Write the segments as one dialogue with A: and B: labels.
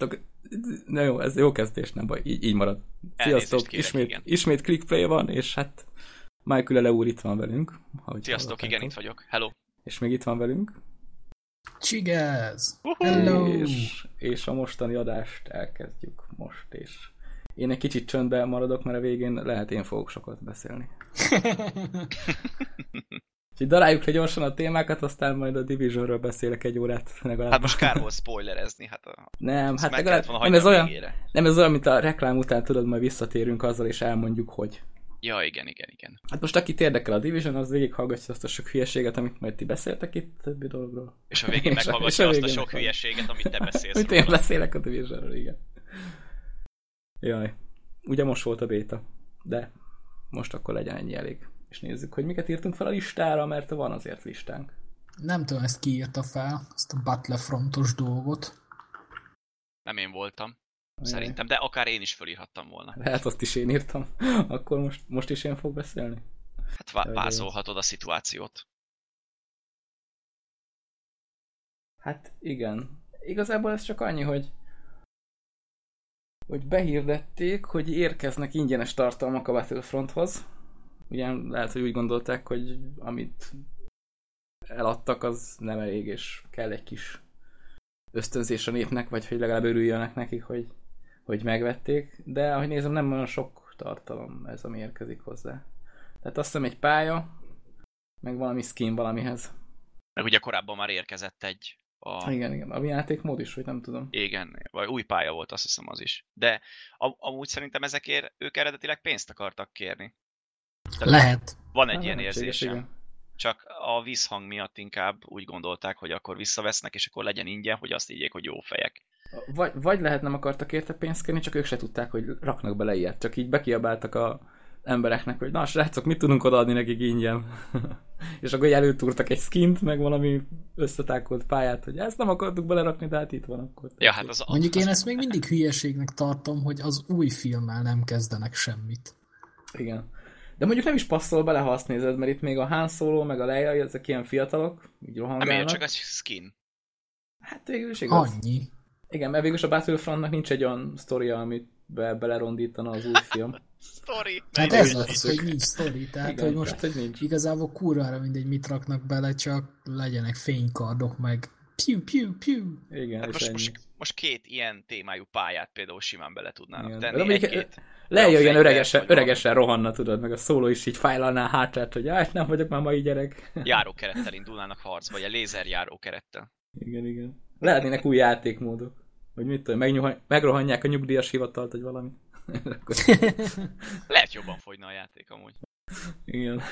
A: Sziasztok! Na jó, ez jó kezdés, nem baj, így, így marad. Sziasztok,
B: kérek,
A: ismét,
B: igen.
A: ismét clickplay van, és hát Michael Ele úr itt van velünk. ahogy
B: Sziasztok, igen, itt vagyok. Hello.
A: És még itt van velünk.
C: Csigez! Hello!
A: És, és a mostani adást elkezdjük most, és én egy kicsit csöndben maradok, mert a végén lehet én fogok sokat beszélni. Úgyhogy daráljuk le gyorsan a témákat, aztán majd a Divisionről beszélek egy órát legalább.
B: Hát most kár volt spoilerezni, hát a...
A: nem,
B: ezt
A: hát legalább, nem ez olyan,
B: végére.
A: nem ez olyan, mint a reklám után tudod, majd visszatérünk azzal, és elmondjuk, hogy.
B: Ja, igen, igen, igen.
A: Hát most akit érdekel a Division, az végighallgatja azt a sok hülyeséget, amit majd ti beszéltek itt többi dologról.
B: És a végén meghallgatja azt a sok hülyeséget, amit te beszélsz
A: Amit én beszélek a Divisionről, igen. Jaj. Ugye most volt a béta, de most akkor legyen ennyi elég. És nézzük, hogy miket írtunk fel a listára, mert van azért listánk.
C: Nem tudom, ezt ki írta fel, ezt a Battlefrontos dolgot.
B: Nem én voltam, szerintem, de akár én is fölírhattam volna.
A: Lehet azt is én írtam. Akkor most, most is én fog beszélni?
B: Hát vá- vázolhatod a szituációt.
A: Hát igen. Igazából ez csak annyi, hogy hogy behirdették, hogy érkeznek ingyenes tartalmak a Battlefronthoz. Ugye lehet, hogy úgy gondolták, hogy amit eladtak, az nem elég, és kell egy kis ösztönzés a népnek, vagy hogy legalább örüljönek nekik, hogy, hogy megvették. De ahogy nézem, nem olyan sok tartalom ez, ami érkezik hozzá. Tehát azt hiszem egy pálya, meg valami skin valamihez.
B: Meg ugye korábban már érkezett egy a...
A: Igen, igen. A játékmód is, hogy nem tudom.
B: Igen, vagy új pálya volt, azt hiszem az is. De am- amúgy szerintem ezekért ők eredetileg pénzt akartak kérni. Tehát
C: Lehet.
B: Van egy ilyen érzésem.
A: igen.
B: Csak a vízhang miatt inkább úgy gondolták, hogy akkor visszavesznek, és akkor legyen ingyen, hogy azt higgyék, hogy jó fejek.
A: Vagy, vagy lehet nem akartak érte pénzt kérni, csak ők se tudták, hogy raknak bele ilyet. Csak így bekiabáltak a embereknek, hogy na srácok, mit tudunk odaadni nekik ingyen? és akkor előtúrtak egy skint, meg valami összetákolt pályát, hogy ezt nem akartuk belerakni, de hát itt van akkor.
B: Ja, hát az,
C: Mondjuk
B: az,
C: én ezt még mindig hülyeségnek tartom, hogy az új filmmel nem kezdenek semmit.
A: Igen. De mondjuk nem is passzol bele, ha azt nézed, mert itt még a Han Solo, meg a Leia, ezek ilyen fiatalok, így
B: nem
A: rohangálnak.
B: ér, csak az skin.
A: Hát végül is igaz.
C: Annyi.
A: Igen, mert végül is a Battlefrontnak nincs egy olyan sztoria, amit be, belerondítana az új film.
B: Story.
C: Hát ez az, hogy nincs sztori. Tehát,
A: Igen,
C: hogy most
A: tehát, hogy nincs.
C: igazából kurvára mindegy, mit raknak bele, csak legyenek fénykardok, meg piu, piu, piu.
A: Igen,
B: Hát most,
A: ennyi.
B: most, most két ilyen témájú pályát például simán bele tudnának
A: Igen.
B: tenni.
A: De
B: Egy-két. Fegyvert,
A: öregesen, öregesen rohanna, tudod, meg a szóló is így fájlalná hátrát, hogy hát nem vagyok már mai gyerek.
B: járókerettel indulnának harcba, vagy a lézer járókerettel.
A: igen, igen. Lehetnének új játékmódok. Hogy mit tudom, megnyuha- megrohanják a nyugdíjas hivatalt, vagy valami. Akkor-
B: Lehet jobban fogyna a játék amúgy.
A: igen.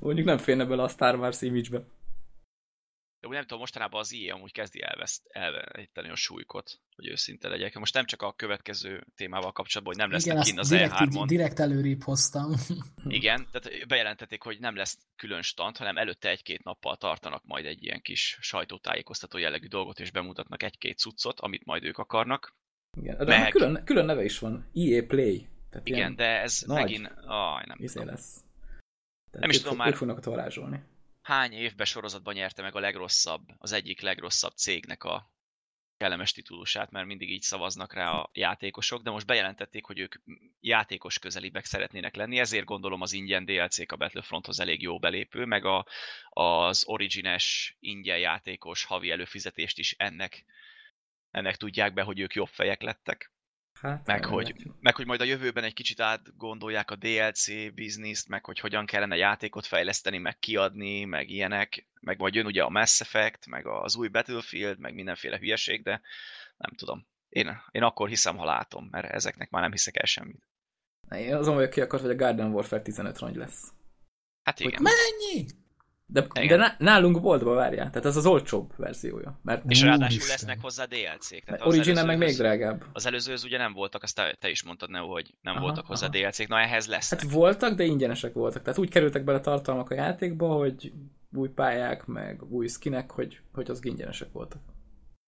A: Mondjuk nem férne bele a Star Wars image-be.
B: De úgy nem tudom, mostanában az IE amúgy kezdi elveszt, elveszteni a súlykot, hogy őszinte legyek. Most nem csak a következő témával kapcsolatban, hogy nem lesznek
C: Igen,
B: kint az
C: direkt, így,
B: E3-on.
C: direkt előrébb hoztam.
B: Igen, tehát bejelentették, hogy nem lesz külön stand, hanem előtte egy-két nappal tartanak majd egy ilyen kis sajtótájékoztató jellegű dolgot, és bemutatnak egy-két cuccot, amit majd ők akarnak.
A: Igen. De
B: Meg.
A: Külön, külön neve is van. EA Play. Tehát
B: Igen, de ez
A: nagy
B: megint... Aj, nem
A: izé
B: tudom.
A: lesz. Tehát
B: Nem is tudom már.
A: Ők fognak varázsolni.
B: Hány évben sorozatban nyerte meg a legrosszabb, az egyik legrosszabb cégnek a kellemes titulusát, mert mindig így szavaznak rá a játékosok, de most bejelentették, hogy ők játékos közelibek szeretnének lenni, ezért gondolom az ingyen DLC-k a Battlefronthoz elég jó belépő, meg a, az origines ingyen játékos havi előfizetést is ennek, ennek tudják be, hogy ők jobb fejek lettek.
A: Hát,
B: Meg hogy, meg hogy majd a jövőben egy kicsit átgondolják a DLC bizniszt, meg hogy hogyan kellene játékot fejleszteni, meg kiadni, meg ilyenek, meg majd jön ugye a Mass Effect, meg az új Battlefield, meg mindenféle hülyeség, de nem tudom. Én, én akkor hiszem, ha látom, mert ezeknek már nem hiszek el semmit.
A: Én azon vagyok ki akart, hogy a Garden Warfare 15 rongy lesz.
B: Hát igen.
C: Mennyi?
A: De,
B: Igen.
A: de ná- nálunk boltba várjál, tehát ez az olcsóbb verziója. Mert,
B: És ráadásul
C: Úristen.
B: lesznek hozzá DLC-k. Tehát
A: Original meg még drágább.
B: Az előzőhöz ugye nem voltak, azt te, te is mondtad, Neo, hogy nem
A: Aha,
B: voltak hozzá
A: aha.
B: DLC-k, na ehhez lesznek.
A: Hát voltak, de ingyenesek voltak. Tehát úgy kerültek bele tartalmak a játékba, hogy új pályák, meg új skinek, hogy, hogy az ingyenesek voltak.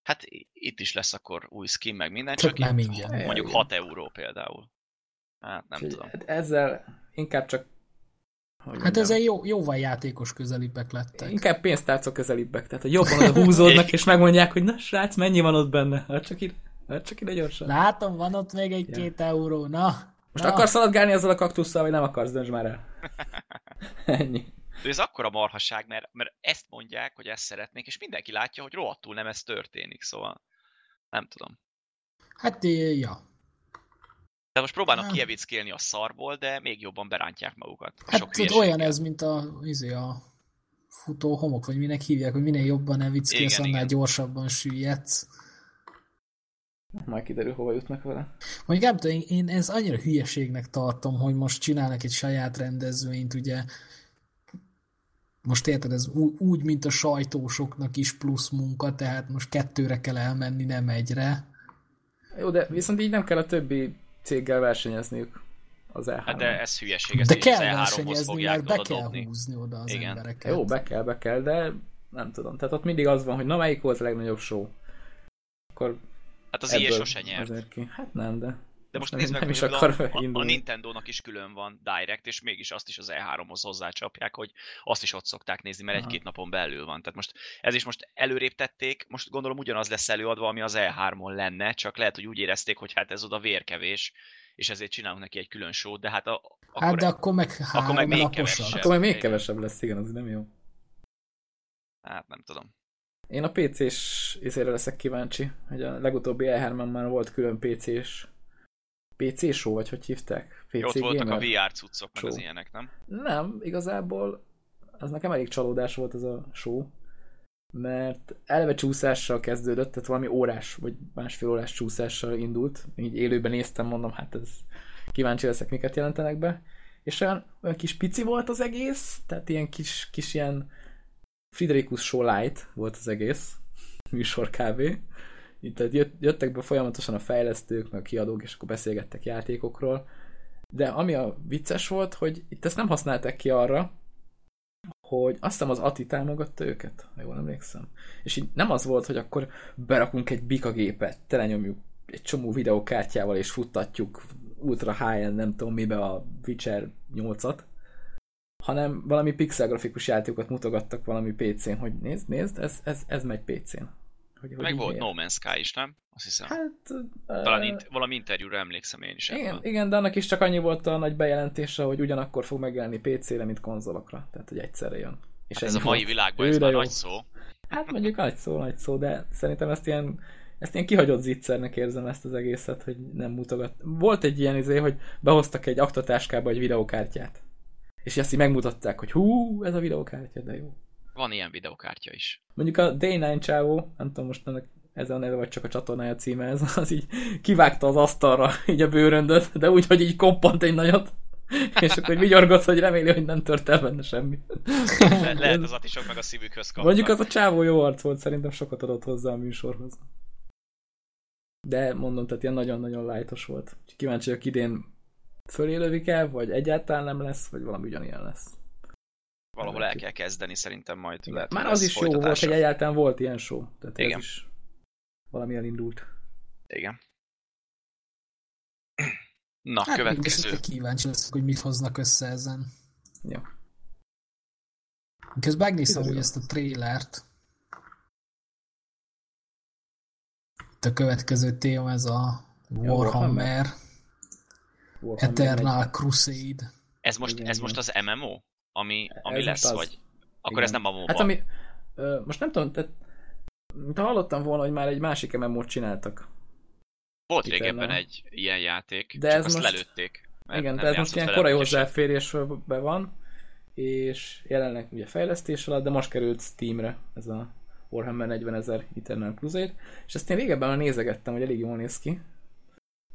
B: Hát itt is lesz akkor új skin, meg minden,
C: Csak
B: csak,
C: nem
B: itt
C: ingyen.
B: mondjuk
A: Igen.
B: 6 euró például. Hát nem
A: Úgyhogy
B: tudom.
A: Hát ezzel inkább csak hogy
C: Hát ezzel jó, jóval játékos közelibbek lettek.
A: Inkább pénztárcok közelibbek, tehát hogy jobban oda húzódnak, és megmondják, hogy na srác, mennyi van ott benne? Hát csak így Hát csak ide gyorsan.
C: Látom, van ott még egy-két euró, na.
A: Most
C: na.
A: akarsz szaladgálni azzal a kaktusszal, vagy nem akarsz, dönts már el. Ennyi.
B: De ez akkora marhaság, mert, mert ezt mondják, hogy ezt szeretnék, és mindenki látja, hogy rohadtul nem ez történik, szóval nem tudom.
C: Hát, ja.
B: De most próbálnak
C: Hát.
B: kievickélni a szarból, de még jobban berántják magukat.
C: Hát
B: sok
C: tudod, olyan ez, mint a, izé, a futó homok, vagy minek hívják, hogy minél jobban evickélsz, annál
B: igen.
C: gyorsabban süllyedsz.
A: Majd kiderül, hova jutnak vele.
C: Mondjuk nem tudom, én- én ez annyira hülyeségnek tartom, hogy most csinálnak egy saját rendezvényt, ugye most érted, ez úgy, mint a sajtósoknak is plusz munka, tehát most kettőre kell elmenni, nem egyre.
A: Jó, de viszont így nem kell a többi céggel versenyezniük az E3-on.
B: Hát de ez hülyeség, ezt
C: De kell
B: az E3-hoz
C: versenyezni, mert be kell
B: dobni.
C: húzni oda az
B: Igen.
C: embereket.
A: Jó, be kell, be kell, de nem tudom. Tehát ott mindig az van, hogy na melyik volt a legnagyobb show. Akkor
B: Hát az ilyen
A: ebből
B: sose nyert.
A: ki. Hát nem, de...
B: De most nézd meg,
A: nem is akar
B: a, a. Nintendo-nak is külön van Direct, és mégis azt is az E3-hoz hozzácsapják, hogy azt is ott szokták nézni, mert egy-két napon belül van. Tehát most ez is most előrébb tették, most gondolom ugyanaz lesz előadva, ami az E3-on lenne, csak lehet, hogy úgy érezték, hogy hát ez oda vérkevés, és ezért csinálunk neki egy külön show, de hát a, akkor,
C: Hát de akkor meg három
B: meg még kevesebb.
A: Akkor majd még kevesebb lesz, igen, az nem jó.
B: hát nem tudom.
A: Én a PC-s izére leszek kíváncsi, hogy a legutóbbi E3-en már volt külön PC-s PC show, vagy hogy hívták? PC
B: ott voltak a
A: Gamer?
B: VR cuccok, meg az ilyenek, nem?
A: Nem, igazából az nekem elég csalódás volt ez a show, mert eleve csúszással kezdődött, tehát valami órás, vagy másfél órás csúszással indult. Így élőben néztem, mondom, hát ez kíváncsi leszek, miket jelentenek be. És olyan, olyan kis pici volt az egész, tehát ilyen kis, kis ilyen Friderikus Show Light volt az egész műsor kb. Itt tehát jött, jöttek be folyamatosan a fejlesztők, meg a kiadók, és akkor beszélgettek játékokról. De ami a vicces volt, hogy itt ezt nem használták ki arra, hogy azt hiszem az Ati támogatta őket, ha jól emlékszem. És így nem az volt, hogy akkor berakunk egy bikagépet, telenyomjuk egy csomó videókártyával, és futtatjuk ultra high-end, nem tudom mibe a Witcher 8-at, hanem valami pixel grafikus játékokat mutogattak valami PC-n, hogy nézd, nézd, ez, ez, ez megy PC-n. Hogy, hogy
B: Meg volt
A: miért?
B: No Man's Sky is, nem? Azt hiszem.
A: Hát,
B: Talán
A: ö,
B: int- valami interjúra emlékszem én is
A: igen, igen, de annak is csak annyi volt a nagy bejelentése, hogy ugyanakkor fog megjelenni PC-re, mint konzolokra. Tehát, hogy egyszerre jön. És
B: Hát ez a mai
A: volt.
B: világban
A: Ő,
B: ez már
A: jó.
B: nagy szó.
A: Hát mondjuk nagy szó, nagy szó, de szerintem ezt ilyen, ezt ilyen kihagyott zicsernek érzem ezt az egészet, hogy nem mutogat. Volt egy ilyen izé, hogy behoztak egy aktatáskába egy videókártyát. És ezt így megmutatták, hogy hú, ez a videókártya, de jó.
B: Van ilyen videokártya is.
A: Mondjuk a Day9 csávó, nem tudom most ennek ez a neve, vagy csak a csatornája címe, ez az így kivágta az asztalra így a bőröndöt, de úgy, hogy így koppant egy nagyot. És akkor vigyorgott, hogy reméli, hogy nem tört el benne semmi.
B: Le- lehet az atisok meg a szívükhöz kapnak.
A: Mondjuk az a csávó jó arc volt, szerintem sokat adott hozzá a műsorhoz. De mondom, tehát ilyen nagyon-nagyon lájtos volt. Kíváncsi vagyok idén fölélövik el, vagy egyáltalán nem lesz, vagy valami ugyanilyen lesz.
B: Valahol el kell kezdeni szerintem majd. Lehet,
A: Már az is jó volt, hogy egyáltalán volt ilyen show. Tehát
B: Igen.
A: ez is valami elindult.
B: Igen. Na,
C: Hát
B: következő.
C: kíváncsi leszek, hogy mit hoznak össze ezen.
A: Jó.
C: Közben megnéztem úgy ezt a trailert. Itt a következő téma ez a Warhammer,
A: Warhammer
C: Eternal Crusade.
B: Ez most, ez most az MMO? Ami, ami
A: Ez
B: lesz,
A: az.
B: vagy? Akkor
A: Igen.
B: ez nem a MOBA.
A: Hát ami, ö, most nem tudom, tehát mint hallottam volna, hogy már egy másik MMO-t csináltak.
B: Volt
A: Eternal.
B: régebben egy ilyen játék,
A: De
B: csak
A: ez
B: azt
A: most-
B: lelőtték.
A: Igen,
B: nem
A: de ez most ilyen korai hozzáférésbe van, és jelenleg ugye fejlesztés alatt, de most került Steamre ez a Warhammer 40 ezer Eternal Crusade, és ezt én régebben már nézegettem, hogy elég jól néz ki,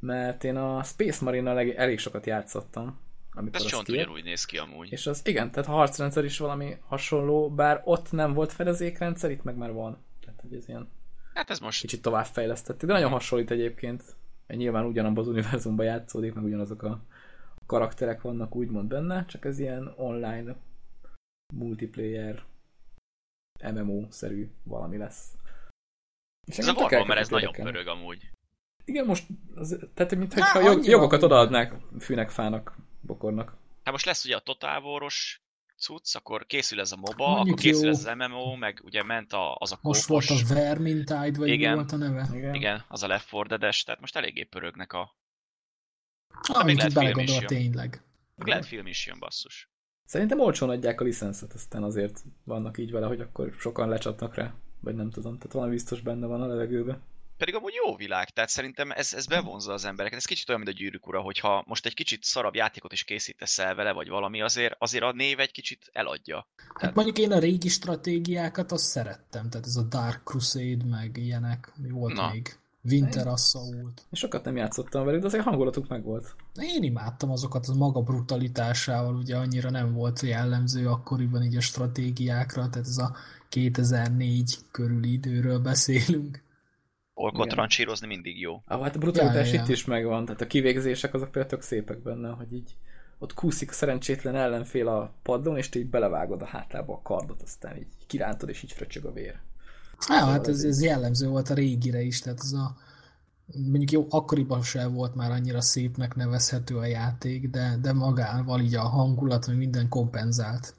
A: mert én a Space Marine-nal elég, elég sokat játszottam, amikor
B: Ez csont ugyanúgy néz ki amúgy.
A: És az igen, tehát a harcrendszer is valami hasonló, bár ott nem volt fedezékrendszer, itt meg már van. Tehát, hogy ez ilyen
B: Hát ez most
A: kicsit tovább fejlesztették, de nagyon hasonlít egyébként. Nyilván ugyanabban az univerzumban játszódik, meg ugyanazok a karakterek vannak úgymond benne, csak ez ilyen online multiplayer MMO-szerű valami lesz. És
B: ez a Warhammer, ez
A: elkezdett
B: nagyon pörög amúgy.
A: Igen, most, az, tehát mint
C: Há,
A: hogyha jog, jogokat odaadnák fűnek, fának, bokornak.
B: Hát most lesz ugye a Total War-os cucc, akkor készül ez a MOBA,
C: Mondjuk
B: akkor készül
C: jó.
B: ez az MMO, meg ugye ment a, az a
C: Most
B: kópos,
C: volt a Vermintide, vagy
B: Igen.
C: mi volt a neve?
A: Igen.
B: igen, az a Left 4 Dead-es, tehát most eléggé pörögnek a...
C: Amit
B: még lehet film is
C: belegondol
B: jön.
C: tényleg.
B: Meg lehet film is jön, basszus.
A: Szerintem olcsón adják a licenszet, aztán azért vannak így vele, hogy akkor sokan lecsapnak rá. Vagy nem tudom, tehát valami biztos benne van a levegőben.
B: Pedig amúgy jó világ, tehát szerintem ez, ez bevonza az embereket. Ez kicsit olyan, mint a gyűrűk ura, hogyha most egy kicsit szarabb játékot is készítesz el vele, vagy valami, azért, azért a név egy kicsit eladja.
C: Hát mondjuk én a régi stratégiákat azt szerettem, tehát ez a Dark Crusade, meg ilyenek, mi volt
B: Na.
C: még? Winter Assault.
A: Én sokat nem játszottam velük, de azért hangulatuk meg volt.
C: Én imádtam azokat az maga brutalitásával, ugye annyira nem volt jellemző akkoriban így a stratégiákra, tehát ez a 2004 körüli időről beszélünk.
B: Olkot
A: Igen.
B: rancsírozni mindig jó.
A: Ah, hát a brutalitás
C: Ja, ja,
A: itt
C: ja.
A: is megvan, tehát a kivégzések azok például tök szépek benne, hogy így ott kúszik a szerencsétlen ellenfél a padlón, és te így belevágod a hátába a kardot, aztán így kirántod, és így fröcsög a vér.
C: Ja, hát ez, ez jellemző volt a régire is, tehát ez a mondjuk jó, akkoriban sem volt már annyira szépnek nevezhető a játék, de, de magával így a hangulat, meg minden kompenzált.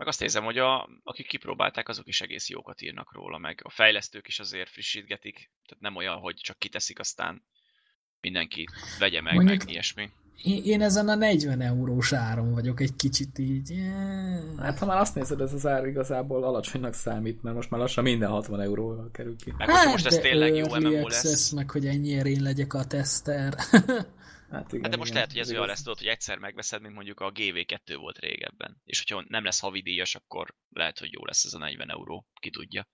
B: Meg azt érzem, hogy a, akik kipróbálták, azok is egész jókat írnak róla, meg a fejlesztők is azért frissítgetik, tehát nem olyan, hogy csak kiteszik, aztán mindenki vegye meg,
C: Mondjuk-
B: meg ilyesmi.
C: Én, én ezen a 40 eurós áron vagyok egy kicsit így. eh,
A: Hát ha már azt nézed, ez az ár igazából alacsonynak számít, mert most már lassan minden 60 euróval kerül ki.
B: Meg hogyha most ez tényleg jó MMO
C: access,
B: lesz.
C: meg hogy ennyire én legyek a teszter.
A: Hát igen,
B: Hát de most
A: igen,
B: lehet, hogy ez olyan
A: igaz.
B: lesz, tudod, hogy egyszer megveszed, mint mondjuk a GV2 volt régebben. És hogyha nem lesz havidíjas, akkor lehet, hogy jó lesz ez a 40 euró. Ki tudja.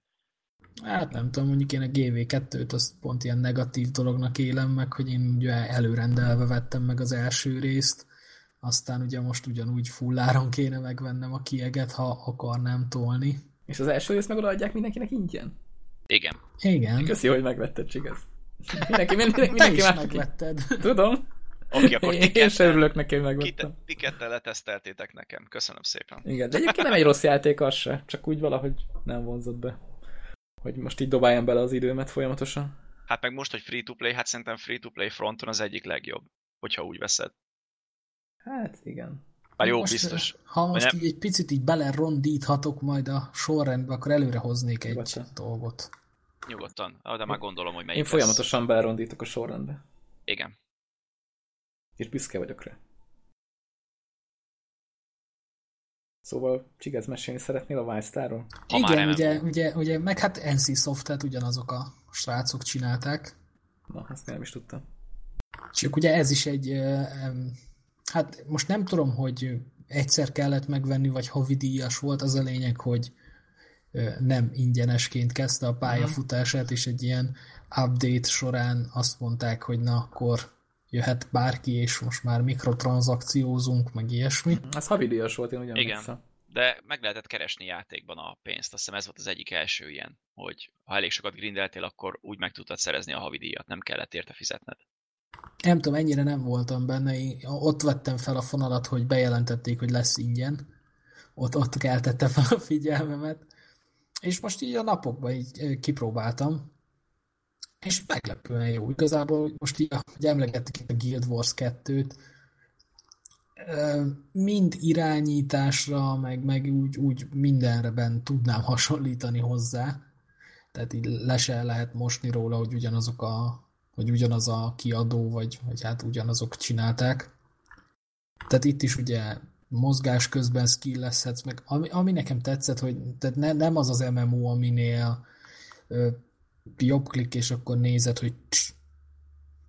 C: Hát nem tudom, mondjuk én a GV2-t azt pont ilyen negatív dolognak élem meg, hogy én ugye előrendelve vettem meg az első részt, aztán ugye most ugyanúgy fulláron kéne megvennem a kieget, ha akarnám tolni.
A: És az első részt meg odaadják mindenkinek ingyen.
B: Igen.
C: Igen,
A: Köszi, hogy megvetted, Csigez. Mindenki, mindenki,
C: te
A: mindenki
C: is
A: más
C: megvetted.
A: Tudom.
B: Oké, akkor
A: Én, én sem örülök neki, megvettem.
B: Tikettel leteszteltétek nekem. Köszönöm szépen.
A: Igen, de egyébként nem egy rossz játék az se, csak úgy valahogy nem vonzott be. Hogy most így dobáljam bele az időmet folyamatosan.
B: Hát meg most, hogy free-to-play, hát szerintem free-to-play fronton az egyik legjobb. Hogyha úgy veszed.
A: Hát igen.
B: Bár jó,
C: Most,
B: biztos.
C: Ha most
B: nem-
C: így egy picit így belerondíthatok majd a sorrendbe, akkor előre hoznék egy
A: Nyugodtan.
C: dolgot.
B: Nyugodtan. De már gondolom, hogy melyik
A: Én folyamatosan belerondítok a sorrendbe.
B: Lesz. Igen.
A: És büszke vagyok rá. Szóval Csigez mesélni szeretnél a Wildstar-ról?
C: Igen, ugye, ugye, ugye, meg hát NC Soft-et ugyanazok a srácok csinálták.
A: Na, ezt nem is tudtam.
C: Csak ugye ez is egy, hát most nem tudom, hogy egyszer kellett megvenni, vagy havidíjas volt, az a lényeg, hogy nem ingyenesként kezdte a pályafutását, és egy ilyen update során azt mondták, hogy na akkor jöhet bárki, és most már mikrotranszakciózunk, meg ilyesmi.
A: Ez havidíjas volt, én ugyan
B: Igen. De meg lehetett keresni játékban a pénzt. Azt hiszem ez volt az egyik első ilyen, hogy ha elég sokat grindeltél, akkor úgy meg tudtad szerezni a havidíjat, nem kellett érte fizetned.
C: Nem tudom, ennyire nem voltam benne. Én ott vettem fel a fonalat, hogy bejelentették, hogy lesz ingyen. Ott, ott keltette fel a figyelmemet. És most így a napokban így kipróbáltam. És meglepően jó. Igazából most így, hogy emlegettük itt a Guild Wars 2-t, ö, mind irányításra, meg, meg úgy, úgy mindenreben tudnám hasonlítani hozzá. Tehát így le se lehet mosni róla, hogy ugyanazok a hogy ugyanaz a kiadó, vagy, vagy hát ugyanazok csinálták. Tehát itt is ugye mozgás közben skillezhetsz, meg ami, ami nekem tetszett, hogy tehát ne, nem az az MMO, aminél ö, jobb klik, és akkor nézed, hogy cs,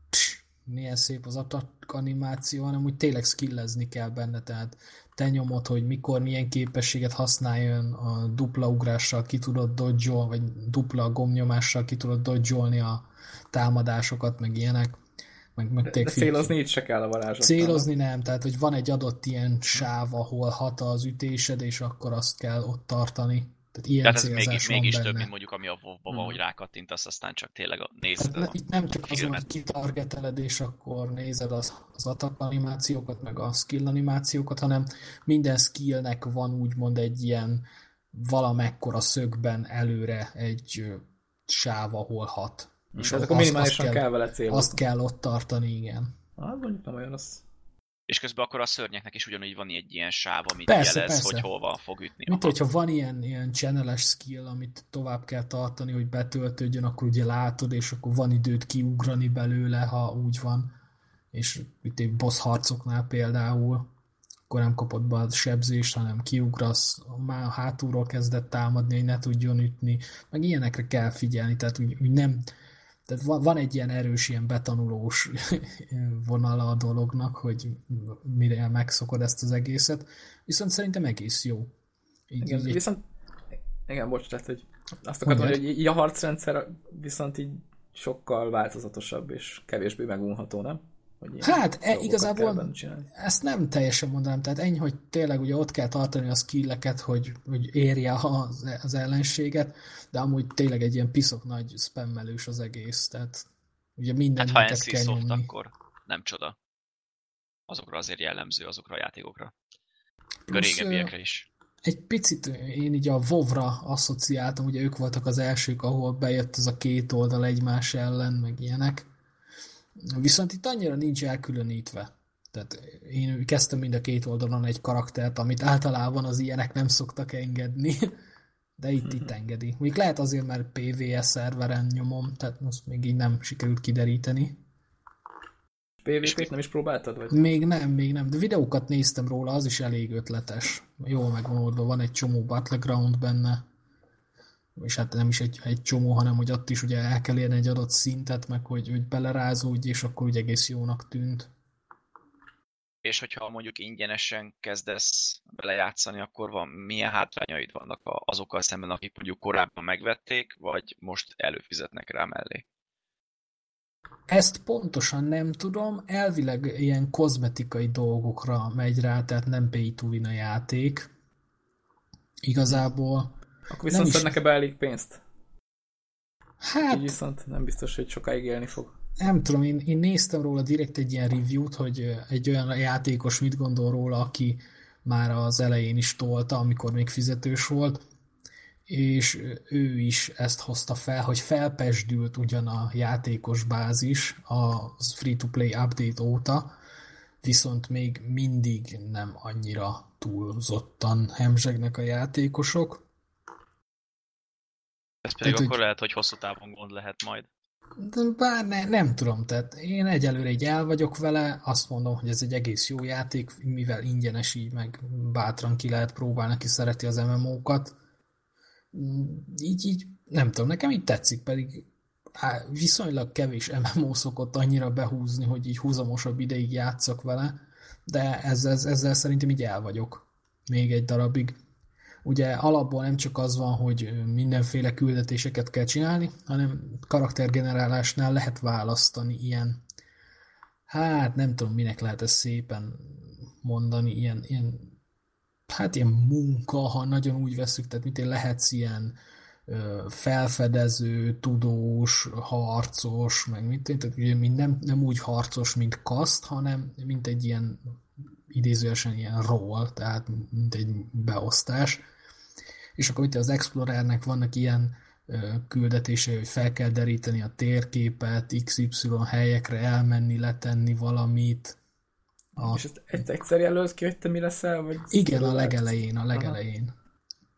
C: cs, milyen szép az attack animáció, hanem úgy tényleg skillezni kell benne, tehát te nyomod, hogy mikor milyen képességet használjon, a dupla ugrással ki tudod dodge vagy dupla gombnyomással ki tudod dodge a támadásokat, meg ilyenek. Meg, meg
A: De, de célozni így se kell a varázslat.
C: Célozni nem, tehát hogy van egy adott ilyen sáv, ahol hat az ütésed, és akkor azt kell ott tartani. Tehát ilyen
B: Tehát ez mégis,
C: van
B: mégis
C: benne.
B: több, mint mondjuk ami a WoW-ban van,
A: Mhm.
B: hogy rákattintasz, aztán csak tényleg a nézed
C: Tehát
B: a
C: Itt nem csak az, hogy kitargeteled, és akkor nézed az, az attack animációkat, meg a skill animációkat, hanem minden skillnek van úgymond egy ilyen valamekkora szögben előre egy sáv, ahol hat.
A: És
C: az-
A: akkor minimálisan
C: azt
A: kell vele célozni.
C: Azt kell ott tartani, igen.
A: Ah, mondjuk nem olyan rossz.
B: És közben akkor a szörnyeknek is ugyanúgy van egy ilyen sáv, amit
C: Persze,
B: jelez,
C: persze.
B: hogy hova fog ütni.
C: Mint
B: Aha.
C: hogyha van ilyen, ilyen channeles skill, amit tovább kell tartani, hogy betöltődjön, akkor ugye látod, és akkor van időt kiugrani belőle, ha úgy van. És itt egy boss harcoknál például, akkor nem kapod be a sebzést, hanem kiugrasz, már hátulról kezdett támadni, hogy ne tudjon ütni, meg ilyenekre kell figyelni, tehát úgy, úgy nem, tehát van, egy ilyen erős, ilyen betanulós vonala a dolognak, hogy mire megszokod ezt az egészet, viszont szerintem egész jó. Így,
A: Igen,
C: így
A: viszont... Igen, bocs, tehát, hogy azt akartam mondani, hogy így a harcrendszer viszont így sokkal változatosabb és kevésbé megunható, nem? Hogy
C: Hát, e, igazából-. Ezt nem teljesen mondanám, tehát ennyi, hogy tényleg ugye ott kell tartani a skilleket, hogy, hogy érje az, az ellenséget, de amúgy tényleg egy ilyen piszok nagy spammelős az egész, tehát ugye minden
B: Hát ha
C: kell nyomni.
B: akkor nem csoda. Azokra azért jellemző, azokra a játékokra. A
C: Plusz,
B: régebbiekre is.
C: Egy picit én így a WoW-ra asszociáltam, ugye ők voltak az elsők, ahol bejött ez a két oldal egymás ellen, meg ilyenek. Viszont itt annyira nincs elkülönítve. Tehát én kezdtem mind a két oldalon egy karaktert, amit általában az ilyenek nem szoktak engedni. De itt, itt engedi. Még lehet azért, mert PvS szerveren nyomom, tehát most még így nem sikerült kideríteni.
A: PvP-t nem is próbáltad? Vagy?
C: Még nem, még nem, de videókat néztem róla, az is elég ötletes. Jól megvan oldva, van egy csomó battleground benne, és hát nem is egy, egy csomó, hanem hogy ott is ugye el kell érni egy adott szintet, meg hogy, hogy belerázódj, és akkor úgy egész jónak tűnt.
B: És hogyha mondjuk ingyenesen kezdesz belejátszani, akkor van, milyen hátrányaid vannak a- azokkal szemben, akik mondjuk korábban megvették, vagy most előfizetnek rá mellé?
C: Ezt pontosan nem tudom, elvileg ilyen kozmetikai dolgokra megy rá, tehát nem pay to win a játék. Igazából,
A: Akkor viszont
C: is-
A: szednek ebbe elég pénzt.
C: hát
A: Így viszont nem biztos, hogy sokáig élni fog.
C: nem tudom, én, én néztem róla direkt egy ilyen review-t, hogy egy olyan játékos mit gondol róla, aki már az elején is tolta, amikor még fizetős volt, és ő is ezt hozta fel, hogy felpesdült ugyan a játékos bázis a free-to-play update óta, viszont még mindig nem annyira túlzottan hemzsegnek a játékosok.
B: Ez pedig
C: Tehát,
B: akkor lehet, hogy hosszú távon gond lehet majd.
C: De bár ne, nem tudom, tehát én egyelőre így el vagyok vele, azt mondom, hogy ez egy egész jó játék, mivel ingyenes így meg bátran ki lehet próbálni, aki szereti az MMO-kat. Mm, Így, így, nem tudom, nekem így tetszik, pedig á, viszonylag kevés MMO szokott annyira behúzni, hogy így húzamosabb ideig játszok vele, de ezzel, ezzel szerintem így el vagyok még egy darabig. Ugye alapból nem csak az van, hogy mindenféle küldetéseket kell csinálni, hanem karaktergenerálásnál lehet választani ilyen, hát nem tudom, minek lehet ezt szépen mondani, ilyen, ilyen hát ilyen munka, ha nagyon úgy veszük, tehát mint én lehetsz ilyen ö, felfedező, tudós, harcos, meg mint én, tehát ugye mind nem, nem úgy harcos, mint kaszt, hanem mint egy ilyen idézőesen ilyen role, tehát mint egy beosztás. És akkor itt az Explorernek vannak ilyen ö, küldetései, hogy fel kell deríteni a térképet, XY helyekre elmenni, letenni valamit. A,
A: És ezt egy- egyszer jelölsz ki, hogy te mi leszel? Vagy
C: igen, a legelején, a legelején.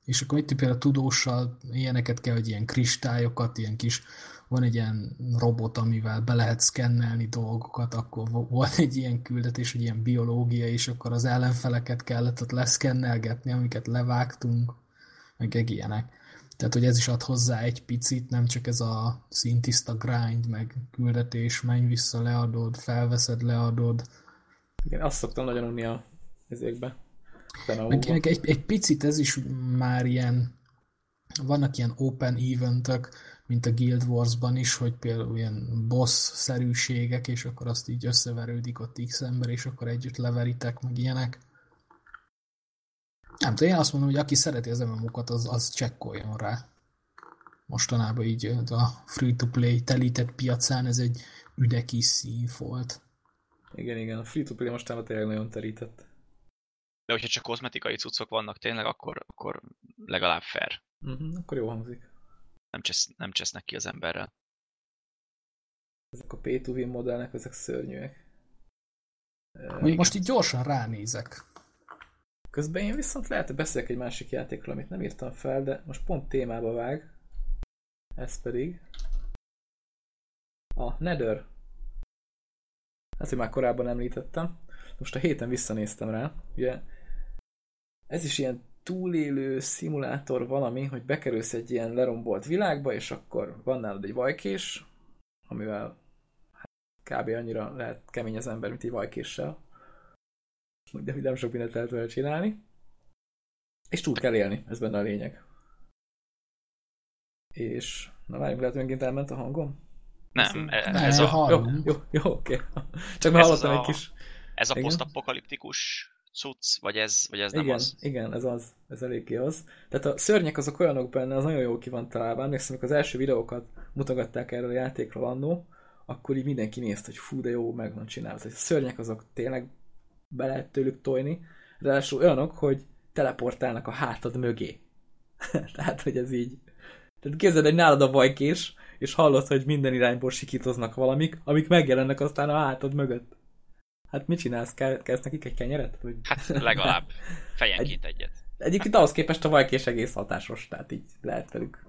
C: És akkor itt például tudóssal ilyeneket kell, hogy ilyen kristályokat, ilyen kis, van egy ilyen robot, amivel be lehet szkennelni dolgokat, akkor vo- volt egy ilyen küldetés, hogy ilyen biológia, és akkor az ellenfeleket kellett ott leszkennelgetni, amiket levágtunk, meg ilyenek. Tehát, hogy ez is ad hozzá egy picit, nem csak ez a szintiszta grind, meg küldetés, menj vissza, leadod, felveszed, leadod,
A: Igen, azt szoktam nagyon unni a ezekbe.
C: Meg,
A: Meg,
C: meg egy, egy picit ez is már ilyen, vannak ilyen open eventök, mint a Guild Wars-ban is, hogy például ilyen boss-szerűségek, és akkor azt így összeverődik ott X ember, és akkor együtt leveritek, meg ilyenek. Nem tudom, én azt mondom, hogy aki szereti az MMO-kat, az, az csekkoljon rá. Mostanában így a free-to-play telített piacán ez egy üdekis szín volt.
A: Igen, igen, a free-to-play mostában tényleg nagyon terített.
B: De hogyha csak kozmetikai cuccok vannak tényleg, akkor, akkor legalább fair.
A: Uh-huh, akkor jó hangzik.
B: Nem, csesz, nem csesznek ki az emberrel.
A: Ezek a pay to win modellnek, ezek szörnyűek.
C: Még most így gyorsan ránézek.
A: Közben én viszont lehet, hogy beszélek egy másik játékról, amit nem írtam fel, de most pont témába vág. Ez pedig a Nether. Hát, hogy már korábban említettem. Most a héten visszanéztem rá. Ugye ez is ilyen túlélő szimulátor valami, hogy bekerülsz egy ilyen lerombolt világba, és akkor van nálad egy vajkés, amivel hát, kb. annyira lehet kemény az ember, mint egy vajkéssel. De nem sok mindent lehet vele csinálni. És túl kell élni, ez benne a lényeg. És, na várjunk, lehet, hogy megint elment a hangom?
B: Nem,
C: Ne,
B: ez a.
A: Jó, jó, jó oké. Csak már
B: Ez
A: hallottam
B: a-
A: egy kis...
B: ez a posztapokaliptikus cucc, vagy ez, vagy ez nem
A: igen,
B: az?
A: igen, ez az. Ez eléggé az. Tehát a szörnyek azok olyanok benne, az nagyon jól ki van találva. Emlékszem, amikor az első videókat mutogatták erről a játékról annó, akkor így mindenki nézte, hogy fú, de jó, meg van csinálva. Tehát a szörnyek azok tényleg be lehet tőlük tojni. Ráadásul olyanok, hogy teleportálnak a hátad mögé. Tehát, hogy ez így... Tehát képzeld, egy nálad a vajkés, és hallod, hogy minden irányból sikítoznak valamik, amik megjelennek aztán a hátad mögött. Hát mit csinálsz? Kezd nekik egy kenyeret? Vagy...
B: Hát legalább fejenként egyet.
A: Egyébként ahhoz képest a vajkés egész hatásos, tehát így lehet velük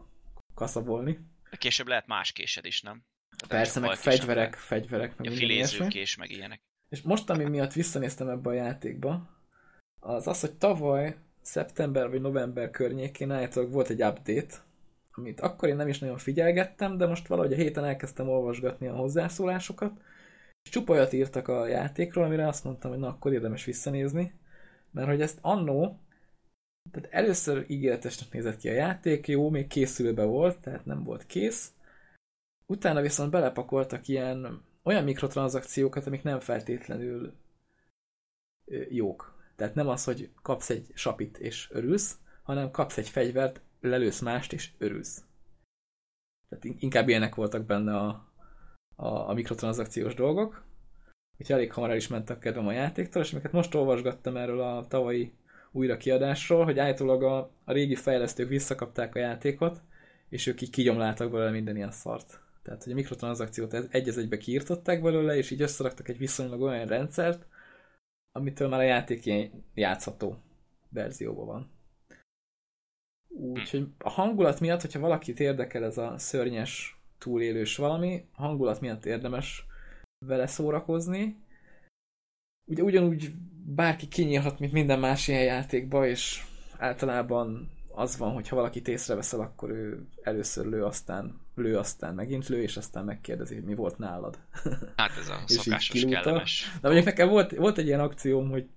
A: kaszabolni.
B: De később lehet más késed is, nem? Tehát
A: Persze, meg fegyverek, fegyverek, meg
B: A
A: minden ilyesmi.
B: filézőkés, meg ilyenek.
A: És most, ami miatt visszanéztem ebbe a játékba, az az, hogy tavaly szeptember vagy november környékén állítólag volt egy update, amit akkor én nem is nagyon figyelgettem, de most valahogy a héten elkezdtem olvasgatni a hozzászólásokat, és csupa olyat írtak a játékról, amire azt mondtam, hogy na, akkor érdemes visszanézni, mert hogy ezt annó, tehát először ígéretesnek nézett ki a játék, jó, még készülőbe volt, tehát nem volt kész, utána viszont belepakoltak ilyen olyan mikrotranszakciókat, amik nem feltétlenül jók. Tehát nem az, hogy kapsz egy sapit és örülsz, hanem kapsz egy fegyvert, lelősz mást és örülsz. Tehát in- inkább ilyenek voltak benne a, a, a mikrotranszakciós dolgok. Úgyhogy elég hamar el is ment a kedvem a játéktól, és amiket most olvasgattam erről a tavalyi újra kiadásról, hogy állítólag a, a régi fejlesztők visszakapták a játékot, és ők így kigyomláltak belőle minden ilyen szart. Tehát, hogy a mikrotranszakciót egy az egybe kiírtották belőle, és így összeraktak egy viszonylag olyan rendszert, amitől már a játék ilyen játszható verzióban van. Úgyhogy a hangulat miatt, hogyha valakit érdekel ez a szörnyes túlélős valami, a hangulat miatt érdemes vele szórakozni. Ugye ugyanúgy bárki kinyílhat, mint minden más ilyen játékba, és általában az van, hogy ha valakit észreveszel, akkor ő először lő, aztán lő, aztán megint lő, és aztán megkérdezi, hogy mi volt nálad.
B: Hát ez a szokásos kellemes.
A: De mondjuk nekem volt, volt egy ilyen akcióm, hogy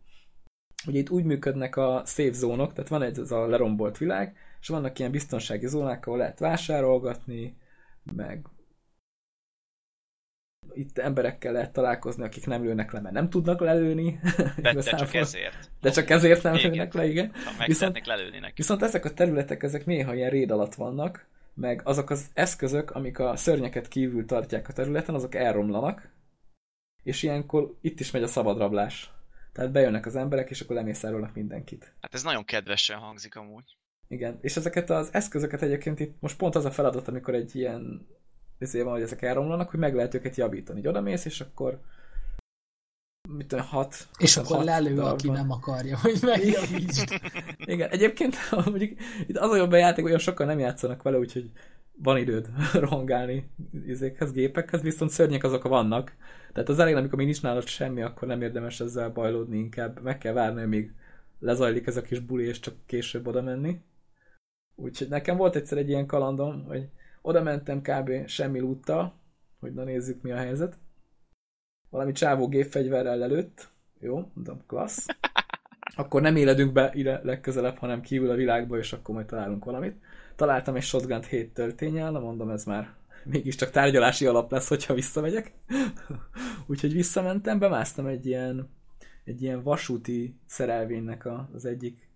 A: ugye itt úgy működnek a safe zónok, tehát van egy ez a lerombolt világ, és vannak ilyen biztonsági zónák, ahol lehet vásárolgatni, meg itt emberekkel lehet találkozni, akik nem lőnek le, mert nem tudnak lelőni.
B: De, de csak ezért.
A: De csak ezért nem
B: Igen.
A: lőnek le, igen.
B: Ha
A: Viszont-
B: lelőni neki.
A: Viszont ezek a területek, ezek néha ilyen réd alatt vannak, meg azok az eszközök, amik a szörnyeket kívül tartják a területen, azok elromlanak, és ilyenkor itt is megy a szabadrablás. Tehát bejönnek az emberek, és akkor lemészárolnak mindenkit.
B: Hát ez nagyon kedvesen hangzik amúgy.
A: Igen, és ezeket az eszközöket egyébként itt most pont az a feladat, amikor egy ilyen ezért van, hogy ezek elromlanak, hogy meg lehet őket javítani. Így odamész, és akkor mit tudom, hat,
C: És
A: hat
C: akkor lelő,
A: darabban.
C: aki nem akarja, hogy megjavítsd.
A: Igen, egyébként mondjuk itt az a jobb a játék, olyan sokan nem játszanak vele, úgyhogy van időd rohangálni izékhez, gépekhez, viszont szörnyek azok vannak. Tehát az elején, amikor még nincs nálad semmi, akkor nem érdemes ezzel bajlódni, inkább meg kell várni, amíg lezajlik ez a kis buli, és csak később oda menni. Úgyhogy nekem volt egyszer egy ilyen kalandom, hogy oda mentem kb. semmi lúttal, hogy na nézzük mi a helyzet. Valami csávó gépfegyverrel lelőtt. Jó, mondom, klassz akkor nem éledünk be ide legközelebb, hanem kívül a világba, és akkor majd találunk valamit. Találtam egy shotgun 7 töltényel, mondom, ez már mégiscsak tárgyalási alap lesz, hogyha visszamegyek. Úgyhogy visszamentem, bemásztam egy ilyen, egy ilyen vasúti szerelvénynek az egyik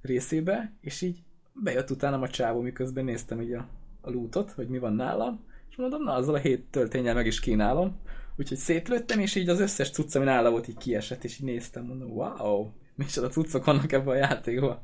A: részébe, és így bejött utánam a csávó, miközben néztem így a, a lootot, hogy mi van nálam, és mondom, na, azzal a hét töltényel meg is kínálom. Úgyhogy szétlőttem, és így az összes cucc, ami nála volt, így kiesett, és így néztem, mondom, wow, micsoda cuccok vannak ebben a játékban.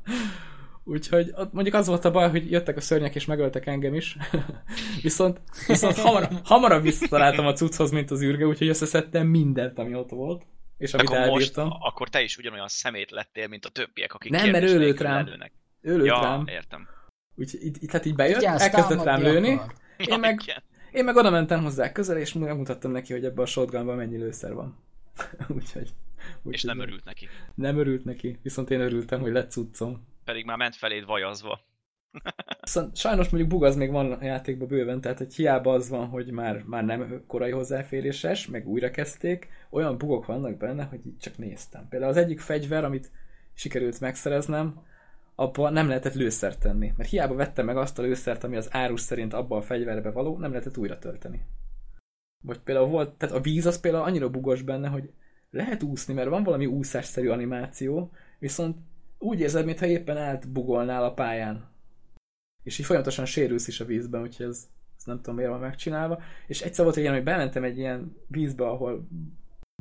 A: Úgyhogy ott mondjuk az volt a baj, hogy jöttek a szörnyek és megöltek engem is. viszont viszont hamar, hamarabb visszataláltam a cucchoz, mint az űrge, úgyhogy összeszedtem mindent, ami ott volt. és amit
B: Akkor most, akkor te is ugyanolyan szemét lettél, mint a többiek, akik
A: Nem, mert ő lőtt rám.
B: lelőnek.
A: Ő lőtt
B: Ja,
A: rám.
B: értem.
A: Úgyhogy így, így, tehát így bejött,
C: Vigyázz,
A: elkezdett rám lőni,
C: akar.
B: Ja,
A: meg-
B: igen.
A: én meg oda mentem hozzá közel, és megmutattam neki, hogy ebben a shotgunban mennyi lőszer van. úgyhogy, úgyhogy
B: És nem örült neki.
A: Nem örült neki, viszont én örültem, hogy lett cuccom.
B: Pedig már ment feléd vajazva.
A: Viszont sajnos mondjuk bug az még van a játékban bőven, tehát hogy hiába az van, hogy már, már nem korai hozzáféréses, meg újra kezdték, olyan bugok vannak benne, hogy így csak néztem. Például az egyik fegyver, amit sikerült megszereznem, abban nem lehetett lőszert tenni. Mert hiába vettem meg azt a lőszert, ami az árus szerint abba a fegyverbe való, nem lehetett újra tölteni. Vagy például volt, tehát a víz az például annyira bugos benne, hogy lehet úszni, mert van valami úszásszerű animáció, viszont úgy érzed, mintha éppen átbugolnál a pályán. És így folyamatosan sérülsz is a vízben, úgyhogy ez, ez nem tudom miért van megcsinálva. És egyszer volt egy ilyen, hogy bementem egy ilyen vízbe, ahol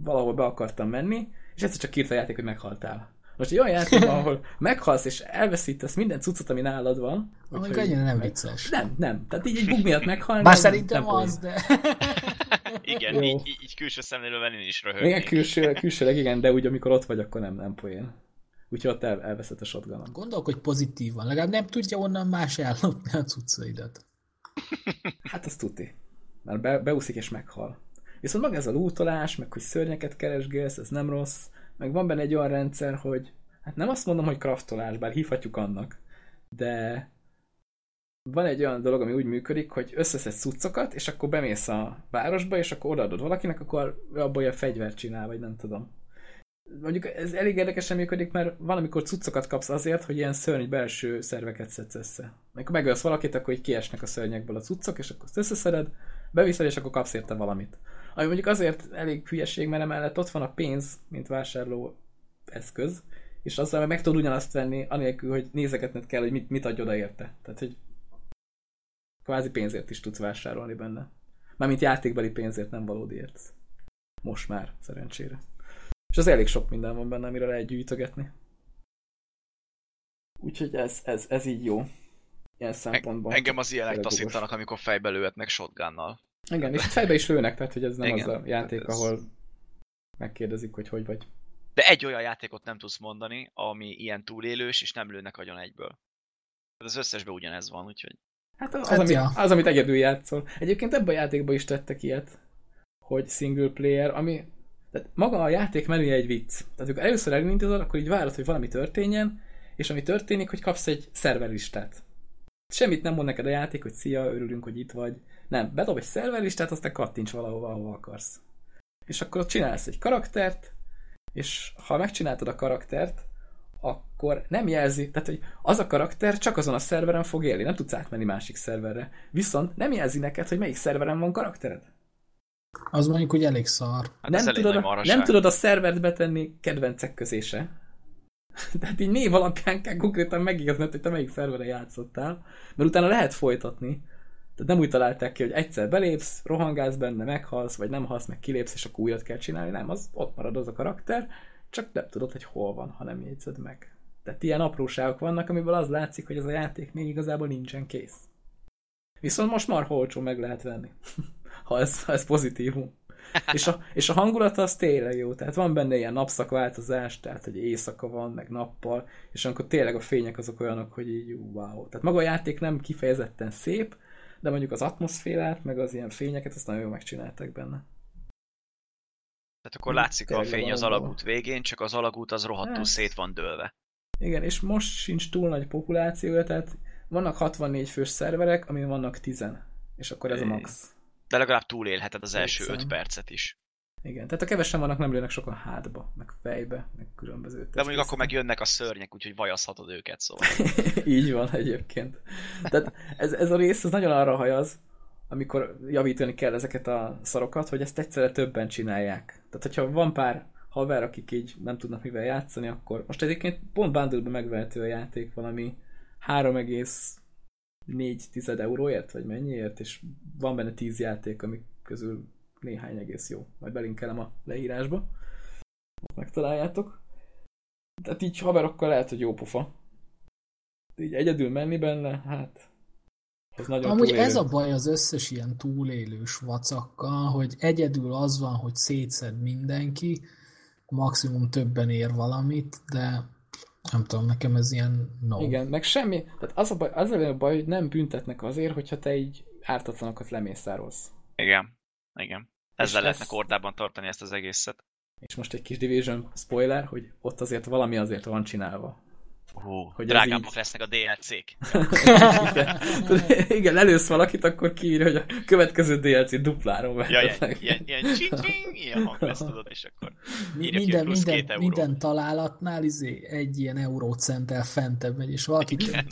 A: valahol be akartam menni, és egyszer csak írt a játék, hogy meghaltál. Most egy olyan játékban, ahol meghalsz és elveszítesz minden cuccot, ami nálad van.
C: Amíg annyira nem vicces.
A: Nem, nem. Tehát így egy bug miatt meghalni.
C: Bár szerintem
A: nem
C: az, de...
B: Igen,
A: Jó.
B: így, így, külső szemlélő venni is
A: Igen,
B: röhögnék.
A: külső, külsőleg igen, de úgy amikor ott vagy, akkor nem, nem poén. Úgyhogy ott el, elveszett a shotgun
C: Gondolkodj pozitívan, legalább nem tudja onnan más ellopni a cuccaidat.
A: Hát az tuti. Mert be, beúszik és meghal. Viszont maga ez a lootolás, meg hogy szörnyeket keresgélsz, ez nem rossz. Meg van benne egy olyan rendszer, hogy hát nem azt mondom, hogy kraftolás, bár hívhatjuk annak, de van egy olyan dolog, ami úgy működik, hogy összeszedsz cuccokat, és akkor bemész a városba, és akkor odaadod valakinek, akkor abból olyan fegyvert csinál, vagy nem tudom. Mondjuk ez elég érdekesen működik, mert valamikor cuccokat kapsz azért, hogy ilyen szörny belső szerveket szedsz össze. Amikor megölsz valakit, akkor így kiesnek a szörnyekből a cuccok, és akkor összeszeded, beviszed, és akkor kapsz érte valamit. Ami mondjuk azért elég hülyeség, mert emellett ott van a pénz, mint vásárló eszköz, és azzal meg tudod ugyanazt venni, anélkül, hogy nézegetned kell, hogy mit, mit adj oda érte. Tehát, hogy kvázi pénzért is tudsz vásárolni benne. Mármint játékbeli pénzért, nem valódiért. Most már, szerencsére. És az elég sok minden van benne, amire lehet gyűjtögetni. Úgyhogy ez, ez, ez így jó. Ilyen szempontból.
B: Engem az ilyenek taszítanak, amikor fejbe lőhetnek shotgunnal.
A: Igen, és fejbe is lőnek, tehát hogy ez nem
B: Igen,
A: az a játék,
B: ez-
A: ahol megkérdezik, hogy hogy vagy.
B: De egy olyan játékot nem tudsz mondani, ami ilyen túlélős, és nem lőnek agyon egyből. Tehát az összesben ugyanez van, úgyhogy...
A: Hát az,
C: Hát
A: ami,
C: ja.
A: az, amit egyedül játszol. Egyébként ebben a játékban is tettek ilyet, hogy single player, ami... Tehát maga a játék menüje egy vicc. Tehát amikor először elindítod, akkor így várod, hogy valami történjen, és ami történik, hogy kapsz egy szerverlistát. Semmit nem mond neked a játék, hogy szia, örülünk, hogy itt vagy. Nem, bedob egy szerverlistát, aztán kattints valahova, ahova akarsz. És akkor ott csinálsz egy karaktert, és ha megcsináltad a karaktert, akkor nem jelzi, tehát hogy az a karakter csak azon a szerveren fog élni, nem tudsz átmenni másik szerverre. Viszont nem jelzi neked, hogy melyik szerveren van karaktered.
C: Az mondjuk, hogy elég szar.
B: Hát
A: nem,
B: elég
A: tudod,
B: nagy
A: a, nem tudod a szervert betenni kedvencek közése. Tehát így név alapján kell konkrétan megígézned, hogy te melyik szerveren játszottál, mert utána lehet folytatni. Tehát nem úgy találták ki, hogy egyszer belépsz, rohangálsz benne, meghalsz, vagy nem halsz, meg kilépsz, és akkor újat kell csinálni. Nem, az ott marad az a karakter, csak nem tudod, hogy hol van, ha nem jegyzed meg. Tehát ilyen apróságok vannak, amiből az látszik, hogy ez a játék még igazából nincsen kész. Viszont most már olcsó meg lehet venni. ha, ez, ha ez pozitívum. és, a, és a hangulata az tényleg jó, tehát van benne ilyen napszakváltozás, tehát hogy éjszaka van, meg nappal, és amikor tényleg a fények azok olyanok, hogy így wow. Tehát maga a játék nem kifejezetten szép, de mondjuk az atmoszférát, meg az ilyen fényeket, azt nagyon jól megcsinálták benne.
B: Tehát akkor látszik a fény az alagút végén, csak az alagút az rohadtul
A: Hát.
B: szét van dőlve.
A: Igen, és most sincs túl nagy populációja, tehát vannak 64 fős szerverek, amin vannak 10 és akkor ez a
B: É.
A: max.
B: De legalább túlélheted az első
A: Létszám.
B: 5 percet is.
A: Igen, tehát a kevesen vannak, nem lőnek sokan hátba, meg fejbe, meg különböző
B: De mondjuk akkor meg jönnek a szörnyek, úgyhogy vajazhatod őket, szóval.
A: Így van egyébként. Tehát ez, ez a rész az nagyon arra hajaz, amikor javítani kell ezeket a szarokat, hogy ezt egyszerre többen csinálják. Tehát, hogyha van pár haver, akik így nem tudnak mivel játszani, akkor most egyébként pont bundle megvehető a játék valami 3,4 euróért, vagy mennyiért, és van benne 10 játék, amik közül néhány egész jó. Majd belinkelem a leírásba. Ott megtaláljátok. Tehát így haverokkal lehet, hogy jó pofa. Így egyedül menni benne, hát az nagyon
C: Amúgy
A: túlélő.
C: ez a baj az összes ilyen túlélős vacakkal, hogy egyedül az van, hogy szétszed mindenki, maximum többen ér valamit, de nem tudom, nekem ez ilyen no.
A: Igen, meg semmi, tehát az a baj, az a baj, hogy nem büntetnek azért, hogyha te így ártatlanokat lemészárolsz.
B: Igen, igen. Ezzel lehetne
A: ez-
B: kordában tartani ezt az egészet.
A: És most egy kis Division spoiler, hogy ott azért valami azért van csinálva.
B: Hú,
A: Hogy
B: drágábbak
A: így-
B: lesznek a DLC-k.
A: igen, igen, lelősz valakit, akkor kiírja, hogy a következő DLC dupláron
B: Ja, ilyen,
A: vehetnek.
B: ilyen, ilyen, csin-csin, ilyen hang lesz, tudod, és akkor írja ki,
C: minden, minden,
B: euró.
C: minden találatnál izé egy ilyen eurócenttel fentebb megy, és valakit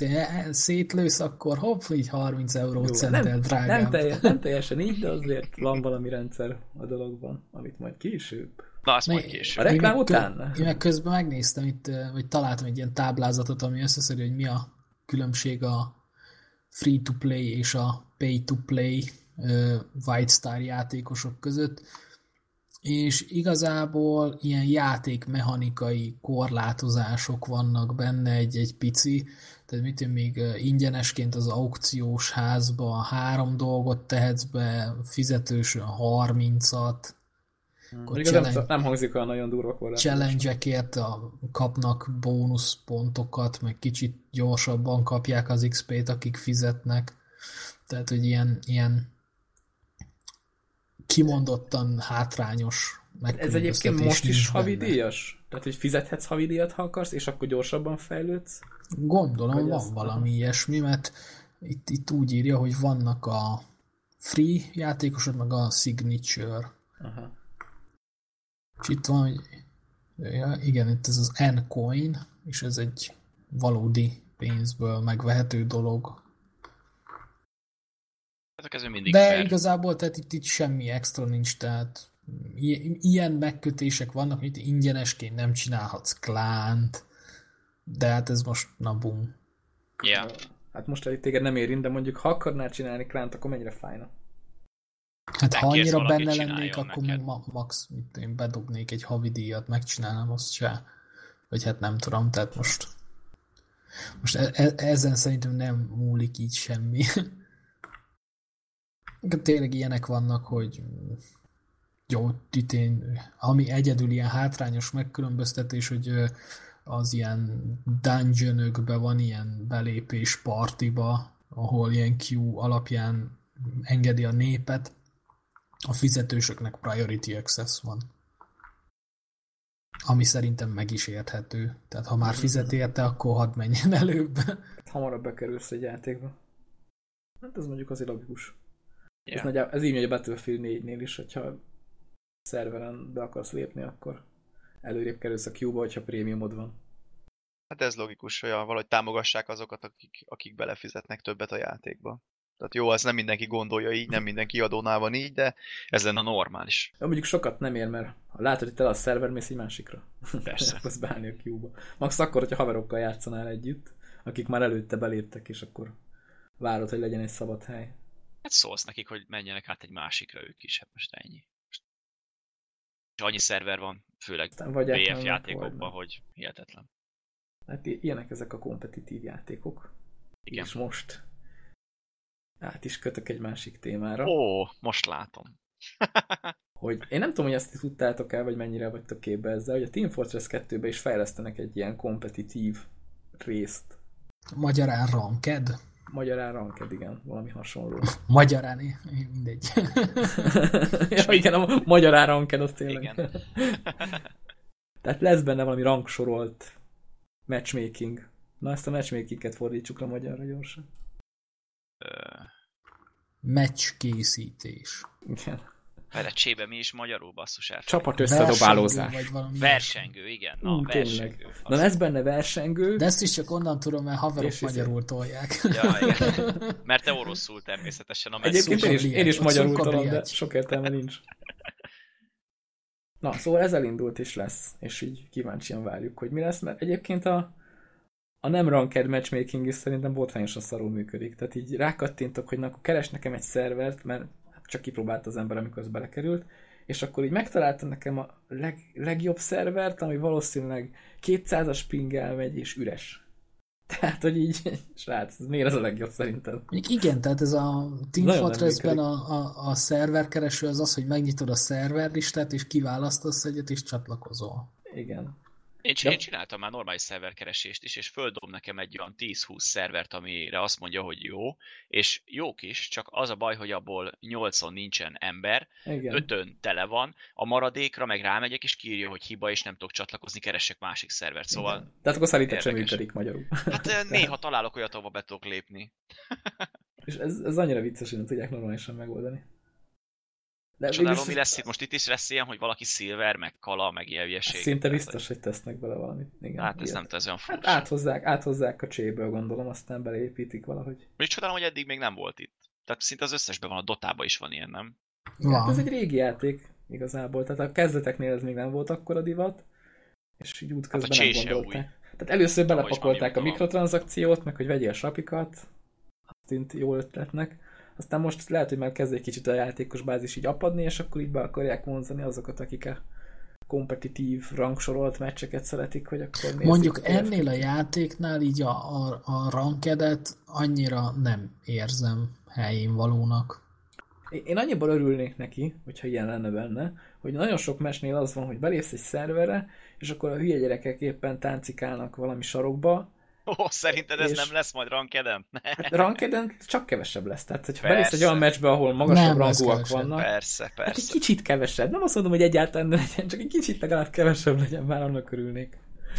C: szétlősz, akkor hopp, így 30
A: Jó,
C: eurócenttel drágább.
A: nem, teljes, nem teljesen így, de azért van valami rendszer a dologban, amit majd később.
B: Na, azt majd
C: Ne-
A: A
B: később.
A: reklám után?
C: Én meg közben megnéztem itt, eh, vagy találtam egy ilyen táblázatot, ami összeszedi, hogy mi a különbség a free-to-play és a pay-to-play uh, White Star játékosok között, és igazából ilyen játékmechanikai korlátozások vannak benne egy-egy pici, tehát mit én még eh, ingyenesként az aukciós házba három dolgot tehetsz be, fizetősön 30-at, akkor
A: Igaz, nem,
C: challenge-
A: nem hangzik olyan nagyon durva korlát.
C: challenge-ekért a, kapnak bónuszpontokat, meg kicsit gyorsabban kapják az XP-t, akik fizetnek. Tehát, hogy ilyen, ilyen kimondottan hátrányos
A: Ez egyébként most is havidíjas? Tehát, hogy fizethetsz havidíjat, ha akarsz, és akkor gyorsabban fejlődsz?
C: Gondolom,
A: Hogy
C: van
A: ez-
C: valami ilyesmi, mert itt, itt úgy írja, hogy vannak a free játékosok, meg a signature.
A: Aha.
C: És itt van, hogy ja, igen, itt ez az N-coin, és ez egy valódi pénzből megvehető dolog.
B: Ezek ez mindig
C: De
B: fair.
C: igazából tehát itt, itt semmi extra nincs, tehát ilyen megkötések vannak, hogy ingyenesként nem csinálhatsz klánt, de hát ez most na bum.
B: Ja.
A: Hát most itt téged nem érint, de mondjuk ha akarnál csinálni klánt, akkor mennyire fájna?
C: Hát ha annyira benne lennék, akkor
B: neked.
C: ma, max, tudom én, bedobnék egy havidíjat, megcsinálnám azt se. Vagy hát nem tudom, tehát most most e- e- ezen szerintem nem múlik így semmi. Tényleg ilyenek vannak, hogy jó, itt én, ami egyedül ilyen hátrányos megkülönböztetés, hogy az ilyen dungeonökbe van ilyen belépés partiba, ahol ilyen queue alapján engedi a népet, a fizetősöknek priority access van. Ami szerintem meg is érthető. Tehát ha már fizet érte, akkor hadd menjen előbb.
A: Hát Hamarabb bekerülsz egy játékba. Hát ez mondjuk azért logikus. Ez,
B: Ja.
A: nagyjából, ez így megy a Battlefield 4-nél is, hogyha szerveren be akarsz lépni, akkor előrébb kerülsz a queue-ba, hogyha prémiumod van.
D: Hát ez logikus, hogy valahogy támogassák azokat, akik, akik belefizetnek többet a játékba. Tehát jó, ez nem mindenki gondolja így, nem mindenki adónál van így, de ez lenne
B: A normális.
A: Ja, mondjuk sokat nem ér, mert ha látod, hogy te a szerver, mész egy másikra.
B: Persze.
A: Akarsz beállni a queue-ba. Max akkor, hogyha haverokkal játszanál együtt, akik már előtte beléptek, és akkor várod, hogy legyen egy szabad hely.
B: Hát szólsz nekik, hogy menjenek át egy másikra ők is, hát most ennyi. És annyi szerver van, főleg
A: Aztán vagy
B: BF játékokban, hogy hihetetlen.
A: Hát ilyenek ezek a kompetitív játékok.
B: Igen.
A: És most át is kötök egy másik témára.
B: Ó, most látom.
A: hogy én nem tudom, hogy ezt tudtátok el, vagy mennyire vagytok képbe ezzel, hogy a Team Fortress 2-be is fejlesztenek egy ilyen kompetitív részt.
C: Magyarán ranked?
A: Magyarán ranked, igen, valami hasonló.
C: Magyarán, mindegy.
A: ja, igen, a magyar ranked, az tényleg.
B: Igen.
A: Tehát lesz benne valami rangsorolt matchmaking. Na ezt a matchmakinget fordítsuk le magyarra gyorsan.
B: Ö,
C: Meccs készítés.
A: Igen.
B: Vele csébe mi is magyarul basszus el.
A: Csapat
C: Versengő,
A: összedobálózás.
C: Vagy valami
B: Versengő, igen. Na,
A: Ú,
B: versengő.
A: tényleg. Na lesz benne versengő.
C: De ezt is csak onnan tudom, mert haverok
A: És izé-
C: magyarul tolják.
B: Ja, igen. Mert te oroszul természetesen. A
A: Egyébként én is, én is magyarul tudom, de sok értelme nincs. Na, szóval ez elindult is lesz, és így kíváncsian várjuk, hogy mi lesz, mert egyébként a, a nem ranked matchmaking is szerintem botrányosan szarul működik. Tehát így rákattintok, hogy na, akkor keres nekem egy szervert, mert csak kipróbált az ember, amikor az belekerült, és akkor így megtalálta nekem a leg, legjobb szervert, ami valószínűleg 200-as pinggel megy, és üres. Tehát, hogy így, srác, ez miért ez a legjobb szerintem?
C: Igen, tehát ez a Team Fortress-ben a, a, a szerverkereső az az, hogy megnyitod a szerverlistát, és kiválasztasz egyet, és csatlakozol.
A: Igen.
B: Én,
A: Ja.
B: én csináltam már normális szerverkeresést is, és földob nekem egy olyan 10-20 szervert, amire azt mondja, hogy jó, és jók is, csak az a baj, hogy abból 8 nincsen ember,
A: Igen.
B: 5 tele van, a maradékra meg rámegyek, és kiírja, hogy hiba, és nem tudok csatlakozni, keresek másik szervert. Szóval,
A: Igen. Tehát akkor szerintem sem működik magyarul.
B: hát néha találok olyat, ahova be tudok lépni.
A: És ez, ez annyira vicces, hogy nem tudják normálisan megoldani. De
B: Csodálom, mi lesz itt most itt is lesz ilyen, hogy valaki szilver, meg kala, meg ilyen hülyeség.
A: Szinte biztos, hogy tesznek bele valamit. Igen,
B: Hát ez
A: ilyet.
B: nem ez olyan
A: Hát
B: furcsa.
A: áthozzák, áthozzák a cséből, gondolom, aztán beleépítik valahogy.
B: Még csodálom, hogy eddig még nem volt itt. Tehát szinte az összesben van, a Dotában is van ilyen, nem?
A: Hát
C: Van.
A: ez egy régi játék igazából, tehát a kezdeteknél ez még nem volt akkora divat, és így útközben
B: Hát a
A: nem gondolták. Tehát először belepakolták a mikrotranszakciót, meg hogy vegyél sapikat, azt tűnt jó ötletnek. Aztán most lehet, hogy már kezd egy kicsit a játékos bázis így apadni, és akkor így be akarják vonzani azokat, akik a kompetitív, rangsorolt meccseket szeretik, hogy akkor nézzük
C: Mondjuk ennél a játéknál így a, a, a rankedet annyira nem érzem helyén valónak.
A: Én annyiból örülnék neki, hogyha ilyen lenne benne, hogy nagyon sok mesnél az van, hogy belépsz egy szerverre, és akkor a hülye gyerekek éppen táncikálnak valami sarokba.
B: Ó, szerinted ez
A: És-
B: nem lesz majd rankedem?
A: Hát rankeden csak kevesebb lesz. Tehát, hogyha
B: Persze.
A: belépsz egy olyan meccsbe, ahol magasabb
C: Nem
A: rangúak vannak,
B: Persze,
A: hát egy
B: persze.
A: kicsit kevesebb. Nem azt mondom, hogy egyáltalán ne legyen, csak egy kicsit legalább kevesebb legyen, már annak örülnék.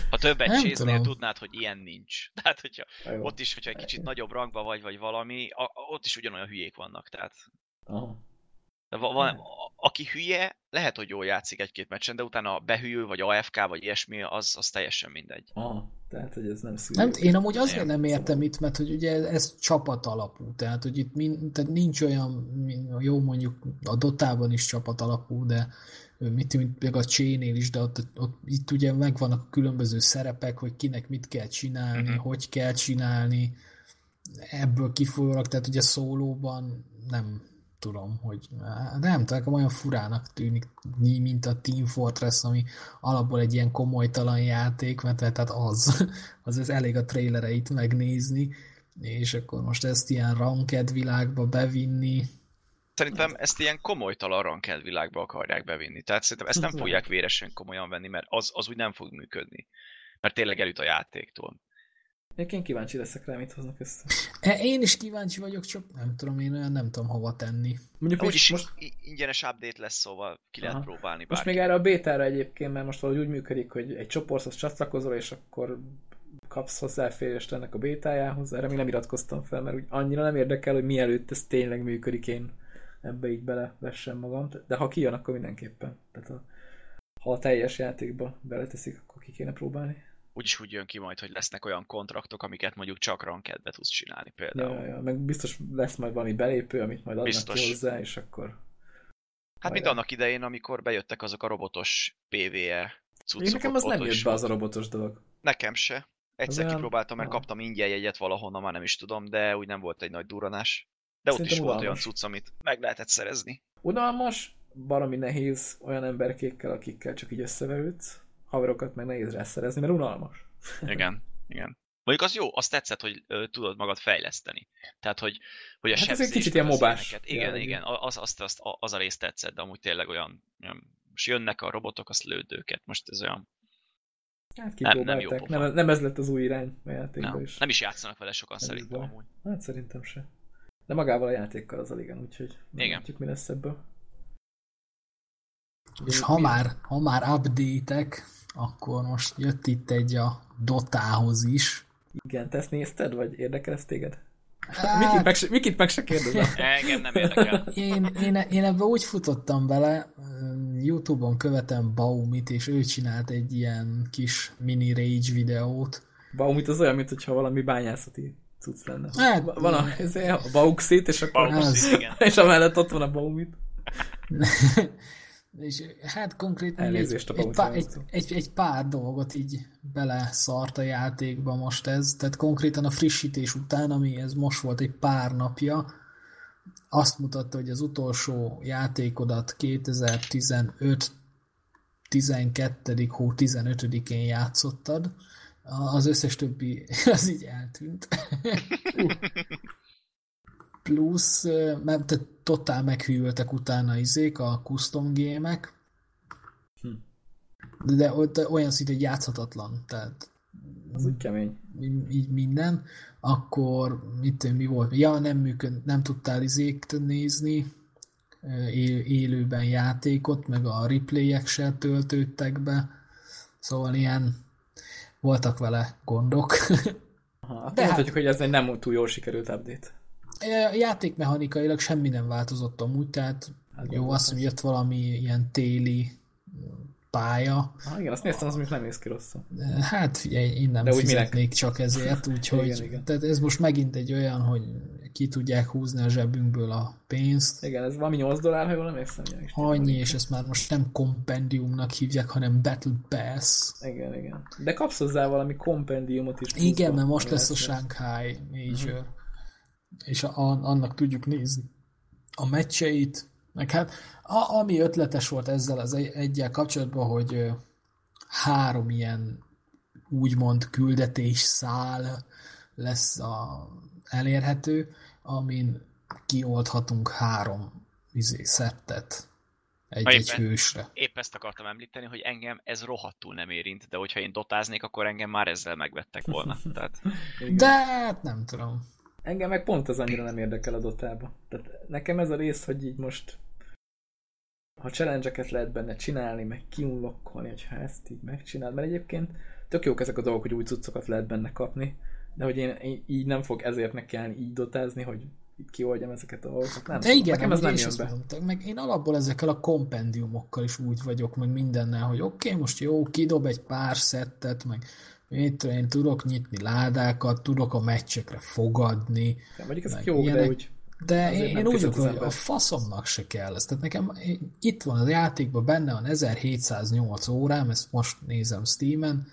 B: Ha több
C: Nem
B: egyséznél
C: tudom.
B: tudnád, hogy ilyen nincs. Tehát, hogyha
A: jó.
B: ott is, hogyha egy kicsit nagyobb rangba vagy, vagy valami, a, ott is ugyanolyan hülyék vannak. Tehát,
A: Aha.
B: De va- van, a, aki hülye, lehet, hogy jól játszik egy-két meccsen, de utána behűl, vagy AFK, vagy ilyesmi, az, az teljesen mindegy.
A: Aha. Tehát, hogy ez nem szűrő.
C: Nem, én amúgy azért
B: Nem.
C: nem értem itt, mert hogy ugye ez csapat alapú, tehát hogy itt min, tehát nincs olyan, jó mondjuk a Dotában is csapat alapú, de mit, mint még a Csénél is, de ott, ott itt ugye megvannak a különböző szerepek, hogy kinek mit kell csinálni,
B: Mhm.
C: hogy kell csinálni, ebből kifolyólag, tehát ugye szólóban nem tudom, hogy de nem tudom, nekem olyan furának tűnik, mint a Team Fortress, ami alapból egy ilyen komolytalan játék, mert tehát az, az, az elég a trailereit megnézni, és akkor most ezt ilyen ranked világba bevinni,
B: Szerintem ezt ilyen komolytalan ranked világba akarják bevinni. Tehát szerintem ezt nem
A: Nem.
B: fogják véresen komolyan venni, mert az, az úgy nem fog működni. Mert tényleg elüt a játéktól.
A: Én kíváncsi leszek rá, mit hoznak össze.
C: E, Én is kíváncsi vagyok, csak nem tudom, én olyan nem tudom hova tenni.
A: Mondjuk
B: Úgyis
A: most,
B: most... ingyenes update lesz, szóval ki lehet
A: Aha.
B: próbálni
A: Most
B: bárki.
A: még erre a bétára egyébként, mert most valahogy úgy működik, hogy egy csoporthoz csatlakozol, és akkor kapsz hozzáférést ennek a bétájához. Erre még nem iratkoztam fel, mert úgy annyira nem érdekel, hogy mielőtt ez tényleg működik, én ebbe így belevessem magam. De ha kijön, akkor mindenképpen. Tehát a, ha a teljes játékba beleteszik, akkor ki kéne próbálni.
B: Úgyis úgy jön ki majd, hogy lesznek olyan kontraktok, amiket mondjuk csak rankedbe tudsz csinálni például.
A: Ja, ja. Meg biztos lesz majd valami belépő, amit majd adnak
B: Biztos.
A: ki hozzá, és akkor...
B: Hát mint annak idején, amikor bejöttek azok a robotos PvE cuccok.
A: Én nekem az nem jött be az a robotos dolog.
B: Nekem se. Egyszer
A: olyan-
B: kipróbáltam, mert
A: Aha.
B: kaptam ingyen jegyet valahonnan, már nem is tudom, de úgy nem volt egy nagy duranás. De ott is
A: Szerintem
B: volt olyan cucc, amit meg lehetett szerezni.
A: Unalmas, valami nehéz olyan emberkékkel, akikkel csak így összeverődsz. Haverokat meg nehéz rászerezni, mert unalmas.
B: Igen, igen. Mondjuk az jó, azt tetszett, hogy ö, tudod magad fejleszteni. Tehát, hogy, hogy a
A: Hát ez egy kicsit ilyen
B: az
A: mobás
B: ilyeneket. Igen, igen, az, azt, azt, az a rész tetszett, de amúgy tényleg olyan, olyan most jönnek a robotok, azt lőd őket. Most ez olyan,
A: Hát
B: Nem- nem jó pofa.
A: Nem, nem, ez lett az új irány a játékban
B: nem,
A: is.
B: nem is játszanak vele sokan szerintem amúgy.
A: Hát szerintem se. De magával a játékkal az igen, úgyhogy
B: Igen.
A: mi lesz ebből.
C: És ha már, ha már update akkor most jött itt egy a Dotához is.
A: Igen, te ezt nézted, vagy érdekel ez téged?
C: Hát,
A: Mikit meg, se, Mikit meg se kérdezem.
B: Engem nem érdekel.
C: Én, én, én ebbe úgy futottam bele, Youtube-on követem Baumit, és ő csinált egy ilyen kis mini rage videót.
A: Baumit az olyan, mintha valami bányászati cucc lenne.
C: Hát,
A: Va- van a, ez a Bauxit, és akkor
B: Bauxit, igen.
A: és amellett ott van a Baumit.
C: És hát konkrétan egy, egy, pár, egy, egy, egy pár dolgot így bele szart a játékba most ez, tehát konkrétan a frissítés után, ami ez most volt egy pár napja, azt mutatta, hogy az utolsó játékodat 2015 12. hó 15-én játszottad, Az összes többi az így eltűnt. Plusz, mert tehát totál meghűltek utána izék, a custom gémek,
A: Hm.
C: de, de olyan szinte hogy játszhatatlan, tehát
A: Az úgy kemény.
C: így minden, akkor mit, mi volt? Ja, nem működ, nem tudtál izékt nézni, él, élőben játékot, meg a replayek se töltődtek be, szóval ilyen voltak vele gondok.
A: Aha,
C: De hát-
A: mondhatjuk, hogy ez egy nem túl jól sikerült update.
C: Játékmechanikailag semmi nem változott amúgy, tehát
A: Hát
C: jó, azt mondom, jött valami ilyen téli pálya.
A: Ah, igen, azt néztem, az még nem néz ki rosszul.
C: Hát figyelj, én nem
A: De úgy
C: fizetnék
A: minek?
C: csak ezért, úgyhogy
A: Igen, igen.
C: tehát ez most megint egy olyan, hogy ki tudják húzni a zsebünkből a pénzt.
A: Igen, ez valami 8 dollár, ha jól emlékszem.
C: Annyi, és ezt már most nem kompendiumnak hívják, hanem Battle Pass.
A: Igen, igen. De kapsz hozzá valami kompendiumot is.
C: Igen, mert most lesz a. Shanghai Major. És a, annak tudjuk nézni a meccseit. Meg hát, a, ami ötletes volt ezzel az egy, egyel kapcsolatban, hogy három ilyen úgymond küldetés szál lesz a, elérhető, amin kioldhatunk három izé, szettet egy-egy
B: éppen-
C: hősre.
B: Épp ezt akartam említeni, hogy engem ez rohadtul nem érint, de hogyha én dotáznék, akkor engem már ezzel megvettek volna. Tehát.
C: De hát nem tudom.
A: Engem meg pont az annyira nem érdekel a dotába. Tehát nekem ez a rész, hogy így most ha challenge lehet benne csinálni, meg kiunlokkolni, hogyha ezt így megcsinálod, mert egyébként tök jók ezek a dolgok, hogy új cuccokat lehet benne kapni, de hogy én így nem fog ezért nekelni így dotázni, hogy így kioldjam ezeket a dolgokat. Nem
C: De igen,
A: nekem ez nem jön be.
C: mondtam, meg én alapból ezekkel a kompendiumokkal is úgy vagyok, meg mindennel, hogy oké, okay, most jó, kidob egy pár szettet, meg mit én tudok nyitni ládákat, tudok a meccsekre fogadni,
A: Ja, mondjuk ezek jók, de
C: ilyenek.
A: úgy
C: de én, úgy
A: az
C: hogy a faszomnak se kell ez. Tehát nekem én- itt van a játékban, benne van 1708 órám, ezt most nézem Steamen,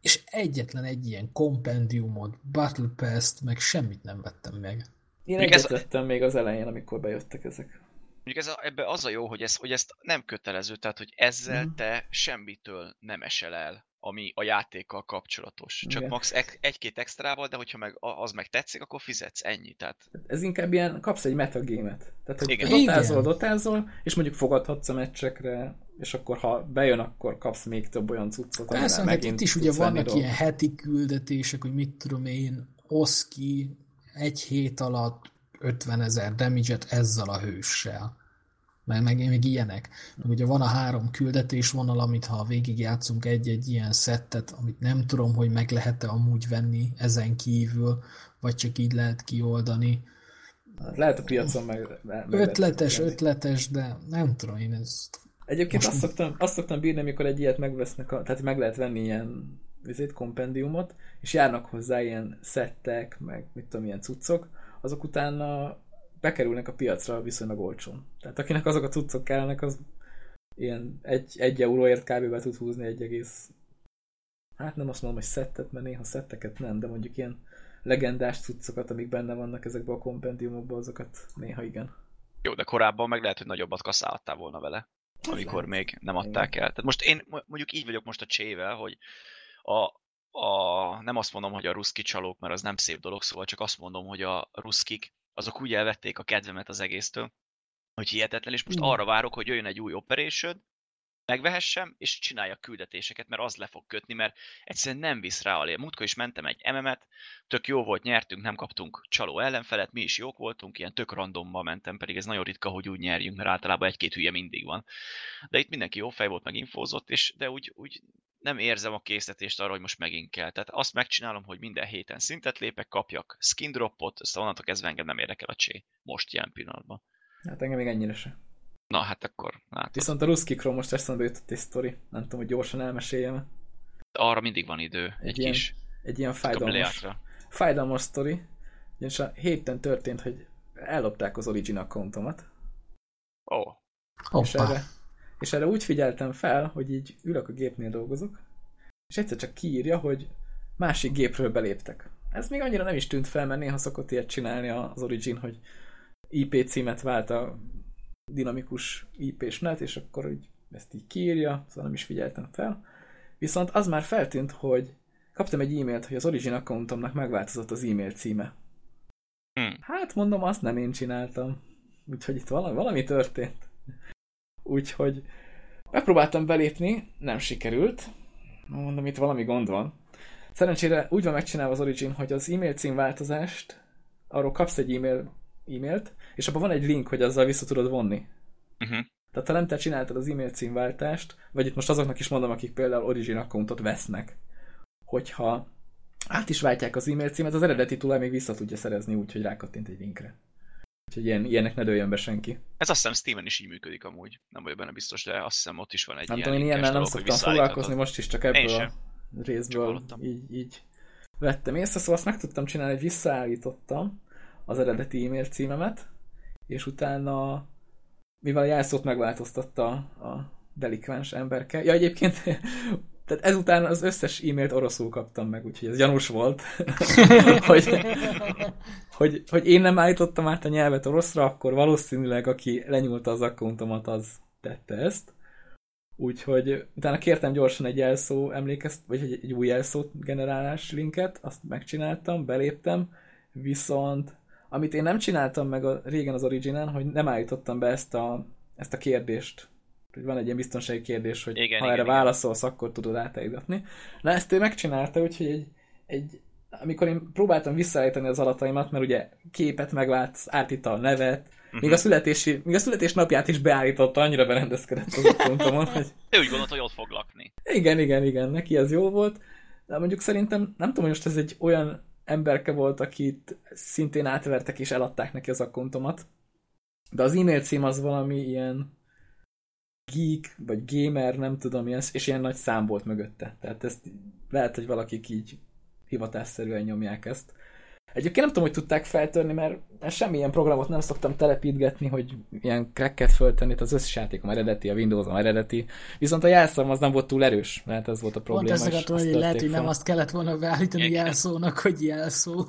C: és egyetlen egy ilyen kompendiumot, Battle Pass-t, meg semmit nem vettem meg.
A: Én
B: Még
A: egyet
B: ez-
A: vettem még az elején, amikor bejöttek ezek.
B: Mondjuk ez a, ebbe az a jó, hogy, ez, hogy ezt nem kötelező, tehát hogy ezzel
A: Mhm.
B: te semmitől nem esel el, ami a játékkal kapcsolatos. Csak
A: Igen.
B: max egy- egy-két extrával, de hogyha meg az meg tetszik, akkor fizetsz ennyi. Tehát
A: Ez inkább ilyen, kapsz egy metagémet. Tehát, hogy
B: Igen.
A: dotázol,
C: Igen.
A: dotázol, és mondjuk fogadhatsz a meccsekre, és akkor ha bejön, akkor kapsz még több olyan cuccot,
C: Persze, hát itt is ugye vannak
A: dolgokat.
C: ilyen heti küldetések, hogy mit tudom én, osz ki egy hét alatt 50 ezer damage-et ezzel a hőssel. Meg, meg még ilyenek. Meg ugye van a három küldetés vonal, amit ha végigjátszunk egy-egy ilyen szettet, amit nem tudom, hogy meg lehet-e amúgy venni ezen kívül, vagy csak így lehet kioldani.
A: Lehet a piacon meg... meg
C: Ötletes,
A: venni.
C: ötletes, de nem tudom én ezt.
A: Egyébként azt szoktam, azt szoktam bírni, amikor egy ilyet megvesznek, a, tehát meg lehet venni ilyen vizét, kompendiumot, és járnak hozzá ilyen szettek, meg mit tudom, ilyen cuccok, azok utána bekerülnek a piacra viszonylag olcsón. Tehát akinek azok a cuccok kellnek, az ilyen egy, egy euróért kb. be tud húzni egy egész hát nem azt mondom, hogy szettet, mert néha szetteket nem, de mondjuk ilyen legendás cuccokat, amik benne vannak ezekben a kompendiumokban, azokat néha igen.
B: jó, de korábban meg lehet, hogy nagyobbat kaszálhattál volna vele, amikor még nem adták el. Tehát most én mo- mondjuk így vagyok most a csével, hogy a, a, nem azt mondom, hogy a ruszki csalók, mert az nem szép dolog, szóval csak azt mondom, hogy a ruszkik, azok úgy elvették a kedvemet az egésztől, hogy hihetetlen, és most arra várok, hogy jöjjön egy új operation, megvehessem, és csinálja küldetéseket, mert az le fog kötni, mert egyszerűen nem visz rá a lé. Múltkor is mentem egy MM-et, tök jó volt, nyertünk, nem kaptunk csaló ellenfelet, mi is jók voltunk, ilyen tök randomba mentem, pedig ez nagyon ritka, hogy úgy nyerjünk, mert általában egy-két hülye mindig van. De itt mindenki jó fej volt, meg infózott, és de úgy, úgy nem érzem a késztetést arra, hogy most megint kell. Tehát azt megcsinálom, hogy minden héten szintet lépek, kapjak skin dropot, ezt onnantól kezdve engem nem érdekel a csé. Most jelen pillanatban.
A: Hát engem még ennyire se.
B: Na hát akkor látod.
A: Viszont a ruszkikról most eszembe jutott egy sztori. Nem tudom, hogy gyorsan elmeséljem.
B: Arra mindig van idő, egy,
A: Egy ilyen
B: kis
A: Egy ilyen
B: fájdalmas.
A: fájdalmas, sztori. Ugyanis a héten történt, hogy ellopták az Origin accountomat.
B: Ó, oh,
A: És erre, és erre úgy figyeltem fel, hogy így ülök a gépnél dolgozok, és egyszer csak kiírja, hogy másik gépről beléptek. Ez még annyira nem is tűnt fel, mert néha szokott ilyet csinálni az Origin, hogy IP címet vált a dinamikus IP-s net, és akkor így ezt így kiírja, szóval nem is figyeltem fel. Viszont az már feltűnt, hogy kaptam egy e-mailt, hogy az Origin accountomnak megváltozott az e-mail címe.
B: Hm.
A: Hát mondom, azt nem én csináltam. Úgyhogy itt valami, valami történt. Úgyhogy megpróbáltam belépni, nem sikerült. Mondom, itt valami gond van. Szerencsére úgy van megcsinálva az Origin, hogy az e-mail cím változást, arról kapsz egy e-mail, e-mailt, és abban van egy link, hogy azzal vissza tudod vonni.
B: Uh-huh.
A: Tehát ha nem te csináltad az e-mail címváltást, vagy itt most azoknak is mondom, akik például Origin accountot vesznek, hogyha át is váltják az e-mail címet, az eredeti tulaj még vissza tudja szerezni úgy, hogy rákattint egy linkre. Úgyhogy ilyen, ilyenek ne dőljön be senki.
B: Ez azt hiszem Steam-en is így működik amúgy. Nem vagyok benne biztos, de azt hiszem ott is van egy
A: Nem
B: ilyen
A: tudom, én ilyennel nem szoktam foglalkozni, most is csak ebből a részből így, így vettem észre, szóval azt meg tudtam csinálni, hogy visszaállítottam az eredeti e-mail címemet, és utána, mivel a jelszót megváltoztatta a delikvens emberke, ja egyébként tehát ezután az összes e-mailt oroszul kaptam meg, úgyhogy ez gyanús volt, hogy, hogy, hogy én nem állítottam át a nyelvet oroszra, akkor valószínűleg aki lenyúlta az accountomat, az tette ezt. Úgyhogy utána kértem gyorsan egy jelszó emlékezt, vagy egy, egy új jelszó generálás linket, azt megcsináltam, beléptem, viszont amit én nem csináltam meg a, régen az Originen, hogy nem állítottam be ezt a, ezt a kérdést. Van egy ilyen biztonsági kérdés, hogy
B: Igen,
A: ha
B: igen,
A: erre
B: igen.
A: válaszolsz, akkor tudod átállítani. Na ezt ő megcsinálta, úgyhogy egy, egy amikor én próbáltam visszaállítani az adataimat, mert ugye képet megvált, átítta a nevet,
B: Mhm.
A: még a, születési, még a születésnapját is beállította, annyira berendezkedett az accountomon, hogy
B: Ő úgy gondolta, hogy ott fog lakni.
A: igen, igen, igen, neki ez jó volt, de mondjuk szerintem, nem tudom, hogy most ez egy olyan emberke volt, akit szintén átvertek és eladták neki az accountomat, de az e-mail cím az valami ilyen geek, vagy gamer, nem tudom, ilyen, és ilyen nagy szám volt mögötte. Tehát ezt lehet, hogy valakik így hivatásszerűen nyomják ezt. Egyébként nem tudom, hogy tudták feltörni, mert semmilyen programot nem szoktam telepítgetni, hogy ilyen cracket föltenni, az összes játékom eredeti, a Windows-om eredeti, viszont a jelszavam az nem volt túl erős, mert ez volt a
C: Pont
A: probléma.
C: ezt
A: és
C: akartam, hogy lehet, hogy nem azt kellett volna beállítani
B: Igen.
C: jelszónak, hogy jelszó.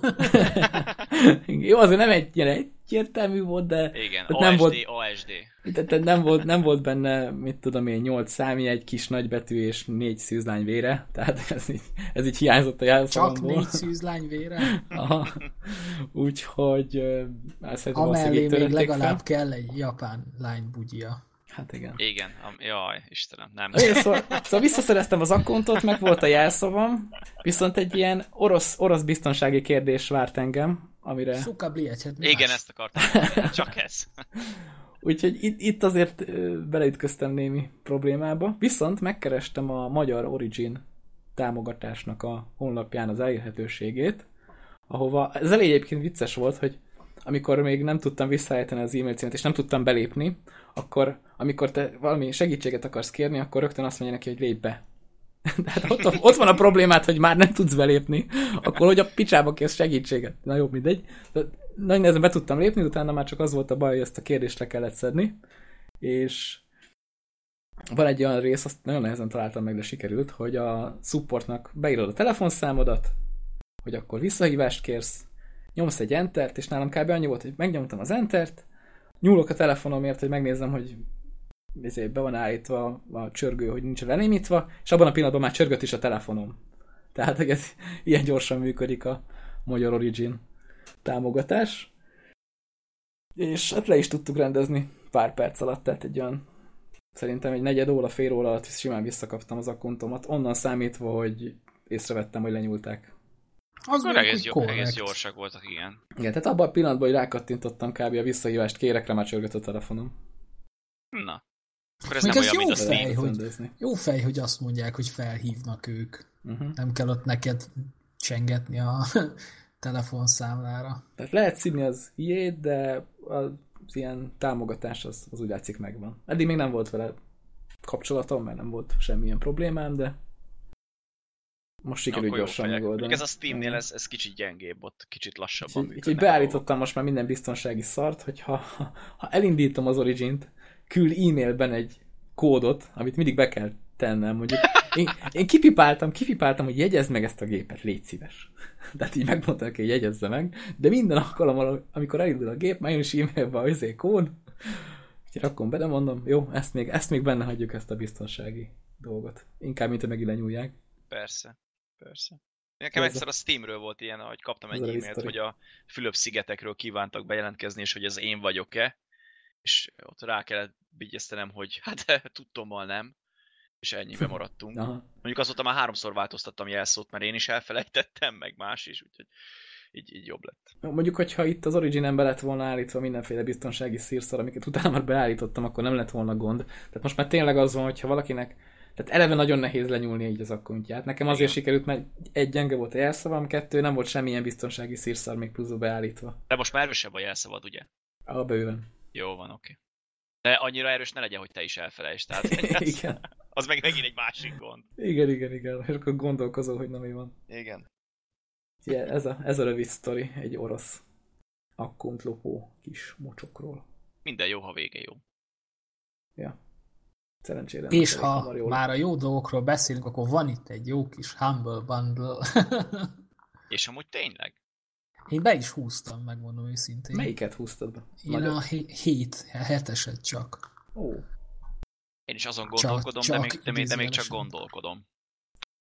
A: Jó, azért nem egy ilyen egyértelmű volt, de
B: Igen,
A: Tehát nem
B: ASD,
A: volt-
B: ASD.
A: tehát nem volt, nem volt benne, mit tudom én, nyolc számjegy, kis nagybetű és négy szűzlány vére, tehát ez így, ez így hiányzott a
C: Csak
A: jelszavamból.
C: négy szűzlány vére.
A: Aha. Úgyhogy szerintem
C: Amellé még legalább
A: fel.
C: kell egy japán lány bugyja.
A: Hát igen.
B: Igen, am- jaj, Istenem, nem.
A: Én szóval, szóval visszaszereztem az akkontot, meg volt a jelszavam, viszont egy ilyen orosz, orosz biztonsági kérdés várt engem, amire...
C: Suka bliecset. mi
B: Igen, ezt akartam. mondani, Csak ez.
A: Úgyhogy itt, itt azért beleütköztem némi problémába. Viszont megkerestem a magyar Origin támogatásnak a honlapján az elérhetőségét, ahova, ez elég egyébként vicces volt, hogy amikor még nem tudtam visszaállítani az e-mail címet, és nem tudtam belépni, akkor amikor te valami segítséget akarsz kérni, akkor rögtön azt mondja neki, hogy lépj be. Tehát ott, ott van a problémát, hogy már nem tudsz belépni, akkor hogy a picsába kérsz segítséget. Na jó, mindegy. De Nagy nehezen be tudtam lépni, utána már csak az volt a baj, hogy ezt a kérdést le kellett szedni, és van egy olyan rész, azt nagyon nehezen találtam meg, de sikerült, hogy a supportnak beírod a telefonszámodat, hogy akkor visszahívást kérsz, nyomsz egy entert, és nálam kb. annyi volt, hogy megnyomtam az entert, nyúlok a telefonomért, hogy megnézem, hogy ezért be van állítva a csörgő, hogy nincs lenémítva, és abban a pillanatban már csörgött is a telefonom. Tehát ez ilyen gyorsan működik a Magyar Origin támogatás. És hát le is tudtuk rendezni pár perc alatt, tehát egy olyan szerintem egy negyed óra, fél óra alatt simán visszakaptam az akkontomat, onnan számítva, hogy észrevettem, hogy lenyúlták.
C: Az
B: Akkor egész, jó,
C: korrekt.
B: egész gyorsak voltak, igen.
A: Igen, tehát abban a pillanatban, hogy rákattintottam kb. a visszahívást kérekre, már csörgött a telefonom.
B: Na. Akkor ez
C: Még
B: nem
C: ez
B: olyan, mint a
C: jó
B: Steam.
C: fej. Hogy-
A: rendezni.
C: Jó fej, hogy azt mondják, hogy felhívnak ők.
A: Uh-huh.
C: Nem kell ott neked csengetni a telefonszámlára.
A: Tehát lehet szívni az ilyét, de az ilyen támogatás az, az úgy látszik megvan. Eddig még nem volt vele kapcsolatom, mert nem volt semmilyen problémám, de most sikerült gyorsan megoldani.
B: Ez a Steamnél ez, ez kicsit gyengébb, ott kicsit lassabban a dolgok.
A: beállítottam most már minden biztonsági szart, hogy ha, ha, ha elindítom az Origin-t, küld e-mailben egy kódot, amit mindig be kell tennem, mondjuk. Én, én kipipáltam, kipipáltam, hogy jegyezd meg ezt a gépet, légy szíves. Tehát így megmondta neki, hogy jegyezze meg, de minden alkalommal, amikor elindul a gép, már jön is e-mailbe a izé kód, úgyhogy rakom be, de mondom, jó, ezt még, ezt még benne hagyjuk, ezt a biztonsági dolgot. Inkább, mint hogy megint lenyúlják.
B: Persze, persze. Nekem egyszer a Steamről volt ilyen, hogy kaptam egy e-mailt, hogy a Fülöp-szigetekről kívántak bejelentkezni, és hogy ez én vagyok-e. És ott rá kellett vigyeztenem, hogy hát tudtommal nem. És ennyibe maradtunk.
A: Aha.
B: Mondjuk azóta már háromszor változtattam jelszót, mert én is elfelejtettem, meg más is, úgyhogy így, így jobb lett.
A: Mondjuk, hogyha itt az origin be lett volna állítva mindenféle biztonsági szírszar, amiket utána már beállítottam, akkor nem lett volna gond. Tehát most már tényleg az van, hogyha valakinek tehát eleve nagyon nehéz lenyúlni így az akkuntját. Nekem azért
B: Igen.
A: sikerült, mert egy gyenge volt a jelszavam, kettő nem volt semmilyen biztonsági szírszar még pluszba beállítva.
B: De most már erősebb a jelszavad, ugye?
A: A bőven.
B: Jó van, oké. De annyira erős ne legyen, hogy te is elfelejtsd. Tehát az,
A: igen.
B: az meg megint egy másik gond.
A: Igen, igen, igen. És akkor gondolkozol, hogy na mi van.
D: Igen.
A: Yeah, ez, a, ez a rövid sztori egy orosz akkunt lopó kis mocsokról.
B: Minden jó, ha vége jó.
A: Ja. Szerencsére.
C: És ha már a jó dolgokról beszélünk, akkor van itt egy jó kis Humble Bundle.
B: És amúgy tényleg?
C: Én be is húztam, megmondom őszintén.
A: Melyiket húztad be?
C: Én a hé- hét, heteset csak.
A: Ó.
B: Én is azon
C: Csak-
B: gondolkodom, de,
C: csak
B: még, de, még, de még csak gondolkodom.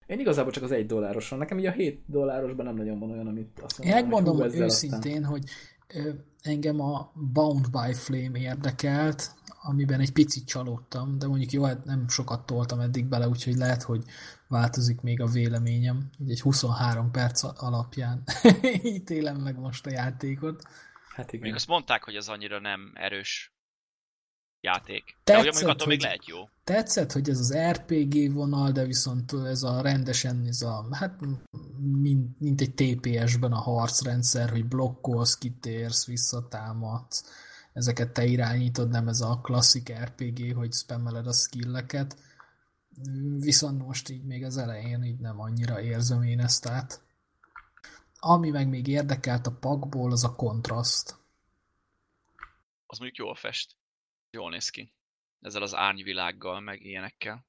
A: Én igazából csak az egy dollároson. Nekem így a 7 dollárosban nem nagyon van olyan, amit azt
C: Én
A: mondom,
C: megmondom
A: hogy
C: őszintén, hogy ö, engem a Bound by Flame érdekelt, amiben egy picit csalódtam, de mondjuk jó, hát nem sokat toltam eddig bele, úgyhogy lehet, hogy változik még a véleményem. Egy 23 perc alapján ítélem meg most a játékot.
A: Hát igen.
B: Még azt mondták, hogy ez annyira nem erős játék. De
C: Tetszett,
B: ugye mondjuk attól még lehet jó.
C: Tetszett, hogy ez az RPG vonal, de viszont ez a rendesen, ez a, hát mint, mint egy TPS-ben a harcrendszer, hogy blokkolsz, kitérsz, visszatámadsz, ezeket te irányítod, nem ez a klasszik RPG, hogy spammeled a skilleket. Viszont most így még az elején így nem annyira érzem én ezt át. Ami meg még érdekelt a pakból, az a kontraszt.
B: Az mondjuk jól fest. Jól néz ki. Ezzel az árnyvilággal, meg ilyenekkel.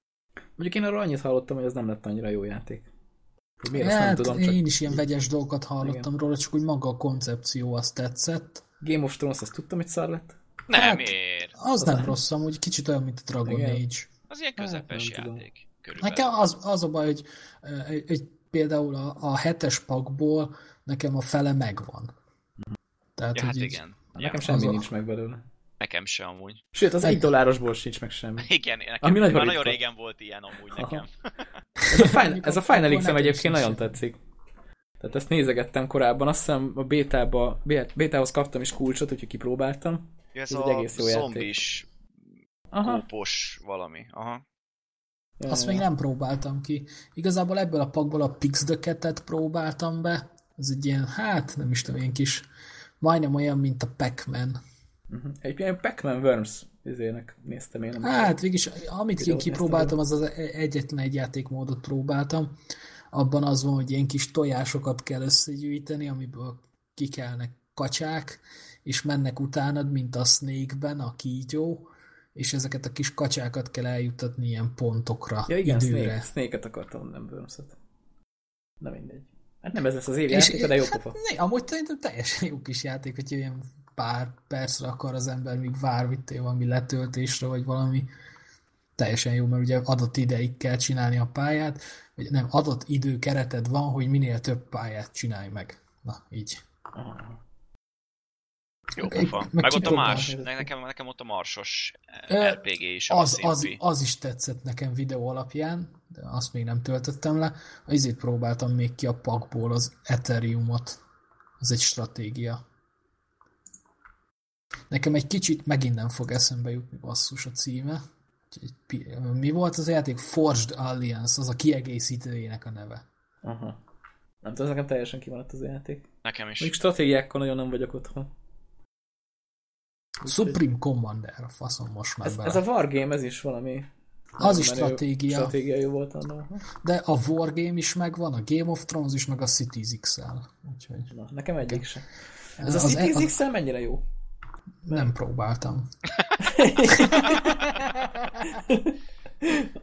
A: Mondjuk én arról annyit hallottam, hogy ez nem lett annyira jó játék. Miért, azt nem
C: Hát,
A: tudom, csak
C: én is ilyen vegyes dolgokat hallottam
A: Igen.
C: róla, csak úgy maga a koncepció azt tetszett.
A: Game of Thrones, azt tudtam, hogy szar lett.
B: Nem,
C: Hát-
B: miért?
C: Az,
A: Az
C: nem
A: nem.
C: rossz, amúgy kicsit olyan, mint a Dragon
A: Igen.
C: Age.
B: Az ilyen
A: Hát,
B: közepes
A: tudom.
B: játék. Körülbelül.
C: Nekem az, az a baj, hogy, hogy, hogy például a, a hetes pakból nekem a fele megvan. Tehát,
B: Ja, hát
C: így-
B: igen.
A: Nekem
B: Ja,
A: semmi nincs meg belőle.
B: Nekem se amúgy.
A: Sőt, az
C: Egy-
A: egy dollárosból sincs meg semmi.
B: Igen, nekem
A: Ami nagyon
B: már nagyon régen volt ilyen amúgy
A: Aha.
B: nekem.
A: Ez a, Final,
C: Mondjuk
A: ez a Final X-em
C: nekem
A: egyébként nagyon tetszik. Tehát ezt nézegettem korábban, azt hiszem a bétába, bé- bétához kaptam is kulcsot, úgyhogy kipróbáltam.
D: Ja, ez
A: Ez egy
D: a
A: egész jó
D: zombis,
A: Aha.
D: kópos valami. Aha.
A: Ja,
C: Azt
A: ja,
C: még nem próbáltam ki. Igazából ebből a pakból a Pix the Cat-et próbáltam be. Ez egy ilyen, hát nem is tudom, ilyen kis, majdnem olyan, mint a Pac-Man.
A: Mhm. Egy ilyen Pac-Man Worms izének néztem én.
C: Hát végig, amit én kipróbáltam, az az egyetlen egy játékmódot próbáltam. Abban az van, hogy ilyen kis tojásokat kell összegyűjteni, amiből kikelnek kacsák, és mennek utánad, mint a Snake-ben, a kígyó, és ezeket a kis kacsákat kell eljuttatni ilyen pontokra,
A: Ja igen,
C: időre.
A: Snake, Snake-et akartam, nem Worms-et. Na mindegy. Hát nem ez lesz az év
C: És-
A: játék, de jó pofa.
C: Ne, amúgy szerintem teljesen jó kis játék, hogy ilyen pár percre akar az ember, míg vár, mit tudom, valami letöltésre, vagy valami teljesen jó, mert ugye adott ideig kell csinálni a pályát, vagy nem, adott idő kereted van, hogy minél több pályát csinálj meg. Na, így.
B: Jó
C: Meg- meg
B: Meg ott a más, ne- nekem, nekem ott a marsos
C: Ö,
B: RPG is
C: Az, az, az is tetszett nekem videó alapján, de azt még nem töltöttem le. Azért próbáltam még ki a pakból az Ethereumot. Ez egy stratégia. Nekem egy kicsit megint nem fog eszembe jutni basszus a címe. Mi volt az a játék? Forged Alliance, az a kiegészítőjének a neve.
A: Aha. Nem tudom, ez nekem teljesen kimaradt az a játék.
B: Nekem is.
A: Mondjuk stratégiákkal nagyon nem vagyok otthon.
C: Supreme Commander, a faszom most már
A: Ez,
C: bele.
A: ez a Wargame, ez is valami...
C: Az is
A: menő
C: stratégia.
A: Stratégiai volt annak.
C: De a Wargame is megvan, a Game of Thrones is, meg a Cities XL. Úgyhogy
A: Na, nekem egyik sem. Ez a
C: Az-
A: Cities
C: az-
A: XL mennyire jó?
C: Nem próbáltam.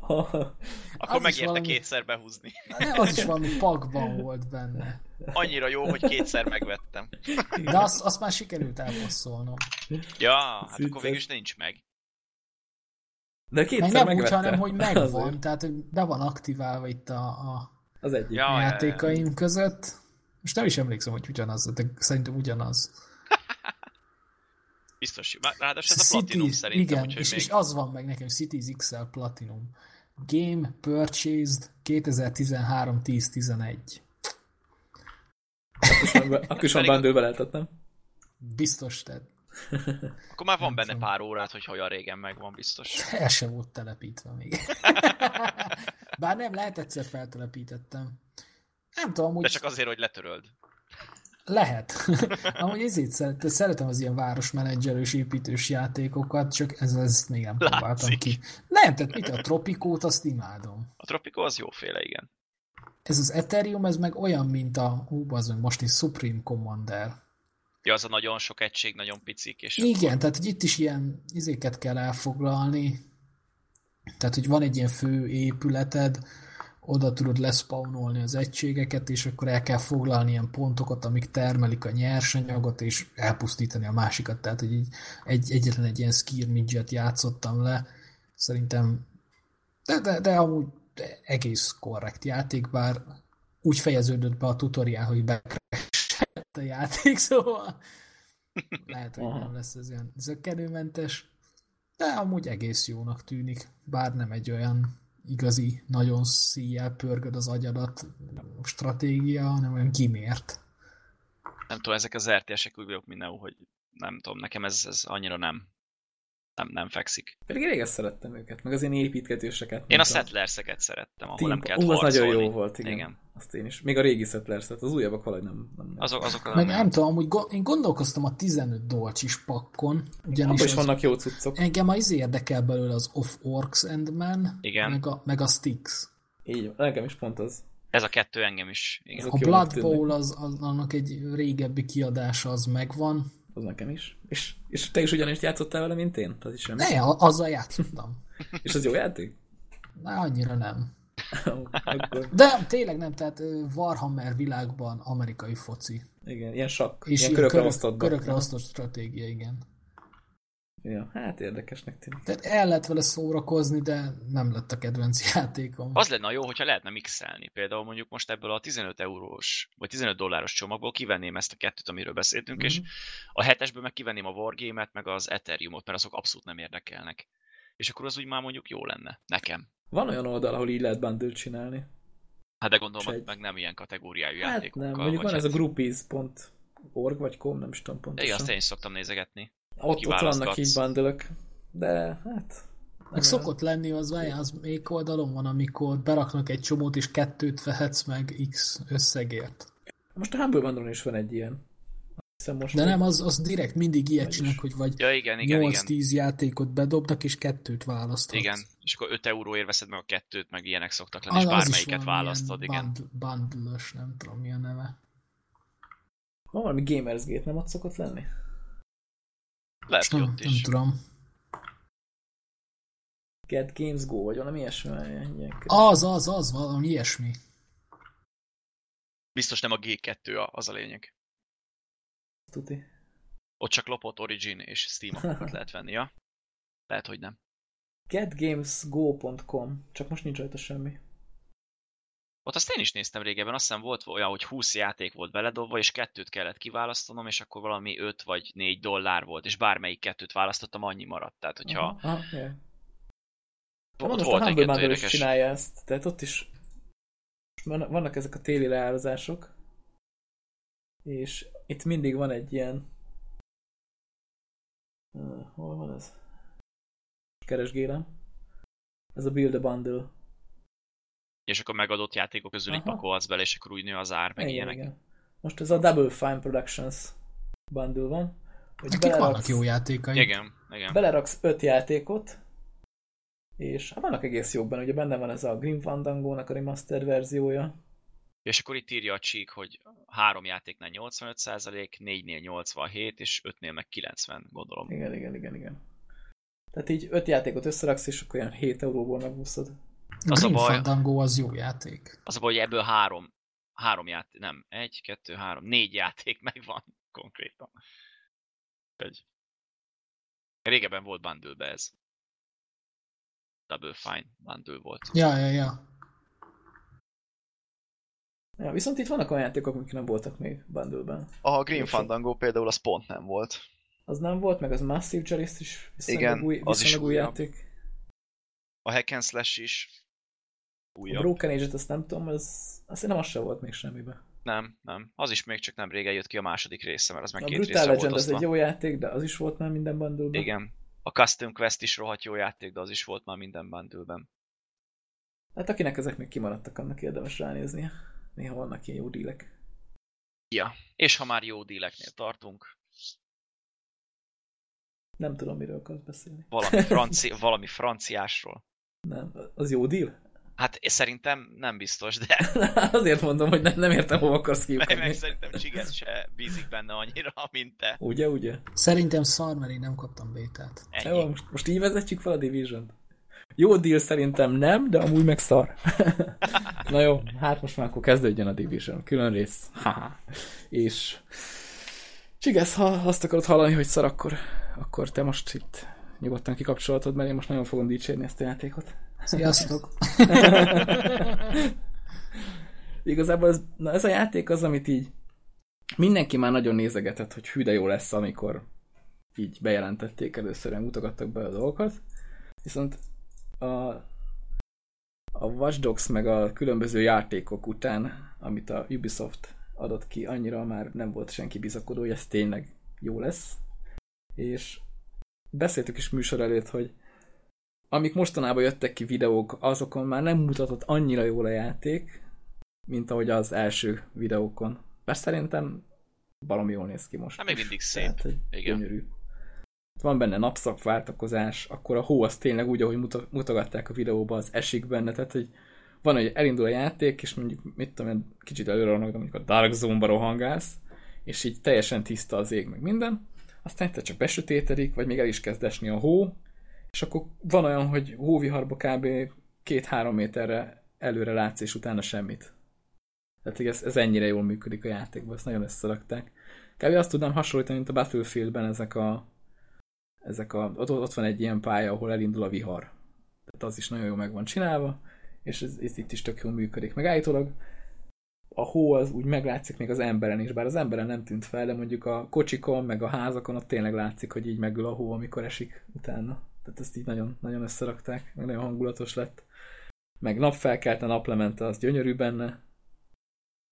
B: Akkor
C: az
B: megérte
C: valami-
B: kétszer behúzni.
C: De az is valami pakban volt benne.
B: Annyira jó, hogy kétszer megvettem.
C: De azt, azt már sikerült elpasszolnom.
B: Ja, hát
A: Vicces.
B: akkor végül is nincs meg.
A: De
C: Meg
A: kétszer
C: nem úgy,
A: megvettem.
C: hanem hogy
A: Azért.
C: megvan, tehát hogy be van aktiválva itt a, a
A: Az egyik.
B: Ja, ja, ja.
C: játékaim között. Most nem is emlékszem, hogy ugyanaz, de szerintem ugyanaz.
B: Biztos. Ráadásul ez a Platinum szerintem,
C: igen,
B: úgyhogy
C: és,
B: még...
C: és az van meg nekem, Cities XL Platinum. Game Purchased 2013-10-11.
A: Akkor is van bundle lehetett, nem?
C: Biztos, tehát
B: Akkor már van
C: nem
B: benne
C: tudom.
B: pár órát, hogy olyan régen megvan biztos.
C: el sem volt telepítve még. Bár nem, lehet egyszer feltelepítettem. Nem tudom,
B: De
C: hogy
B: csak azért, hogy letöröld.
C: Lehet. Amúgy ezért szeret, szeretem az ilyen városmenedzserős építős játékokat, csak ez, ezt még nem próbáltam
B: Látszik.
C: ki. Nem, tehát mit a Tropikót, azt imádom.
B: A Tropico az jóféle, igen.
C: Ez az Ethereum, ez meg olyan, mint a, hú, az most is Supreme Commander.
B: Ja, az a nagyon sok egység, nagyon picik, és
C: Igen, tehát hogy itt is ilyen izéket kell elfoglalni. Tehát, hogy van egy ilyen fő épületed, oda tudod leszpawnolni az egységeket, és akkor el kell foglalni ilyen pontokat, amik termelik a nyersanyagot, és elpusztítani a másikat. Tehát, hogy így egy, egyetlen egy ilyen skirmidget játszottam le. Szerintem, de, de, de amúgy egész korrekt játék, bár úgy fejeződött be a tutoriál, hogy bekressett a játék, szóval lehet, hogy nem lesz ez ilyen zökkenőmentes, de amúgy egész jónak tűnik, bár nem egy olyan igazi, nagyon szíjjel pörgöd az agyadat stratégia, hanem olyan kimért.
B: nem tudom, ezek az RTS-ek úgy vagyok mindenhol, hogy nem tudom, nekem ez, ez annyira nem, nem, nem fekszik.
A: Pedig régen szerettem őket, meg az ilyen építgetéseket.
B: Én a Settlers-eket szerettem, ahol
A: Team-
B: nem kellett
A: Ú, az nagyon jó volt, igen.
B: igen.
A: Azt én is. Még a régi settlers az újabbak valahogy nem. nem, nem.
B: Azok, azokra
C: Meg
B: nem,
C: nem tudom, amúgy go- én gondolkoztam a 15 dolcsis pakkon, ugyanis
A: Abban is
C: az,
A: vannak jó cuccok.
C: engem az izé érdekel belőle az Of Orcs and Men,
B: Igen.
C: meg a, meg a Styx.
A: Így van. Nekem is pont az.
B: Ez a kettő engem is. Igen.
A: Azok
C: A Blood. Bowl az, az, annak egy régebbi kiadása az megvan.
A: Az nekem is. És, és te is ugyanis játszottál vele, mint én? Az is semmi.
C: Ne, azzal játszottam.
A: És az jó játék?
C: Na, annyira nem. De tényleg nem, tehát Warhammer világban amerikai foci.
A: igen, ilyen sakk.
C: És
A: ilyen körökre
C: körök,
A: osztott.
C: körökre osztott stratégia, igen.
A: Ja, hát érdekesnek tűnik.
C: Tehát el lehet vele szórakozni, de nem lett a kedvenc játékom.
B: Az lenne a jó, hogyha lehetne mixelni. Például mondjuk most ebből a 15 eurós, vagy 15 dolláros csomagból kivenném ezt a kettőt, amiről beszéltünk,
A: Mhm.
B: és a hetesből meg kivenném a Wargame-et, meg az Ethereumot, mert azok abszolút nem érdekelnek. És akkor az úgy már mondjuk jó lenne. Nekem.
A: Van olyan oldal, ahol így lehet bundle csinálni.
B: Hát de gondolom,
A: egy-
B: meg nem ilyen kategóriájú
A: Hát
B: játékokkal.
A: nem, mondjuk van ez a
B: hát-
A: groupies.org vagy com, nem is tudom
B: Igen,
A: pontosan.
B: azt én is szoktam nézegetni.
A: Ott, ott vannak így bundle de hát...
C: Meg szokott lenni az, várjál, az még oldalon van, amikor beraknak egy csomót, és kettőt vehetsz meg X összegért.
A: Most a Humble bundle is van egy ilyen. Hiszem most
C: De nem, az, az direkt mindig ilyet csinálnak, hogy vagy
B: Ja, igen, igen, igen.
C: 8-10 játékot bedobnak, és kettőt választhatsz.
B: Igen, és akkor 5 euróért veszed meg a kettőt, meg ilyenek szoktak lenni, és
C: Az, is
B: bármelyiket választod, igen.
C: Bundle, nem tudom mi a neve.
A: Van valami Gamers Gate, nem ott szokott lenni?
B: Lehet,
C: Nem,
B: ott
C: nem
B: is.
C: tudom.
A: Get Games Go, vagy valami ilyesmi.
C: Az, az, az, valami ilyesmi.
B: Biztos nem a G2 a- az a lényeg.
A: Tuti.
B: Ott csak lopott Origin és Steam apokat lehet venni, ja? Lehet, hogy nem.
A: Getgamesgo.com, csak most nincs rajta semmi.
B: Ott azt én is néztem régebben, azt hiszem volt olyan, hogy 20 játék volt beledobva, és kettőt kellett kiválasztanom, és akkor valami 5 vagy 4 dollár volt, és bármelyik kettőt választottam, annyi maradt. Tehát, hogyha
A: Aha, yeah.
B: ott
A: most
B: volt
A: a Humble Bundle is
B: érdekes.
A: csinálja ezt, tehát ott is van- vannak ezek a téli leárazások, és itt mindig van egy ilyen hol van ez? Keresgélem. Ez a Build a Bundle.
B: És akkor megadott játékok közül így
A: Aha.
B: pakolhatsz bele, és akkor úgy nő az ár, meg
A: igen,
B: ilyenek.
A: igen. Most ez a Double Fine Productions bundle van. Hogy
C: Nekik vannak jó játékai.
B: Igen, igen.
A: beleraksz öt játékot, és hát vannak egész jók benne, ugye benne van ez a Grim Fandango-nak a remastered verziója.
B: És akkor itt írja a csík, hogy három játéknál 85%, négynél 87, és ötnél meg 90, gondolom.
A: Igen, igen, igen, igen. Tehát így öt játékot összeraksz, és akkor olyan 7 euróból megúszod.
C: A
B: Az a baj-
C: Fandango az jó játék.
B: Az a baj, hogy ebből három, három játék, nem, egy, kettő, három, négy játék megvan konkrétan. Egy. Régebben volt bundle ez. Double Fine bundle volt.
C: Ja, ja, ja.
A: Ja, viszont itt vannak olyan játékok, amik nem voltak még bundle-ben.
D: A Green. Fandango például az pont nem volt.
A: Az nem volt, meg az Massive Chalice is viszonylag
D: Igen,
A: új,
D: az is
A: viszonylag új játék.
D: A Hack and Slash is
A: A
D: újabb.
A: Broken Age-et azt nem tudom, az, azt nem az se volt még semmibe.
B: Nem, nem. Az is még csak nem régen jött ki a második része, mert az meg
A: A
B: két
A: Brutal
B: részre volt
A: Legend az
B: osztva.
A: egy jó játék, de az is volt már minden bundle
B: Igen. A Custom Quest is rohadt jó játék, de az is volt már minden bundle
A: Hát akinek ezek még kimaradtak, annak érdemes ránéznie. Néha vannak ilyen jó dílek.
B: Ja. És ha már jó díleknél tartunk,
A: Nem tudom, miről akarsz beszélni.
B: valami, franci, valami franciásról.
A: Nem, az jó deal?
B: Hát szerintem nem biztos, de
A: Azért mondom, hogy nem, nem értem, hova akarsz
B: meg, meg
A: kiukadni.
B: szerintem Csigesz se bízik benne annyira, mint te.
A: Ugye, ugye?
C: Szerintem szar, mert én nem kaptam bétát.
B: Ennyi.
A: Jó, most, most így vezetjük fel a division Jó deal szerintem nem, de amúgy meg szar. Na jó, hát most már akkor kezdődjön a Division. Külön rész. És Csigesz, ha azt akarod hallani, hogy szar, akkor, akkor te most itt nyugodtan kikapcsolhatod, mert én most nagyon fogom dicsérni ezt a játékot.
C: Sziasztok!
A: Igazából ez, na ez a játék az, amit így mindenki már nagyon nézegetett, hogy hű de jó lesz, amikor így bejelentették először, mutogattak be a dolgokat. Viszont a, a Watch Dogs meg a különböző játékok után, amit a Ubisoft adott ki, annyira már nem volt senki bizakodó, hogy ez tényleg jó lesz. És beszéltük is műsor előtt, hogy amik mostanában jöttek ki videók, azokon már nem mutatott annyira jól a játék, mint ahogy az első videókon. Bár szerintem valami jól néz ki most.
B: Hát még mindig szép.
A: Tehát,
B: Igen.
A: gyönyörű. Van benne napszakváltakozás, akkor a hó az tényleg úgy, ahogy mutogatták a videóban, az esik benne, tehát hogy van, hogy elindul a játék, és mondjuk, mit tudom én, kicsit előre van, mondjuk a Dark Zone-ba rohangálsz, és így teljesen tiszta az ég, meg minden, aztán egyszer csak besötétedik, vagy még el is kezd esni a hó, és akkor van olyan, hogy hóviharba kb. két-három méterre előre látsz, és utána semmit. Tehát ez, ez ennyire jól működik a játékban, ezt nagyon összerakták. Kb. azt tudnám hasonlítani, mint a Battlefieldben ezek a, ezek a ott, ott van egy ilyen pálya, ahol elindul a vihar. Tehát az is nagyon jól meg van csinálva, és ez, ez itt is tök jól működik. Meg állítólag a hó az úgy meglátszik még az emberen is, bár az emberen nem tűnt fel, de mondjuk a kocsikon, meg a házakon ott tényleg látszik, hogy így megül a hó, amikor esik utána. Tehát ezt így nagyon, nagyon összerakták, nagyon hangulatos lett. Meg napfelkelte, naplemente, az gyönyörű benne.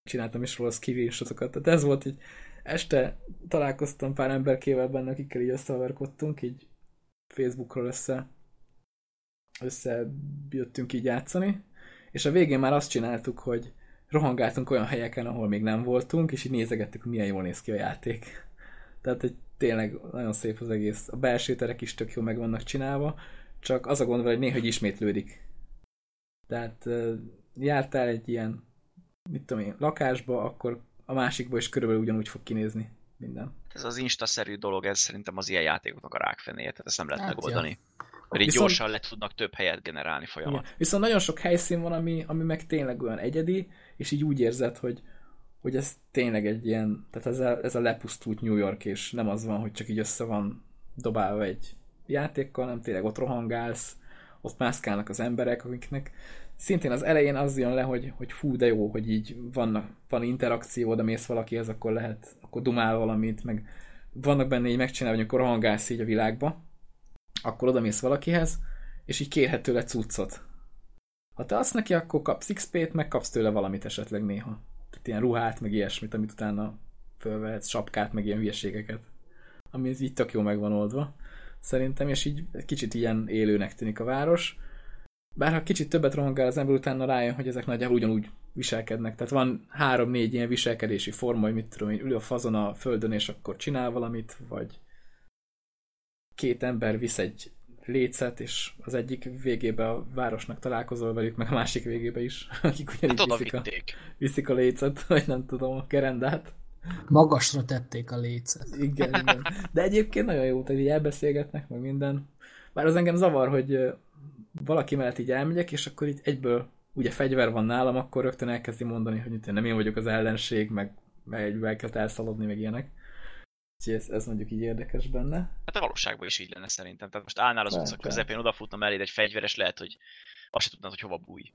A: Csináltam is róla screenshotokat. Tehát ez volt így, este találkoztam pár emberkével benne, akikkel így összehaverkodtunk, így Facebookról össze összejöttünk így játszani, és a végén már azt csináltuk, hogy rohangáltunk olyan helyeken, ahol még nem voltunk, és így nézegettük, milyen jól néz ki a játék. Tehát, hogy tényleg nagyon szép az egész. A belső terek is tök jó meg vannak csinálva, csak az a gond hogy néha hogy ismétlődik. Tehát jártál egy ilyen, mit tudom én, lakásba, akkor a másikba is körülbelül ugyanúgy fog kinézni minden.
B: Ez az instaszerű dolog, ez szerintem az ilyen játékoknak a rákfenéje, tehát ezt nem lehet
C: Hát,
B: megoldani. Mert így
A: Viszont-
B: gyorsan le tudnak több helyet generálni folyamat.
A: Igen. Viszont nagyon sok helyszín van, ami, ami meg tényleg olyan egyedi, és így úgy érzed, hogy, hogy ez tényleg egy ilyen, tehát ez a, ez a lepusztult New York, és nem az van, hogy csak így össze van dobálva egy játékkal, nem tényleg ott rohangálsz, ott mászkálnak az emberek, akiknek szintén az elején az jön le, hogy, hogy fú, de jó, hogy így vannak, van interakció, oda mész valakihez, akkor lehet, akkor dumál valamit, meg vannak benne így megcsinálva, hogy amikor rohangálsz így a világba, akkor oda mész valakihez, és így kérhet tőle cuccot. Ha te azt neki, akkor kapsz XP-t, meg kapsz tőle valamit esetleg néha. Tehát ilyen ruhát, meg ilyesmit, amit utána fölvehetsz, sapkát, meg ilyen hülyeségeket. Ami így tök jó meg van oldva, szerintem, és így kicsit ilyen élőnek tűnik a város. Bár ha kicsit többet rohangál az ember, utána rájön, hogy ezek nagyjából ugyanúgy viselkednek. Tehát van három-négy ilyen viselkedési forma, hogy mit tudom én, ül a fazon a földön, és akkor csinál valamit, vagy két ember visz egy lécet, és az egyik végébe a városnak találkozol velük, meg a másik végébe is, akik ugyanígy
B: Hát
A: viszik a, viszik a lécet, vagy nem tudom, a gerendát.
C: Magasra tették a lécet.
A: Igen, igen. De egyébként nagyon jó, tehát így elbeszélgetnek, meg minden. Bár az engem zavar, hogy valaki mellett így elmegyek, és akkor így egyből ugye fegyver van nálam, akkor rögtön elkezdi mondani, hogy itt nem én vagyok az ellenség, meg, meg egyből elkezd elszaladni, meg ilyenek. Úgyhogy ez, ez mondjuk így érdekes benne.
B: Hát a valóságban is így lenne szerintem. Tehát most állnál az
A: Lehet,
B: utca közepén, odafutna melléd egy fegyveres, lehet, hogy azt se tudnád, hogy hova bújj.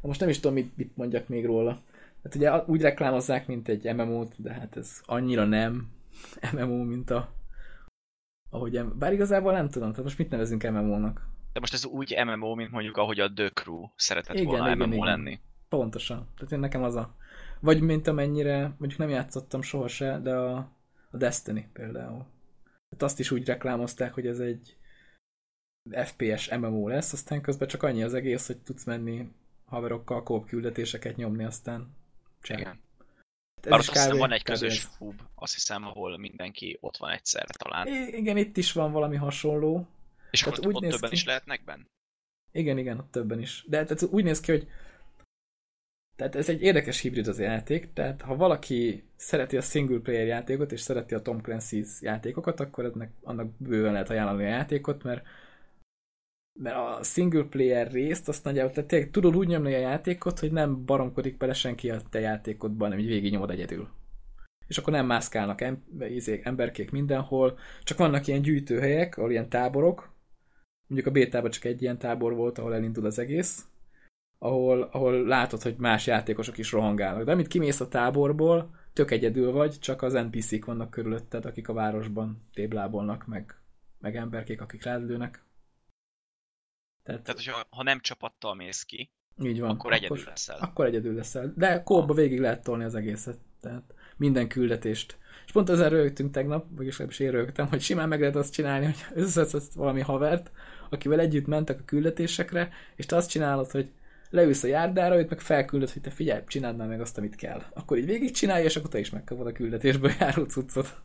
A: Na most nem is tudom, mit, mit mondjak még róla. Hát ugye úgy reklámozzák, mint egy MMO-t, de hát ez annyira nem MMO, mint a ahogy, bár igazából nem tudom, tehát most mit nevezünk MMO-nak?
B: De most ez úgy MMO, mint mondjuk ahogy a The Crew szeretett
A: Igen,
B: volna
A: igen,
B: MMO
A: igen.
B: lenni.
A: Pontosan. Tehát én nekem az a... Vagy mint amennyire, mondjuk nem játszottam soha se, de a, a Destiny például. Hát azt is úgy reklámozták, hogy ez egy FPS MMO lesz, aztán közben csak annyi az egész, hogy tudsz menni haverokkal kóp küldetéseket nyomni, aztán csak.
B: Igen.
A: Ez
B: Bár
A: is
B: ott azt hiszem van egy közös
A: ez.
B: hub, azt hiszem, ahol mindenki ott van egyszerre talán.
A: I- Igen, itt is van valami hasonló.
B: És
A: tehát
B: akkor
A: úgy
B: ott
A: néz
B: többen
A: ki-
B: is lehetnek benne?
A: Igen, igen, ott többen is. De tehát úgy néz ki, hogy tehát ez egy érdekes hibrid az játék, tehát ha valaki szereti a single player játékot, és szereti a Tom Clancy's játékokat, akkor ennek, annak bőven lehet ajánlani a játékot, mert mert a single player részt azt nagyjából, tehát tényleg tudod úgy nyomni a játékot, hogy nem baromkodik bele senki a te játékodban, hanem így végignyomod egyedül. És akkor nem mászkálnak em- izék, emberkék mindenhol, csak vannak ilyen gyűjtőhelyek, ahol ilyen táborok, mondjuk a bétában csak egy ilyen tábor volt, ahol elindul az egész, ahol, ahol látod, hogy más játékosok is rohangálnak. De amit kimész a táborból, tök egyedül vagy, csak az NPC-k vannak körülötted, akik a városban téblábolnak, meg, meg emberkék, akik rád lőnek. Tehát,
B: Tehát, hogyha ha nem csapattal mész ki,
A: így van.
B: akkor egyedül leszel.
A: Akkor egyedül leszel. De kóba végig lehet tolni az egészet. Tehát minden küldetést. És pont ezzel rögtünk tegnap, vagyis legalábbis én rögtem, hogy simán meg lehet azt csinálni, hogy összeszedsz valami havert, akivel együtt mentek a küldetésekre, és te azt csinálod, hogy leülsz a járdára, őt meg felküldöd, hogy te figyelj, csináld már meg azt, amit kell. Akkor így végig csinálja, és akkor te is megkapod a küldetésből járó cuccot.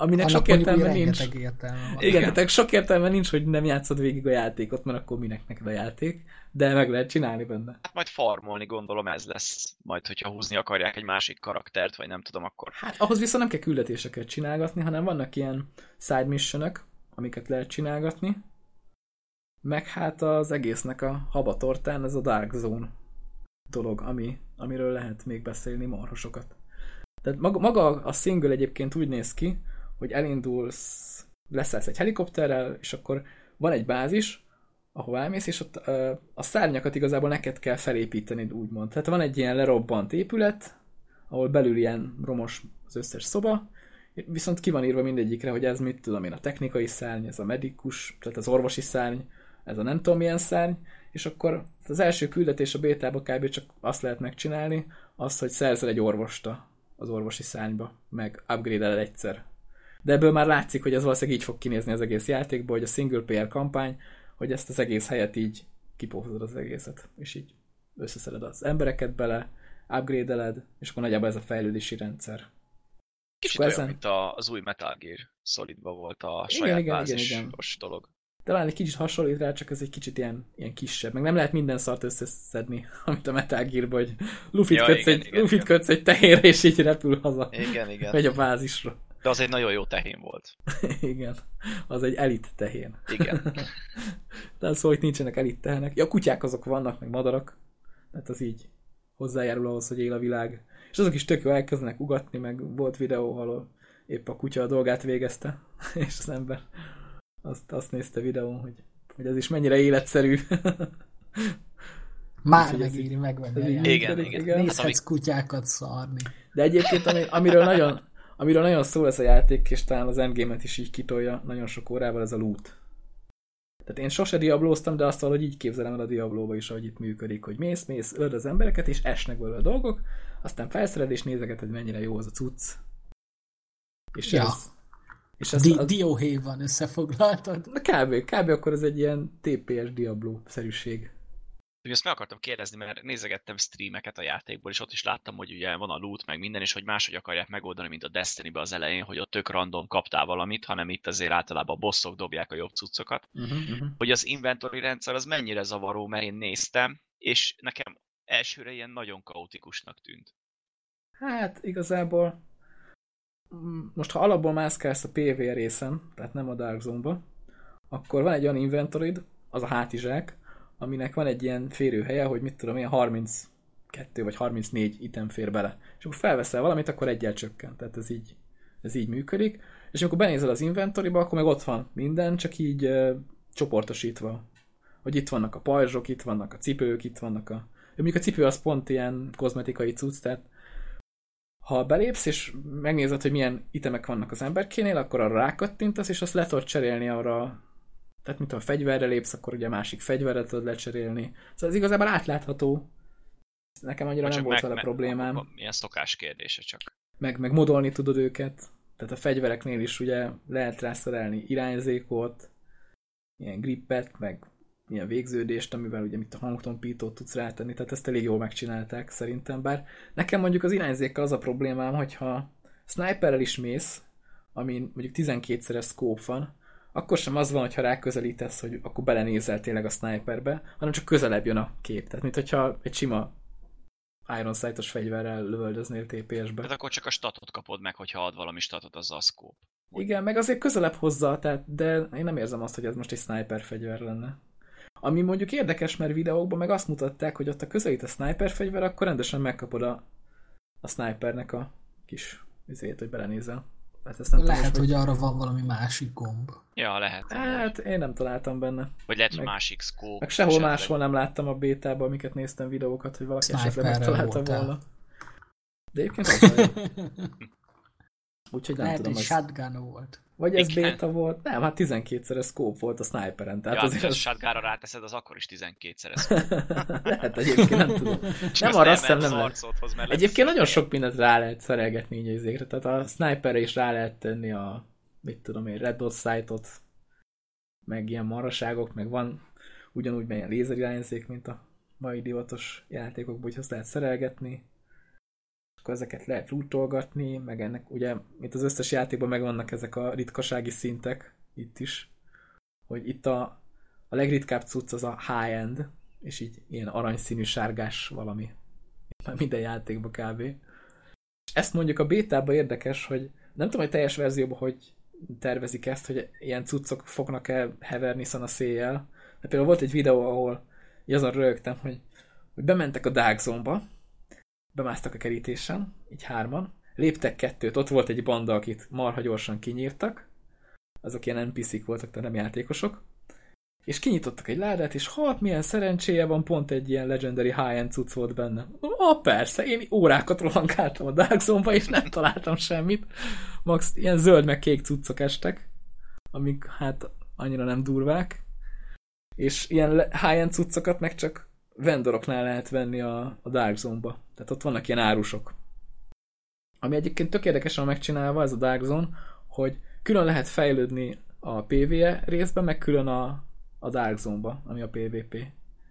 A: Aminek
C: Annak
A: sok értelme nincs.
C: értelme van.
A: Igen, tehát sok értelme nincs, hogy nem játszod végig a játékot, mert akkor minek neked a játék, de meg lehet csinálni benne.
B: Hát majd farmolni gondolom ez lesz. Majd, hogyha húzni akarják egy másik karaktert, vagy nem tudom, akkor
A: Hát ahhoz viszont nem kell küldetéseket csinálgatni, hanem vannak ilyen side missionök, amiket lehet csinálgatni, meg hát az egésznek a habatortán ez a Dark Zone dolog, ami, amiről lehet még beszélni marhosokat. Tehát maga, maga a single egyébként úgy néz ki, hogy elindulsz, leszállsz egy helikopterrel, és akkor van egy bázis, ahol elmész, és ott ö, a szárnyakat igazából neked kell felépíteni, úgymond. Tehát van egy ilyen lerobbant épület, ahol belül ilyen romos az összes szoba, viszont ki van írva mindegyikre, hogy ez mit tudom én, a technikai szárny, ez a medikus, tehát az orvosi szárny, ez a nem tudom milyen szárny, és akkor az első küldetés a bétába kb. csak azt lehet megcsinálni, azt, hogy szerzel egy orvosta az orvosi szárnyba, meg upgrade egyszer. De ebből már látszik, hogy ez valószínűleg így fog kinézni az egész játékból, hogy a single player kampány, hogy ezt az egész helyet így kipózod az egészet, és így összeszeded az embereket bele, upgrade és akkor nagyjából ez a fejlődési rendszer.
B: kicsit olyan,
A: ezen-
B: mint az új Metal Gear Solidban volt a
A: Igen,
B: saját
A: igen, igen,
B: bázisos
A: igen.
B: dolog.
A: Talán egy kicsit hasonlít rá, csak ez egy kicsit ilyen, ilyen kisebb. Meg nem lehet minden szart összeszedni, amit a Metal gear hogy Luffy-t,
B: Ja,
A: kötsz,
B: igen,
A: egy,
B: igen,
A: Luffy-t kötsz egy tehérre, és így repül haza.
D: Igen, igen.
A: Megy a bázisra.
B: De az egy nagyon jó tehén volt.
A: igen. Az egy elit tehén.
B: Igen.
A: De szó, hogy nincsenek elit tehenek. Ja, kutyák azok vannak, meg madarak. Tehát az így hozzájárul ahhoz, hogy él a világ. És azok is tök jó elkezdenek ugatni, meg volt videó, ahol épp a kutya a dolgát végezte, és az ember azt, azt nézte videón, hogy, hogy ez is mennyire életszerű.
C: Már
A: ez
C: megéri
A: így-
C: megvenni játékot.
B: Igen,
A: működik,
B: igen.
A: igen.
B: Hát,
C: Nézhetsz kutyákat szarni.
A: De egyébként, ami, amiről, nagyon, amiről nagyon szól ez a játék, és talán az endgame-et is így kitolja nagyon sok órával, ez a loot. Tehát én sose diablóztam, de azt valahogy így képzelem el a diablóba is, ahogy itt működik, hogy mész, mész, öld az embereket, és esnek belőle a dolgok, aztán felszered, és nézegeted, hogy mennyire jó az a cucc. És
C: Ja.
A: ez, és ez,
C: Di-
A: az,
C: Dióhéjban összefoglaltad.
A: na kb, kb. akkor ez egy ilyen TPS Diablo-szerűség.
B: Ugye ezt meg akartam kérdezni, mert nézegettem streameket a játékból, és ott is láttam, hogy ugye van a loot, meg minden, és hogy máshogy akarják megoldani, mint a Destiny-be az elején, hogy ott tök random kaptál valamit, hanem itt azért általában a bosszok dobják a jobb cuccokat.
A: Uh-huh, uh-huh.
B: Hogy az inventory rendszer az mennyire zavaró, mert én néztem, és nekem elsőre ilyen nagyon kaotikusnak tűnt.
A: Hát igazából most ha alapból mászkálsz a PV részen, tehát nem a Dark Zone-ba, akkor van egy olyan inventorid, az a hátizsák, aminek van egy ilyen férőhelye, hogy mit tudom én, 32 vagy 34 item fér bele. És akkor felveszel valamit, akkor egyel csökken. Tehát ez így, ez így működik. És amikor benézel az inventoryba, akkor meg ott van minden, csak így uh, csoportosítva. Hogy itt vannak a pajzsok, itt vannak a cipők, itt vannak a Mondjuk a cipő az pont ilyen kozmetikai cucc, tehát ha belépsz, és megnézed, hogy milyen itemek vannak az emberkénél, akkor arra rákattintasz, és azt le tudod cserélni arra, tehát mint ha fegyverre lépsz, akkor ugye másik fegyverre tudod lecserélni. Szóval ez igazából átlátható. Nekem annyira nem volt
B: meg-
A: vele
B: meg-
A: problémám.
B: Milyen szokás kérdése csak.
A: Meg, meg modolni tudod őket. Tehát a fegyvereknél is ugye lehet rászerelni irányzékot, ilyen grippet, meg ilyen végződést, amivel ugye mit a hangtompítót tudsz rátenni, tehát ezt elég jól megcsinálták szerintem, bár nekem mondjuk az irányzékkal az a problémám, hogyha sniperrel is mész, amin mondjuk 12-szeres scope van, akkor sem az van, hogyha ráközelítesz, hogy akkor belenézel tényleg a sniperbe, hanem csak közelebb jön a kép. Tehát, mint hogyha egy sima Iron Sight-os fegyverrel lövöldöznél TPS-be.
B: Tehát akkor csak a statot kapod meg, hogyha ad valami statot, az a scope.
A: Igen, meg azért közelebb hozza, tehát, de én nem érzem azt, hogy ez most egy sniper fegyver lenne. Ami mondjuk érdekes, mert videókban meg azt mutatták, hogy ott a közelít a sniper fegyver, akkor rendesen megkapod a, a snipernek a kis izét, hogy belenézel. Hát ezt nem
C: Lehet,
A: tudom,
C: hogy arra van valami másik gomb.
B: Ja, lehet.
A: Hát én nem találtam benne.
B: Vagy lehet, hogy
A: meg-
B: másik scope.
A: Meg sehol
B: esetleg.
A: máshol nem láttam a bétában, amiket néztem videókat, hogy valaki esetleg
C: Sniperrel
A: megtalálta volna. De egyébként. Úgyhogy nem
C: Lehet,
A: tudom,
C: egy
A: ez...
C: shotgun volt.
A: Vagy ez
B: Igen.
A: béta volt? Nem, hát 12-szeres scope volt a sniperen. Tehát
B: Ja,
A: azért
B: az... shotgunra ráteszed, az akkor is 12-szeres.
A: Lehet egyébként, nem tudom. Nem arra azt hiszem nem lehet. Egyébként nagyon sok mindent rá lehet szerelgetni így az égre. Tehát a sniperre is rá lehet tenni a, mit tudom én, red dot sight-ot, meg ilyen maraságok, meg van ugyanúgy ilyen lézerirányzék, mint a mai divatos játékokban, hogy azt lehet szerelgetni. Akkor ezeket lehet lootolgatni, meg ennek ugye, mint az összes játékban megvannak ezek a ritkasági szintek, itt is, hogy itt a, a legritkább cucc az a high-end, és így ilyen aranyszínű sárgás valami. Már minden játékban kb. És ezt mondjuk a bétában érdekes, hogy nem tudom, hogy teljes verzióban hogy tervezik ezt, hogy ilyen cuccok fognak el heverni szan a széjjel. De például volt egy videó, ahol így azon rögtem, hogy, hogy bementek a Dark Zone-ba, bemásztak a kerítésen, így hárman, léptek kettőt, ott volt egy banda, akit marha gyorsan kinyírtak, azok ilyen NPC-k voltak, de nem játékosok, és kinyitottak egy ládát, és hát milyen szerencséje van, pont egy ilyen legendary high-end cucc volt benne. Ah, persze, én órákat rohangáltam a Dark Zone-ba, és nem találtam semmit. Max ilyen zöld meg kék cuccok estek, amik hát annyira nem durvák. És ilyen high-end cuccokat meg csak vendoroknál lehet venni a, a Dark Zone-ba. Tehát ott vannak ilyen árusok. Ami egyébként tök érdekesen megcsinálva, ez a Dark Zone, hogy külön lehet fejlődni a PvE részben, meg külön a, a Dark Zone-ba, ami a PvP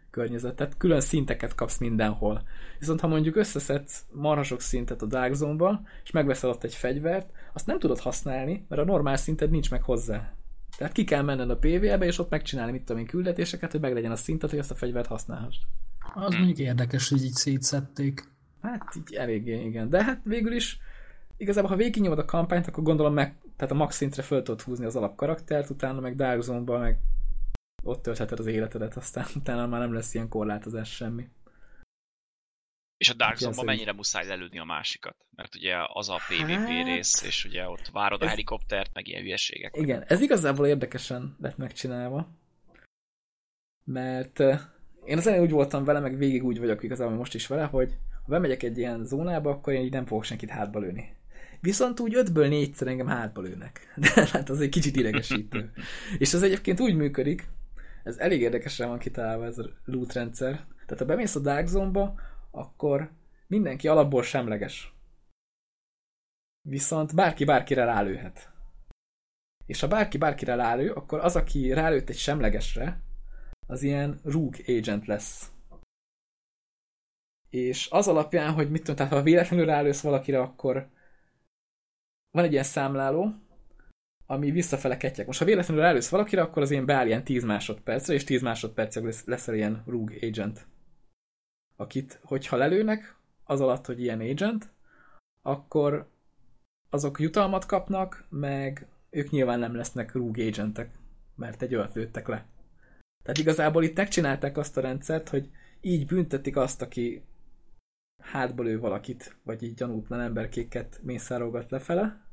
A: környezet. Tehát külön szinteket kapsz mindenhol. Viszont ha mondjuk összeszedsz marha sok szintet a Dark Zone-ba, és megveszel ott egy fegyvert, azt nem tudod használni, mert a normál szinted nincs meg hozzá. Tehát ki kell menned a PvE-be, és ott megcsinálni mit tudom én küldetéseket, hogy meglegyen a szintet, hogy azt a fegyvert használhass.
C: Az mondjuk érdekes, hogy így szétszették.
A: Hát így eléggé, igen. De hát végül is igazából, ha végignyomod a kampányt, akkor gondolom meg, tehát a max szintre föl tudod húzni az alapkaraktert, utána meg Dark Zone-ba, meg ott töltheted az életedet, aztán utána már nem lesz ilyen korlátozás semmi.
B: És a Dark Zone-ban mennyire muszáj lelődni a másikat? Mert ugye az a PvP
A: Hát-
B: rész, és ugye ott várod a
A: Ez-
B: helikoptert, meg ilyen hülyeségek.
A: Igen, ez igazából érdekesen lett megcsinálva, mert eh, én az elején úgy voltam vele, meg végig úgy vagyok igazából most is vele, hogy ha bemegyek egy ilyen zónába, akkor én így nem fogok senkit hátba lőni. Viszont úgy ötből négyszer engem hátba lőnek. De hát az egy kicsit idegesítő. És ez egyébként úgy működik, ez elég érdekesen van kitalálva ez a loot rendszer. Tehát ha bemész a Dark Zone-ba, akkor mindenki alapból semleges. Viszont bárki bárkire rálőhet. És ha bárki bárkire rálő, akkor az, aki rálőtt egy semlegesre, az ilyen rogue agent lesz. És az alapján, hogy mit tudom, tehát ha véletlenül rálősz valakire, akkor van egy ilyen számláló, ami visszafele ketyeg. Most ha véletlenül rálősz valakire, akkor az ilyen beáll ilyen 10 másodpercre, és 10 másodpercig lesz, leszel ilyen rogue agent. Akit, hogyha lelőnek, az alatt, hogy ilyen agent, akkor azok jutalmat kapnak, meg ők nyilván nem lesznek rogue agentek, mert egy olyat lőttek le. Tehát igazából itt megcsinálták azt a rendszert, hogy így büntetik azt, aki hátba lő valakit, vagy így gyanútlan emberkéket mészárolgat lefele,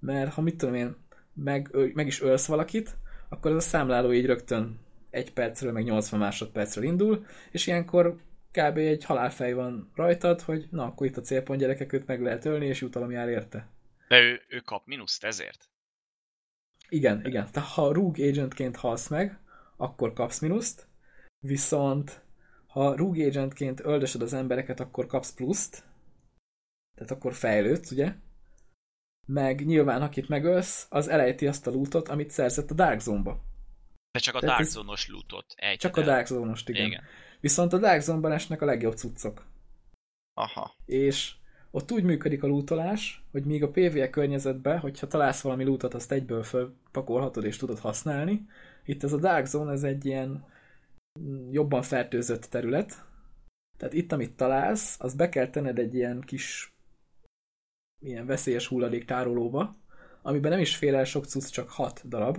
A: mert ha mit tudom én, meg, meg is ölsz valakit, akkor az a számláló így rögtön egy percről, meg 80 másodpercről indul, és ilyenkor kb. egy halálfej van rajtad, hogy na, akkor itt a célpont gyerekek, őt meg lehet ölni, és jutalom jár érte.
B: De ő, ő kap mínuszt ezért?
A: Igen, igen. Tehát ha Rogue Agentként halsz meg, akkor kapsz mínuszt, viszont ha Rogue Agentként öldösöd az embereket, akkor kapsz pluszt, tehát akkor fejlődsz, ugye? Meg nyilván, akit megölsz, az elejti azt a lootot, amit szerzett a Dark Zone-ba.
B: De csak a
A: Tehát
B: Dark Zone-os lootot
A: Csak a. Dark Zone-ost, igen.
B: Igen.
A: Viszont a Dark Zone-ban esnek a legjobb cuccok.
D: Aha.
A: És ott úgy működik a lootolás, hogy míg a PvE környezetben, hogyha találsz valami lootot, azt egyből fölpakolhatod és tudod használni. Itt ez a Dark Zone, ez egy ilyen jobban fertőzött terület. Tehát itt, amit találsz, az be kell tenned egy ilyen kis ilyen veszélyes hulladék tárolóba, amiben nem is fér el sok cucc, csak 6 darab.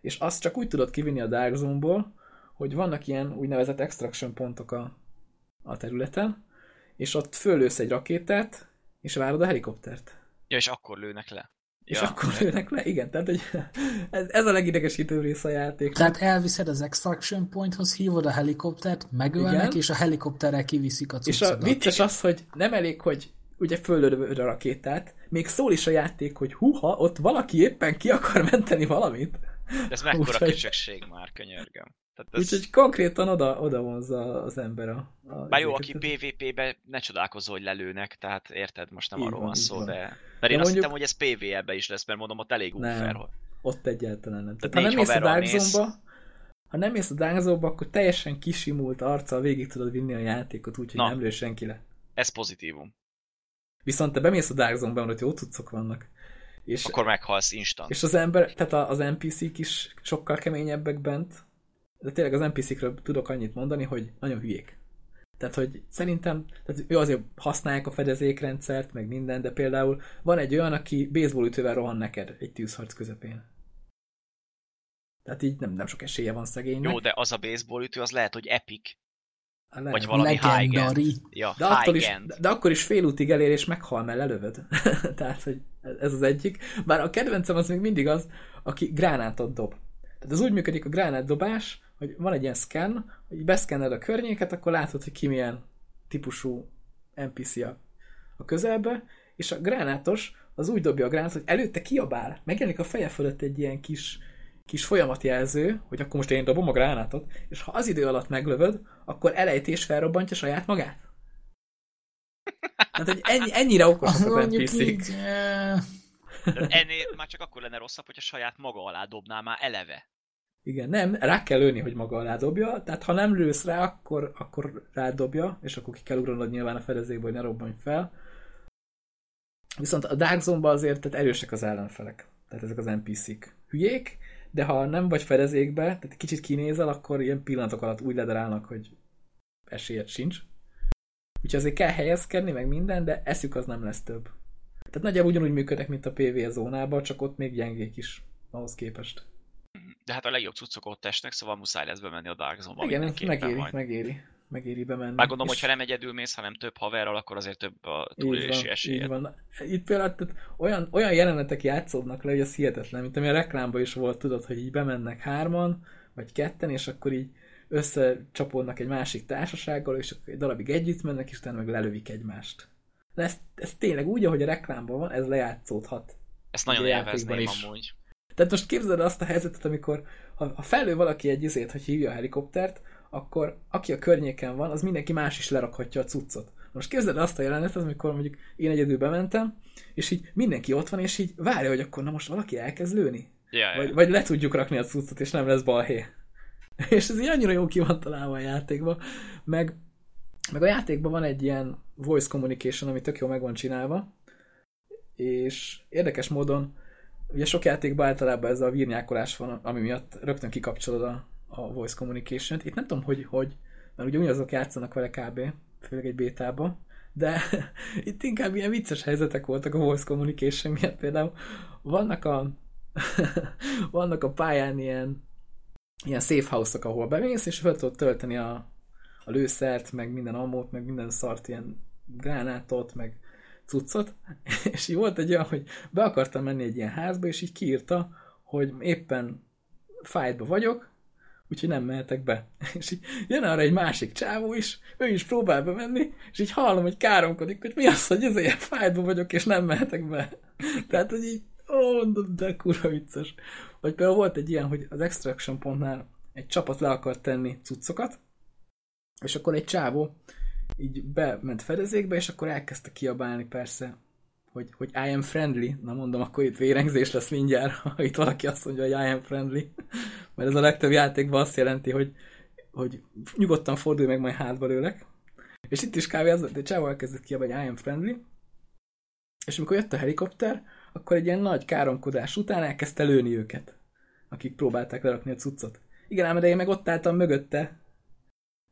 A: És azt csak úgy tudod kivinni a Dark Zone-ból, hogy vannak ilyen úgynevezett extraction pontok a, a területen, és ott fölősz egy rakétát, és várod a helikoptert.
B: Ja, és akkor lőnek le.
A: És
B: Ja.
A: akkor lőnek le, igen, tehát hogy ez, ez a legidegesítő rész a játék.
C: Tehát elviszed az extraction pointhoz, hívod a helikoptert, megölnek,
A: Igen.
C: és a helikopterrel kiviszik a
A: És a
C: cuccodat.
A: vicces az, hogy nem elég, hogy ugye föllövöd a rakétát, még szól is a játék, hogy huha, ott valaki éppen ki akar menteni valamit.
B: De ez mekkora köcsökség már, könyörgöm. Tehát ez...
A: Úgyhogy konkrétan oda, oda vonza az ember a... a
B: Bár jó, aki. PvP-be ne csodálkozz, hogy lelőnek, tehát érted, most nem
A: Így
B: arról
A: van,
B: van szó,
A: van.
B: de... Mert én
A: De
B: azt
A: mondjuk-
B: hittem, hogy ez PvE-be is lesz, mert mondom, ott elég unfair, hogy...
A: Ott egyáltalán nem. Tehát,
B: Tehát
A: ha nem mész a Dark. Zone-ba, ha nem mész a Dark Zone-ba, akkor teljesen kisimult arccal végig tudod vinni a játékot, úgyhogy nem lő senki le.
B: Ez pozitívum.
A: Viszont te bemész a Dark Zone-ba, ott jó cuccok vannak. És,
B: Akkor meghalsz instant.
A: és az ember, tehát az NPC-k is sokkal keményebbek bent, de tényleg az NPC-kről tudok annyit mondani, hogy nagyon hülyék. Tehát, hogy szerintem, tehát ő azért használják a fedezékrendszert, meg minden, de például van egy olyan, aki baseballütővel rohan neked egy tűzharc közepén. Tehát így nem, nem sok esélye van szegénynek.
B: Jó, de az a baseball ütő, az lehet, hogy epic.
A: Hát lehet.
B: Vagy valami high
C: Legendary.
B: Ja,
A: De, attól is,
B: high-end.
A: de, akkor is félútig elér, és meghal, mert lelövöd. Tehát, hogy ez az egyik. Bár a kedvencem az még mindig az, aki gránátot dob. Tehát az úgy működik a gránátdobás, hogy van egy ilyen scan, hogy beszkenned a környéket, akkor látod, hogy ki milyen típusú NPC a, a közelbe, és a gránátos az úgy dobja a gránátot, hogy előtte kiabál, megjelenik a feje fölött egy ilyen kis, kis folyamatjelző, hogy akkor most én dobom a gránátot, és ha az idő alatt meglövöd, akkor elejtés felrobbantja saját magát. Tehát, hogy ennyi, ennyire okosak az NPC-k.
C: így, eh,
B: De ennél már csak akkor lenne rosszabb, hogyha saját maga alá dobná már eleve.
A: Igen, nem, rá kell lőni, hogy maga alá dobja, tehát ha nem lősz rá, akkor, akkor rádobja, és akkor ki kell ugranod nyilván a fedezékből, hogy ne robbanj fel. Viszont a Dark Zone-ban azért tehát erősek az ellenfelek. Tehát ezek az NPC-k hülyék, de ha nem vagy fedezékbe, tehát kicsit kinézel, akkor ilyen pillanatok alatt úgy ledarálnak, hogy esélyed sincs. Úgyhogy azért kell helyezkedni, meg minden, de eszük az nem lesz több. Tehát nagyjából ugyanúgy működnek, mint a PvE zónában, csak ott még gyengék is ahhoz képest.
B: De hát a legjobb cuccok ott esnek, szóval muszáj lesz bemenni a Dark Zone-ba
A: Igen, megéri,
B: majd.
A: megéri. Megéri bemenni.
B: Már gondolom,
A: És
B: hogy ha nem egyedül mész, hanem több haverral, akkor azért több a túlélési esélyed.
A: így van. Itt például tehát olyan, olyan jelenetek játszódnak le, hogy az hihetetlen, mint ami a reklámban is volt, tudod, hogy így bemennek hárman, vagy ketten, és akkor így összecsapódnak egy másik társasággal, és akkor egy darabig együtt mennek, és utána meg lelövik egymást. De ez, ez tényleg úgy, ahogy a reklámban van, ez lejátszódhat.
B: Ezt nagyon élvezném amúgy.
A: Tehát most képzeld el azt a helyzetet, amikor ha, ha felő valaki egy izét, hogy hívja a helikoptert, akkor aki a környéken van, az mindenki más is lerakhatja a cuccot. Most képzeld el azt a jelenetet, amikor mondjuk én egyedül bementem, és így mindenki ott van, és így várja, hogy akkor na most valaki elkezd lőni.
B: Ja.
A: Vagy, vagy le tudjuk rakni a cuccot, és nem lesz balhé. És ez így annyira jó ki van találva a játékban. Meg, meg a játékban van egy ilyen voice communication, ami tök jó meg van csinálva, és érdekes módon, ugye sok játékban általában ez a vírnyákolás van, ami miatt rögtön kikapcsolod a, a voice communication-t. Itt nem tudom, hogy, hogy mert ugye ugyanazok játszanak vele kb, főleg egy bétába, de itt inkább ilyen vicces helyzetek voltak a voice communication miatt. Például vannak a vannak a pályán ilyen ilyen safe house-ok, ahol bemész, és fel tudod tölteni a, a lőszert, meg minden ammót, meg minden szart, ilyen gránátot, meg cuccot, és így volt egy olyan, hogy be akartam menni egy ilyen házba, és így kiírta, hogy éppen fightba vagyok, úgyhogy nem mehetek be. És így jön arra egy másik csávó is, ő is próbál bemenni, és így hallom, hogy káromkodik, hogy mi az, hogy ezért fájtban vagyok, és nem mehetek be. Tehát, hogy így, ó, de kurva vicces. Vagy például volt egy ilyen, hogy az extraction pontnál egy csapat le akart tenni cuccokat, és akkor egy csávó így bement fedezékbe, és akkor elkezdte kiabálni persze, hogy, hogy I am friendly. Na mondom, akkor itt vérengzés lesz mindjárt, ha itt valaki azt mondja, hogy I am friendly. Mert ez a legtöbb játékban azt jelenti, hogy, hogy nyugodtan fordulj meg, majd hátba lőlek. És itt is kávé az, de Csávó elkezdett ki, hogy I am friendly. És amikor jött a helikopter, akkor egy ilyen nagy káromkodás után elkezdte lőni őket, akik próbálták lerakni a cuccot. Igen, ám de én meg ott álltam mögötte.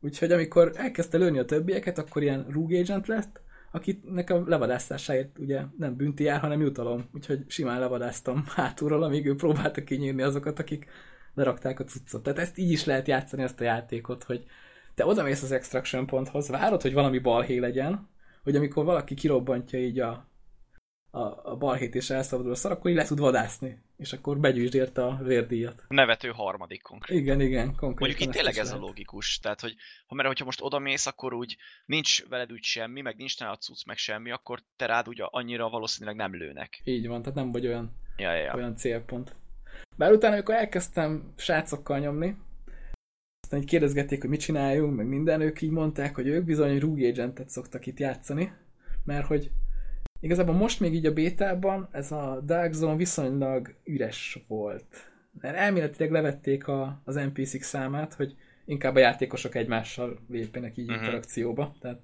A: Úgyhogy amikor elkezdte lőni a többieket, akkor ilyen rogue agent lett, akinek a levadászásáért ugye nem bünti jár, hanem jutalom. Úgyhogy simán levadáztam hátulról, amíg ő próbálta kinyírni azokat, akik lerakták a cuccot. Tehát ezt így is lehet játszani ezt a játékot, hogy te odamész az extraction ponthoz, várod, hogy valami balhé legyen, hogy amikor valaki kirobbantja így a, a, a balhét és elszabadul a szar, akkor így le tud vadászni, és akkor begyűjtsd érte a vérdíjat.
B: Nevető harmadik konkrét.
A: Igen, igen, konkrétan.
B: Mondjuk itt tényleg ez a logikus. Tehát, hogy ha, mert hogyha most odamész, akkor úgy nincs veled úgy semmi, meg nincs nálad cucc, meg semmi, akkor te rád úgy annyira valószínűleg nem lőnek.
A: Így van, tehát nem vagy olyan,
B: ja, ja.
A: olyan célpont. Bár utána, amikor elkezdtem srácokkal nyomni, aztán így kérdezgették, hogy mit csináljunk, meg minden, ők így mondták, hogy ők bizony Rogue Agentet szoktak itt játszani, mert hogy igazából most még így a bétában ez a Dark Zone viszonylag üres volt. Mert elméletileg levették a, az NPC-k számát, hogy inkább a játékosok egymással lépjenek így uh-huh. interakcióba. Tehát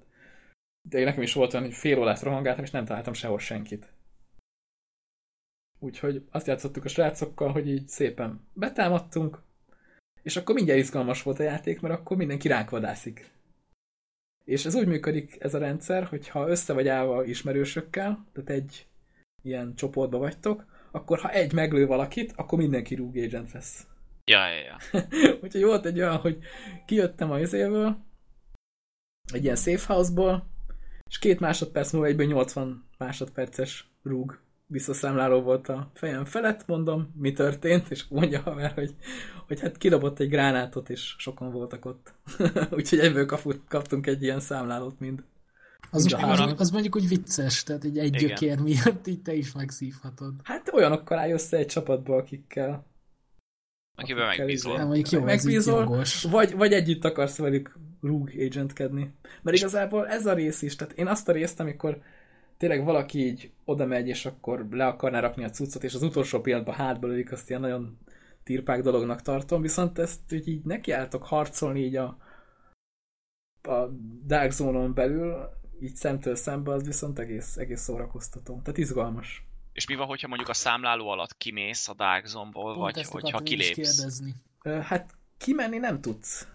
A: de nekem is volt olyan, hogy fél órát rohangáltam, és nem találtam sehol senkit. Úgyhogy azt játszottuk a srácokkal, hogy így szépen betámadtunk, és akkor mindjárt izgalmas volt a játék, mert akkor mindenki ránk vadászik. És ez úgy működik ez a rendszer, hogy ha össze vagy állva ismerősökkel, tehát egy ilyen csoportba vagytok, akkor ha egy meglő valakit, akkor mindenki Rogue Agent lesz.
B: Ja, ja, ja.
A: Úgyhogy volt egy olyan, hogy kijöttem a izéből, egy ilyen safe house-ból, és két másodperc múlva egyből 80 másodperces rúg visszaszámláló volt a fejem felett, mondom, mi történt, és mondja haver, hogy, hogy hát kidobott egy gránátot, és sokan voltak ott. Úgyhogy egyből kaput, kaptunk egy ilyen számlálót mind.
C: Az,
A: Mind
C: az, mondjuk úgy vicces, tehát egy, egy
B: Igen.
C: gyökér miatt így te is megszívhatod.
A: Hát olyanokkal állj össze egy csapatba, akikkel
B: Akiben megbízol.
C: Nem, mondjuk jó,
A: Megbízol. Vagy, vagy együtt akarsz velük Rogue agentkedni. Mert igazából ez a rész is, tehát én azt a részt, amikor tényleg valaki így oda megy, és akkor le akarná rakni a cuccot, és az utolsó pillanatban hátba lövik, azt ilyen nagyon tirpák dolognak tartom, viszont ezt úgy így nekiálltok harcolni így a, a Dark Zone-on belül, így szemtől szembe, az viszont egész, egész szórakoztató. Tehát izgalmas.
B: És mi van, hogyha mondjuk a számláló alatt kimész a Dark Zone-ból,
C: Pont
B: vagy
C: ezt
B: hogyha kilépsz?
A: Hát kimenni nem tudsz.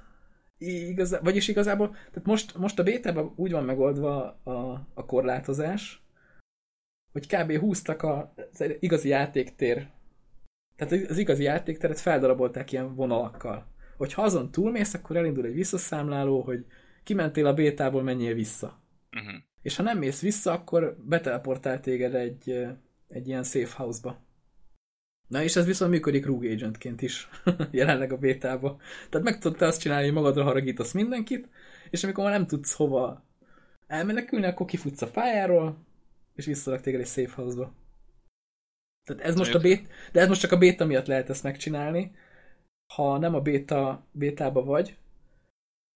A: Igazá, vagyis igazából, tehát most, most a bétában úgy van megoldva a, a korlátozás, hogy kb. húztak a, az igazi játéktér, tehát az igazi játékteret feldarabolták ilyen vonalakkal. Hogyha azon túlmész, akkor elindul egy visszaszámláló, hogy kimentél a bétából, menjél vissza.
B: Uh-huh.
A: És ha nem mész vissza, akkor beteleportál téged egy, egy ilyen safe house-ba. Na és ez viszont működik Rogue Agentként is, jelenleg a bétába. Tehát meg tudtál azt csinálni, hogy magadra haragítasz mindenkit, és amikor már nem tudsz hova elmenekülni, akkor kifutsz a pályáról, és visszarak téged egy safe house-ba. Tehát ez most a bét, de ez most csak a béta miatt lehet ezt megcsinálni. Ha nem a béta, bétába vagy,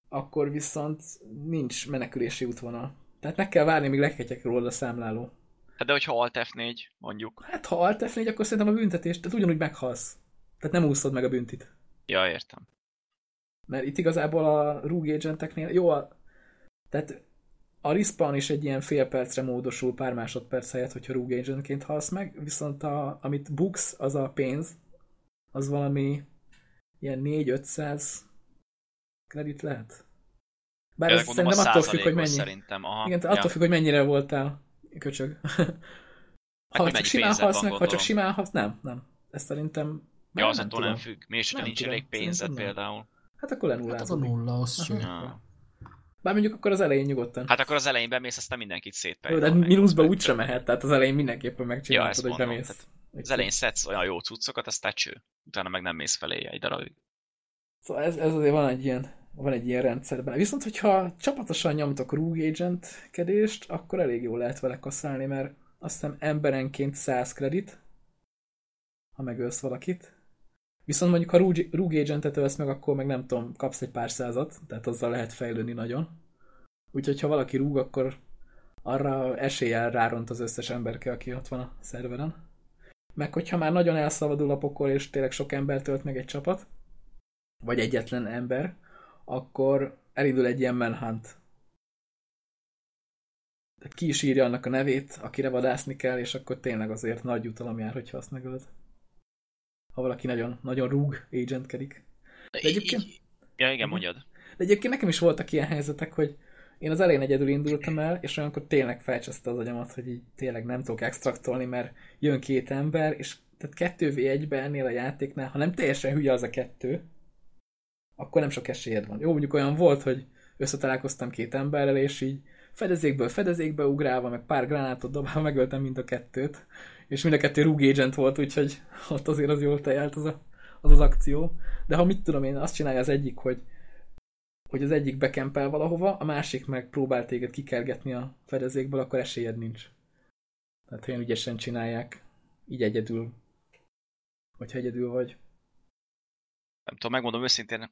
A: akkor viszont nincs menekülési útvonal. Tehát meg kell várni, míg leketyek róla a számláló.
B: Hát de hogyha Alt F4, mondjuk.
A: Hát ha alt F4, akkor szerintem a büntetés, tehát ugyanúgy meghalsz. Tehát nem úszod meg a büntit.
B: Ja, értem.
A: Mert itt igazából a Rogue Agenteknél, jó, a, tehát a respawn is egy ilyen fél percre módosul pár másodperc helyett, hogyha Rogue Agentként halsz meg, viszont a, amit books, az a pénz, az valami ilyen 4-500 kredit lehet. Bár
B: Ja,
A: ez szerintem attól függ, hogy mennyi.
B: Szerintem, aha.
A: Igen, attól függ, hogy mennyire voltál köcsög. ha
B: hogy
A: csak simán halsz meg, ha csak simán halsz, nem, nem. Ez szerintem
B: Ja, az
A: nem
B: attól nem
A: tudom.
B: függ. Mi is,
A: Nem
B: nincs
A: tudom,
B: elég pénzed
A: nem.
B: például.
A: Hát akkor
C: Hát az a nulla, az ső.
B: Ja.
A: Bár mondjuk akkor az elején nyugodtan.
B: Hát akkor az elején bemész, aztán mindenkit
A: Jó,
B: szétpejlel.
A: de mínuszba úgysem mehet, tehát az elején mindenképpen megcsinálod,
B: ezt
A: hogy bemész.
B: Az elején szedsz olyan jó cuccokat, aztán cső. Utána meg nem mész felé egy darabig.
A: Szóval ez, ez azért van egy ilyen, van egy ilyen rendszerben. Viszont, hogyha csapatosan nyomtok Rogue Agent kedést, akkor elég jól lehet vele kaszálni, mert azt hiszem emberenként 100 kredit, ha megölsz valakit. Viszont mondjuk, ha Rogue Rogue Agentet ölsz meg, akkor meg nem tudom, kapsz egy pár százat, tehát azzal lehet fejlődni nagyon. Úgyhogy ha valaki rúg, akkor arra eséllyel ráront az összes emberke, aki ott van a szerveren. Meg hogyha már nagyon elszabadul a pokol, és tényleg sok ember tölt meg egy csapat, vagy egyetlen ember, akkor elindul egy ilyen manhunt. Ki is írja annak a nevét, akire vadászni kell, és akkor tényleg azért nagy jutalom jár, hogyha azt megöld. Ha valaki nagyon, nagyon rúg, agentkedik.
B: De
A: egyébként-
B: Ja, igen, mondjad.
A: De egyébként nekem is voltak ilyen helyzetek, hogy én az elején egyedül indultam el, és olyankor tényleg felcseszte az agyamat, hogy így tényleg nem tudok extraktolni, mert jön két ember, és tehát 2v1-ben ennél a játéknál, ha nem teljesen hülye az a kettő, akkor nem sok esélyed van. Jó, mondjuk olyan volt, hogy összetalálkoztam két emberrel, és így fedezékből fedezékbe ugrálva, meg pár gránátot dobálva megöltem mind a kettőt, és mind a kettő Rogue Agent volt, úgyhogy ott azért az jól tejelt az, a, az az akció. De ha mit tudom én, azt csinálja az egyik, hogy hogy az egyik bekempel valahova, a másik meg próbál téged kikergetni a fedezékből, akkor esélyed nincs. Tehát olyan ügyesen csinálják, így egyedül. Hogyha egyedül vagy.
B: Nem tudom, megmondom őszintén,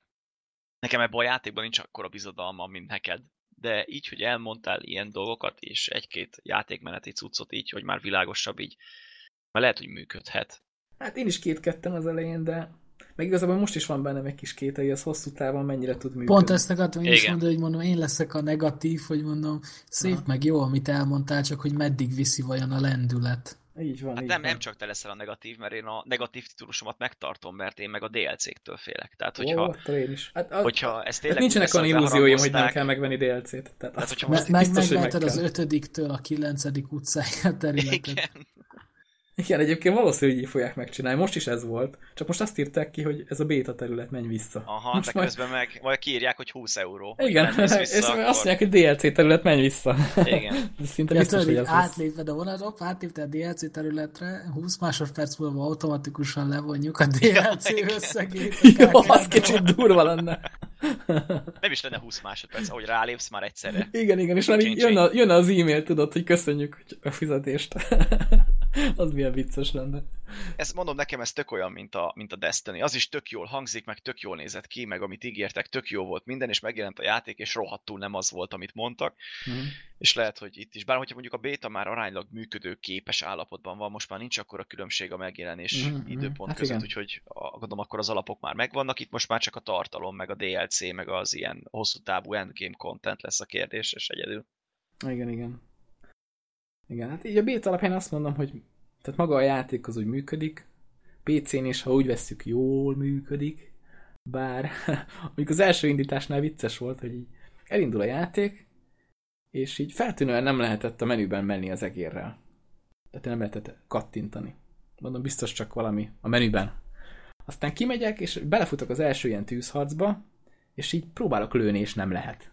B: nekem ebben a játékban nincs akkora bizodalma, mint neked. De így, hogy elmondtál ilyen dolgokat, és egy-két játékmeneti cuccot így, hogy már világosabb így, már lehet, hogy működhet.
A: Hát én is kétkedtem az elején, de meg igazából most is van bennem egy kis kételj, az hosszú távon mennyire tud működni.
C: Pont ezt akartam én is
B: Igen.
C: mondani, hogy mondom, én leszek a negatív, hogy mondom, szép
A: Aha.
C: meg jó, amit elmondtál, csak hogy meddig viszi vajon a lendület.
A: Így van,
B: Hát
A: így
B: nem,
A: van.
B: nem csak te leszel a negatív, mert én a negatív titulusomat megtartom, mert én meg a DLC-któl félek. Tehát,
A: Ó,
B: hogyha,
A: attól én is. Hát, az,
B: hogyha ez
A: hát
B: tényleg
A: nincsenek olyan illúzióim, hogy nem kell megvenni DLC-t. Tehát azt,
B: hogyha
C: Me- meg
A: biztos, hogy meg
C: az ötödiktől a kilencedik utcáig a területet.
B: Igen.
A: Igen, egyébként valószínű, hogy így fogják megcsinálni. Most is ez volt. Csak most azt írták ki, hogy ez a béta terület, menj vissza.
B: Aha,
A: most
B: de
A: majd...
B: közben meg majd kiírják, hogy 20 euró.
A: Igen, és
B: vissza,
A: azt
B: akkor...
A: mondják, hogy DLC terület, menj vissza.
B: Igen.
A: Szinte
C: Ja,
A: biztos, hogy lesz.
C: átléped a vonatot, átlépted a DLC területre, 20 másodperc múlva automatikusan levonjuk a DLC
B: igen.
C: összegét.
A: Jó, az kicsit durva lenne.
B: Nem is lenne 20 másodperc, ahogy rálépsz már egyszerre.
A: Igen, igen, és már jön, a, jön az e-mail, tudod, hogy köszönjük a fizetést. az milyen vicces lenne.
B: Ez mondom nekem, ez tök olyan, mint a, mint a Destiny. Az is tök jól hangzik, meg tök jól nézett ki, meg amit ígértek, tök jó volt minden, és megjelent a játék, és rohadtul nem az volt, amit mondtak.
A: Mhm.
B: És lehet, hogy itt is. Bár hogyha mondjuk a beta már aránylag működő képes állapotban van, most már nincs akkor a különbség a megjelenés
A: Mhm, mhm.
B: időpont
A: Hát
B: között,
A: igen.
B: úgyhogy gondolom akkor az alapok már megvannak, itt most már csak a tartalom, meg a DLC, meg az ilyen hosszú távú endgame content lesz a kérdéses egyedül.
A: Igen, igen. Igen, hát így a beta alapján azt mondom, hogy tehát maga a játék az úgy működik, PC-n is, ha úgy vesszük, jól működik, bár mondjuk az első indításnál vicces volt, hogy így elindul a játék, és így feltűnően nem lehetett a menüben menni az egérrel. Tehát nem lehetett kattintani. Mondom, biztos csak valami a menüben. Aztán kimegyek, és belefutok az első ilyen tűzharcba, és így próbálok lőni, és nem lehet.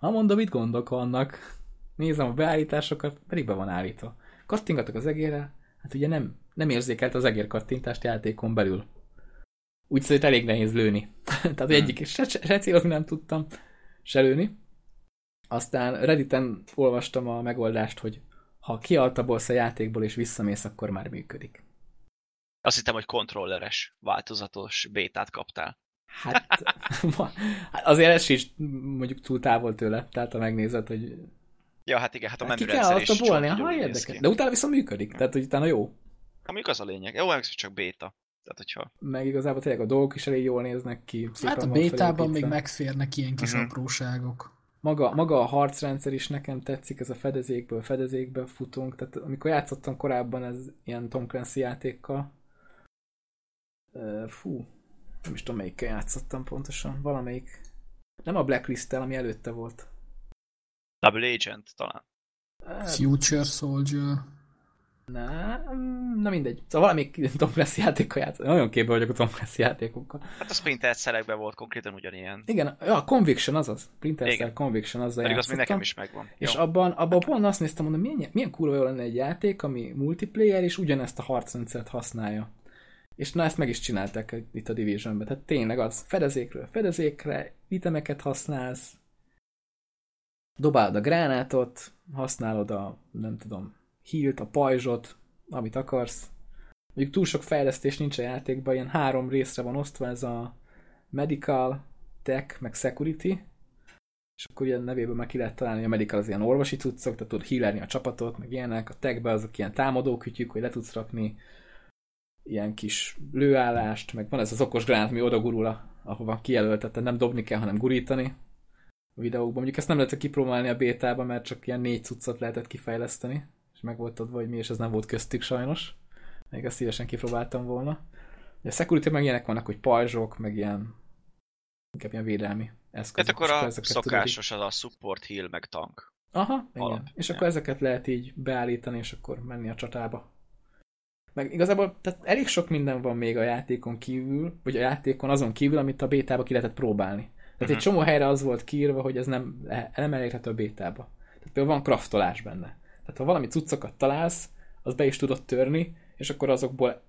A: Ha mondom, mit gondok vannak? Nézem a beállításokat, pedig be van állítva. Kattingatok az egérre, hát ugye nem, nem érzékelt az egér kattintást játékon belül. Úgy szóval elég nehéz lőni. Tehát
B: Hmm.
A: egyik, se, se, célozni nem tudtam, se lőni. Aztán Redditen olvastam a megoldást, hogy ha kialtabolsz a játékból és visszamész, akkor már működik.
B: Azt hittem, hogy kontrolleres, változatos bétát kaptál.
A: Hát, hát azért ez is mondjuk túl távol tőle, tehát ha megnézed, hogy
B: Ja, hát igen, hát a
A: hát ki kell
B: menürendszer is
A: altabolni,
B: csomó
A: ha
B: ugyanúgy néz
A: érdekes. De utána viszont működik, tehát hogy utána jó.
B: Ha mondjuk az a lényeg. Jó, ez csak béta. Tehát, hogyha...
A: meg igazából tényleg a dolgok is elég jól néznek ki.
C: Hát a bétában még megférnek ilyen kis
B: Mhm.
C: apróságok.
A: Maga, maga a harcrendszer is nekem tetszik, ez a fedezékből fedezékbe futunk, tehát amikor játszottam korábban ez ilyen Tom Clancy játékkal, uh, fú, nem is tudom melyikkel játszottam pontosan, valamelyik, nem a Blacklist-tel, ami előtte volt.
B: Double Agent talán.
A: Hát,
C: Future Soldier.
A: na, mm, na mindegy. Szóval valamelyik Tom Clancy játékkal játszottam. Nagyon képbe vagyok a Tom Clancy játékokkal.
B: Hát a Splinter Cell-ekben volt konkrétan ugyanilyen.
A: Igen, ja, a Conviction azaz. Splinter Cell. Conviction azzal
B: Pedig az még nekem is megvan.
A: És
B: Jó.
A: abban, abban pont azt néztem, mondom, milyen, milyen kurva jó lenne egy játék, ami multiplayer, és ugyanezt a harcrendszert használja. És na ezt meg is csinálták itt a Divisionben. Tehát tényleg az, fedezékről fedezékre, itemeket használsz, dobálod a gránátot, használod a, nem tudom, hílt, a pajzsot, amit akarsz. Mondjuk túl sok fejlesztés nincs a játékban, ilyen három részre van osztva, ez a medical, tech, meg security, és akkor ilyen nevében meg ki lehet találni, a medical az ilyen orvosi cuccok, tehát tudod healerni a csapatot, meg ilyenek, a techbe azok ilyen támadókütyük, hogy le tudsz rakni ilyen kis lőállást, meg van ez az okos gránát, ami odagurul, ahova kijelöltet, nem dobni kell, hanem gurítani videókban. Mondjuk ezt nem lehetett kipróbálni a bétában, mert csak ilyen négy cuccot lehetett kifejleszteni, és meg volt adva, hogy mi, és ez nem volt köztük sajnos. Még ezt szívesen kipróbáltam volna. A security meg ilyenek vannak, hogy pajzsok, meg ilyen inkább ilyen védelmi eszközök.
B: Hát akkor a szokásos az a support, heal, meg tank.
A: Aha, igen. Alap. És ja. akkor ezeket lehet így beállítani, és akkor menni a csatába. Meg igazából tehát elég sok minden van még a játékon kívül, vagy a játékon azon kívül, amit a bétába ki lehetett próbálni. Tehát uh-huh. egy mhm. csomó helyre az volt kiírva, hogy ez nem, nem elérhető a bétába. Tehát például van kraftolás benne. Tehát ha valami cuccokat találsz, az be is tudod törni, és akkor azokból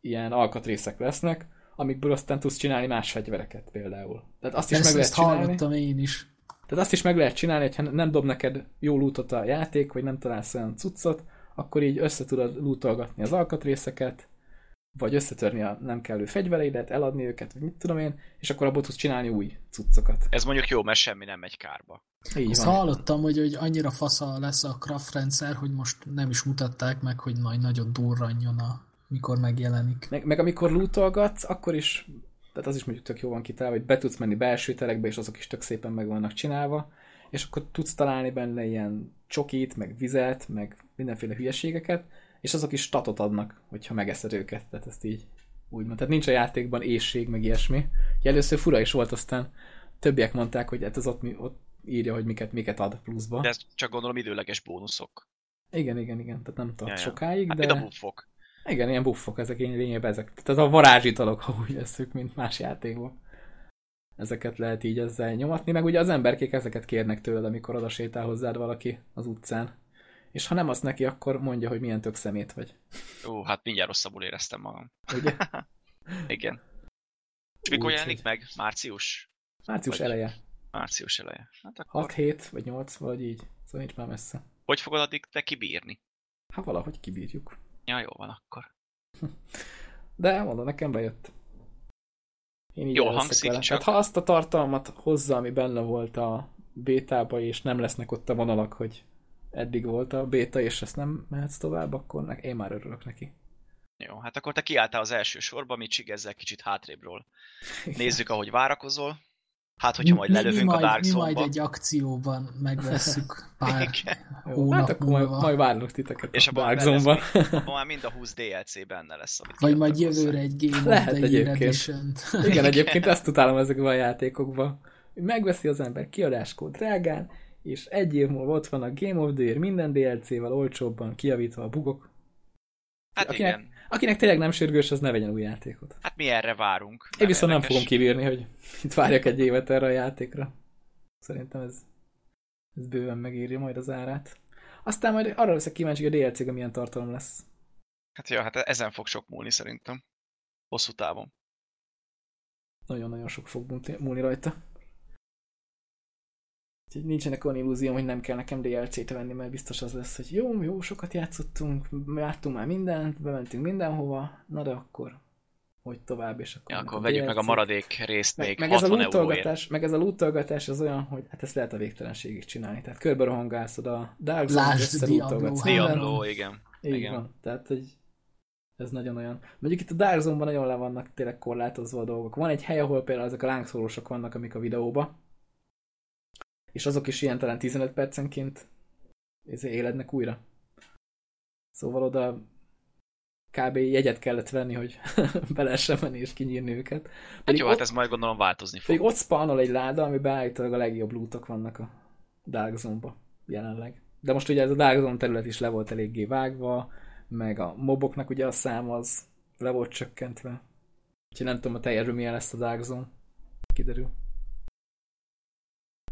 A: ilyen alkatrészek lesznek, amikből aztán tudsz csinálni más fegyvereket például. Tehát azt is
C: ezt,
A: meg lehet
C: ezt
A: csinálni.
C: hallottam én is.
A: Tehát azt is meg lehet csinálni, hogyha nem dob neked jó lootot a játék, vagy nem találsz olyan cuccot, akkor így össze tudod lootolgatni az alkatrészeket, vagy összetörni a nem kellő fegyvereidet, eladni őket, vagy mit tudom én, és akkor abból tudsz csinálni új cuccokat.
B: Ez mondjuk jó, mert semmi nem megy kárba.
C: Így Azt van. hallottam, hogy, hogy annyira fasza lesz a craft rendszer, hogy most nem is mutatták meg, hogy majd nagyon durranjon a mikor megjelenik.
A: Meg, meg amikor lootolgatsz, akkor is, tehát az is mondjuk tök jó van kitalálva, hogy be tudsz menni belső terekbe, és azok is tök szépen meg vannak csinálva, és akkor tudsz találni benne ilyen csokit, meg vizet, meg mindenféle hülyeségeket, és azok is statot adnak, hogyha megeszed őket, tehát ezt így úgymond. Tehát nincs a játékban ésség, meg ilyesmi. először fura is volt, aztán többiek mondták, hogy hát az ott, ott írja, hogy miket, miket ad pluszba.
B: De ez csak gondolom időleges bónuszok.
A: Igen, igen, igen, tehát nem tart ja, sokáig,
B: hát
A: de...
B: a buffok.
A: Igen, ilyen buffok, ezek én lényegében ezek. Tehát a varázsitalok, ha úgy veszük, mint más játékban. Ezeket lehet így ezzel nyomatni, meg ugye az emberkék ezeket kérnek tőled, amikor oda sétál hozzád valaki az utcán. És ha nem azt neki, akkor mondja, hogy milyen tök szemét vagy.
B: Ó, hát mindjárt rosszabbul éreztem magam.
A: Ugye?
B: Igen. És mikor jelenik meg? Március?
A: Március vagy... eleje.
B: Március eleje. Hát akkor...
A: 6 hét vagy 8 vagy így. Szóval nincs már messze.
B: Hogy fogod addig te kibírni?
A: Hát valahogy kibírjuk.
B: Ja, jó van akkor.
A: De mondom, nekem bejött.
B: Én így jó hangzik, vele.
A: csak... Tehát, ha azt a tartalmat hozza, ami benne volt a bétába, és nem lesznek ott a vonalak, hogy eddig volt a béta, és ezt nem mehetsz tovább, akkor én már örülök neki.
B: Jó, hát akkor te kiálltál az első sorba, mi csigezzel kicsit hátrébről. Nézzük, ahogy várakozol. Hát, hogyha majd lelövünk mi, mi a Dark
C: Zone-ba. Mi majd egy akcióban megveszük pár hónap
A: Hát akkor majd, majd várnak titeket és a Dark Zone-ban.
B: Abban már mind a 20 DLC benne lesz. Amit
C: Vagy majd jövőre egy Game Lehet of the egyébként.
A: Igen, egyébként ezt utálom ezekben a játékokban. Megveszi az ember kiadáskód drágán, és egy év múlva ott van a Game of the Year minden DLC-vel olcsóbban kiavítva a bugok.
B: Hát
A: akinek,
B: igen.
A: Akinek tényleg nem sürgős, az ne vegyen új játékot.
B: Hát mi erre várunk.
A: Én viszont érdekes. nem fogom kibírni, hogy itt várjak egy évet erre a játékra. Szerintem ez, ez bőven megírja majd az árát. Aztán majd arra leszek kíváncsi, hogy a DLC-ga milyen tartalom lesz.
B: Hát ja, hát ezen fog sok múlni szerintem. Hosszú távon.
A: Nagyon-nagyon sok fog múlni rajta. Úgyhogy nincsenek olyan illúzióm, hogy nem kell nekem DLC-t venni, mert biztos az lesz, hogy jó, jó, sokat játszottunk, jártunk már mindent, bementünk mindenhova, na de akkor hogy tovább, és akkor...
B: Ja, akkor vegyük meg a maradék részt
A: meg,
B: még
A: meg ez a lootolgatás, meg ez a lootolgatás az olyan, hogy hát ezt lehet a végtelenségig csinálni. Tehát körbe rohangászod a Dark Zone-t,
C: Diablo,
B: Diablo, igen.
A: Így igen. van. Tehát, hogy ez nagyon olyan. Mondjuk itt a Dark Zone-ban nagyon le vannak tényleg korlátozva a dolgok. Van egy hely, ahol például ezek a lángszórosok vannak, amik a videóba, és azok is ilyen talán 15 percenként élednek újra. Szóval oda kb. jegyet kellett venni, hogy be lehessen menni és kinyírni őket.
B: Hát jó, hát ott, hát ez majd gondolom változni fog.
A: Pedig ott spawnol egy láda, ami állítólag a legjobb lootok vannak a Dark Zone-ba jelenleg. De most ugye ez a Dark Zone terület is le volt eléggé vágva, meg a moboknak ugye a szám az le volt csökkentve. Úgyhogy nem tudom, a teljes milyen lesz a Dark Zone. Kiderül.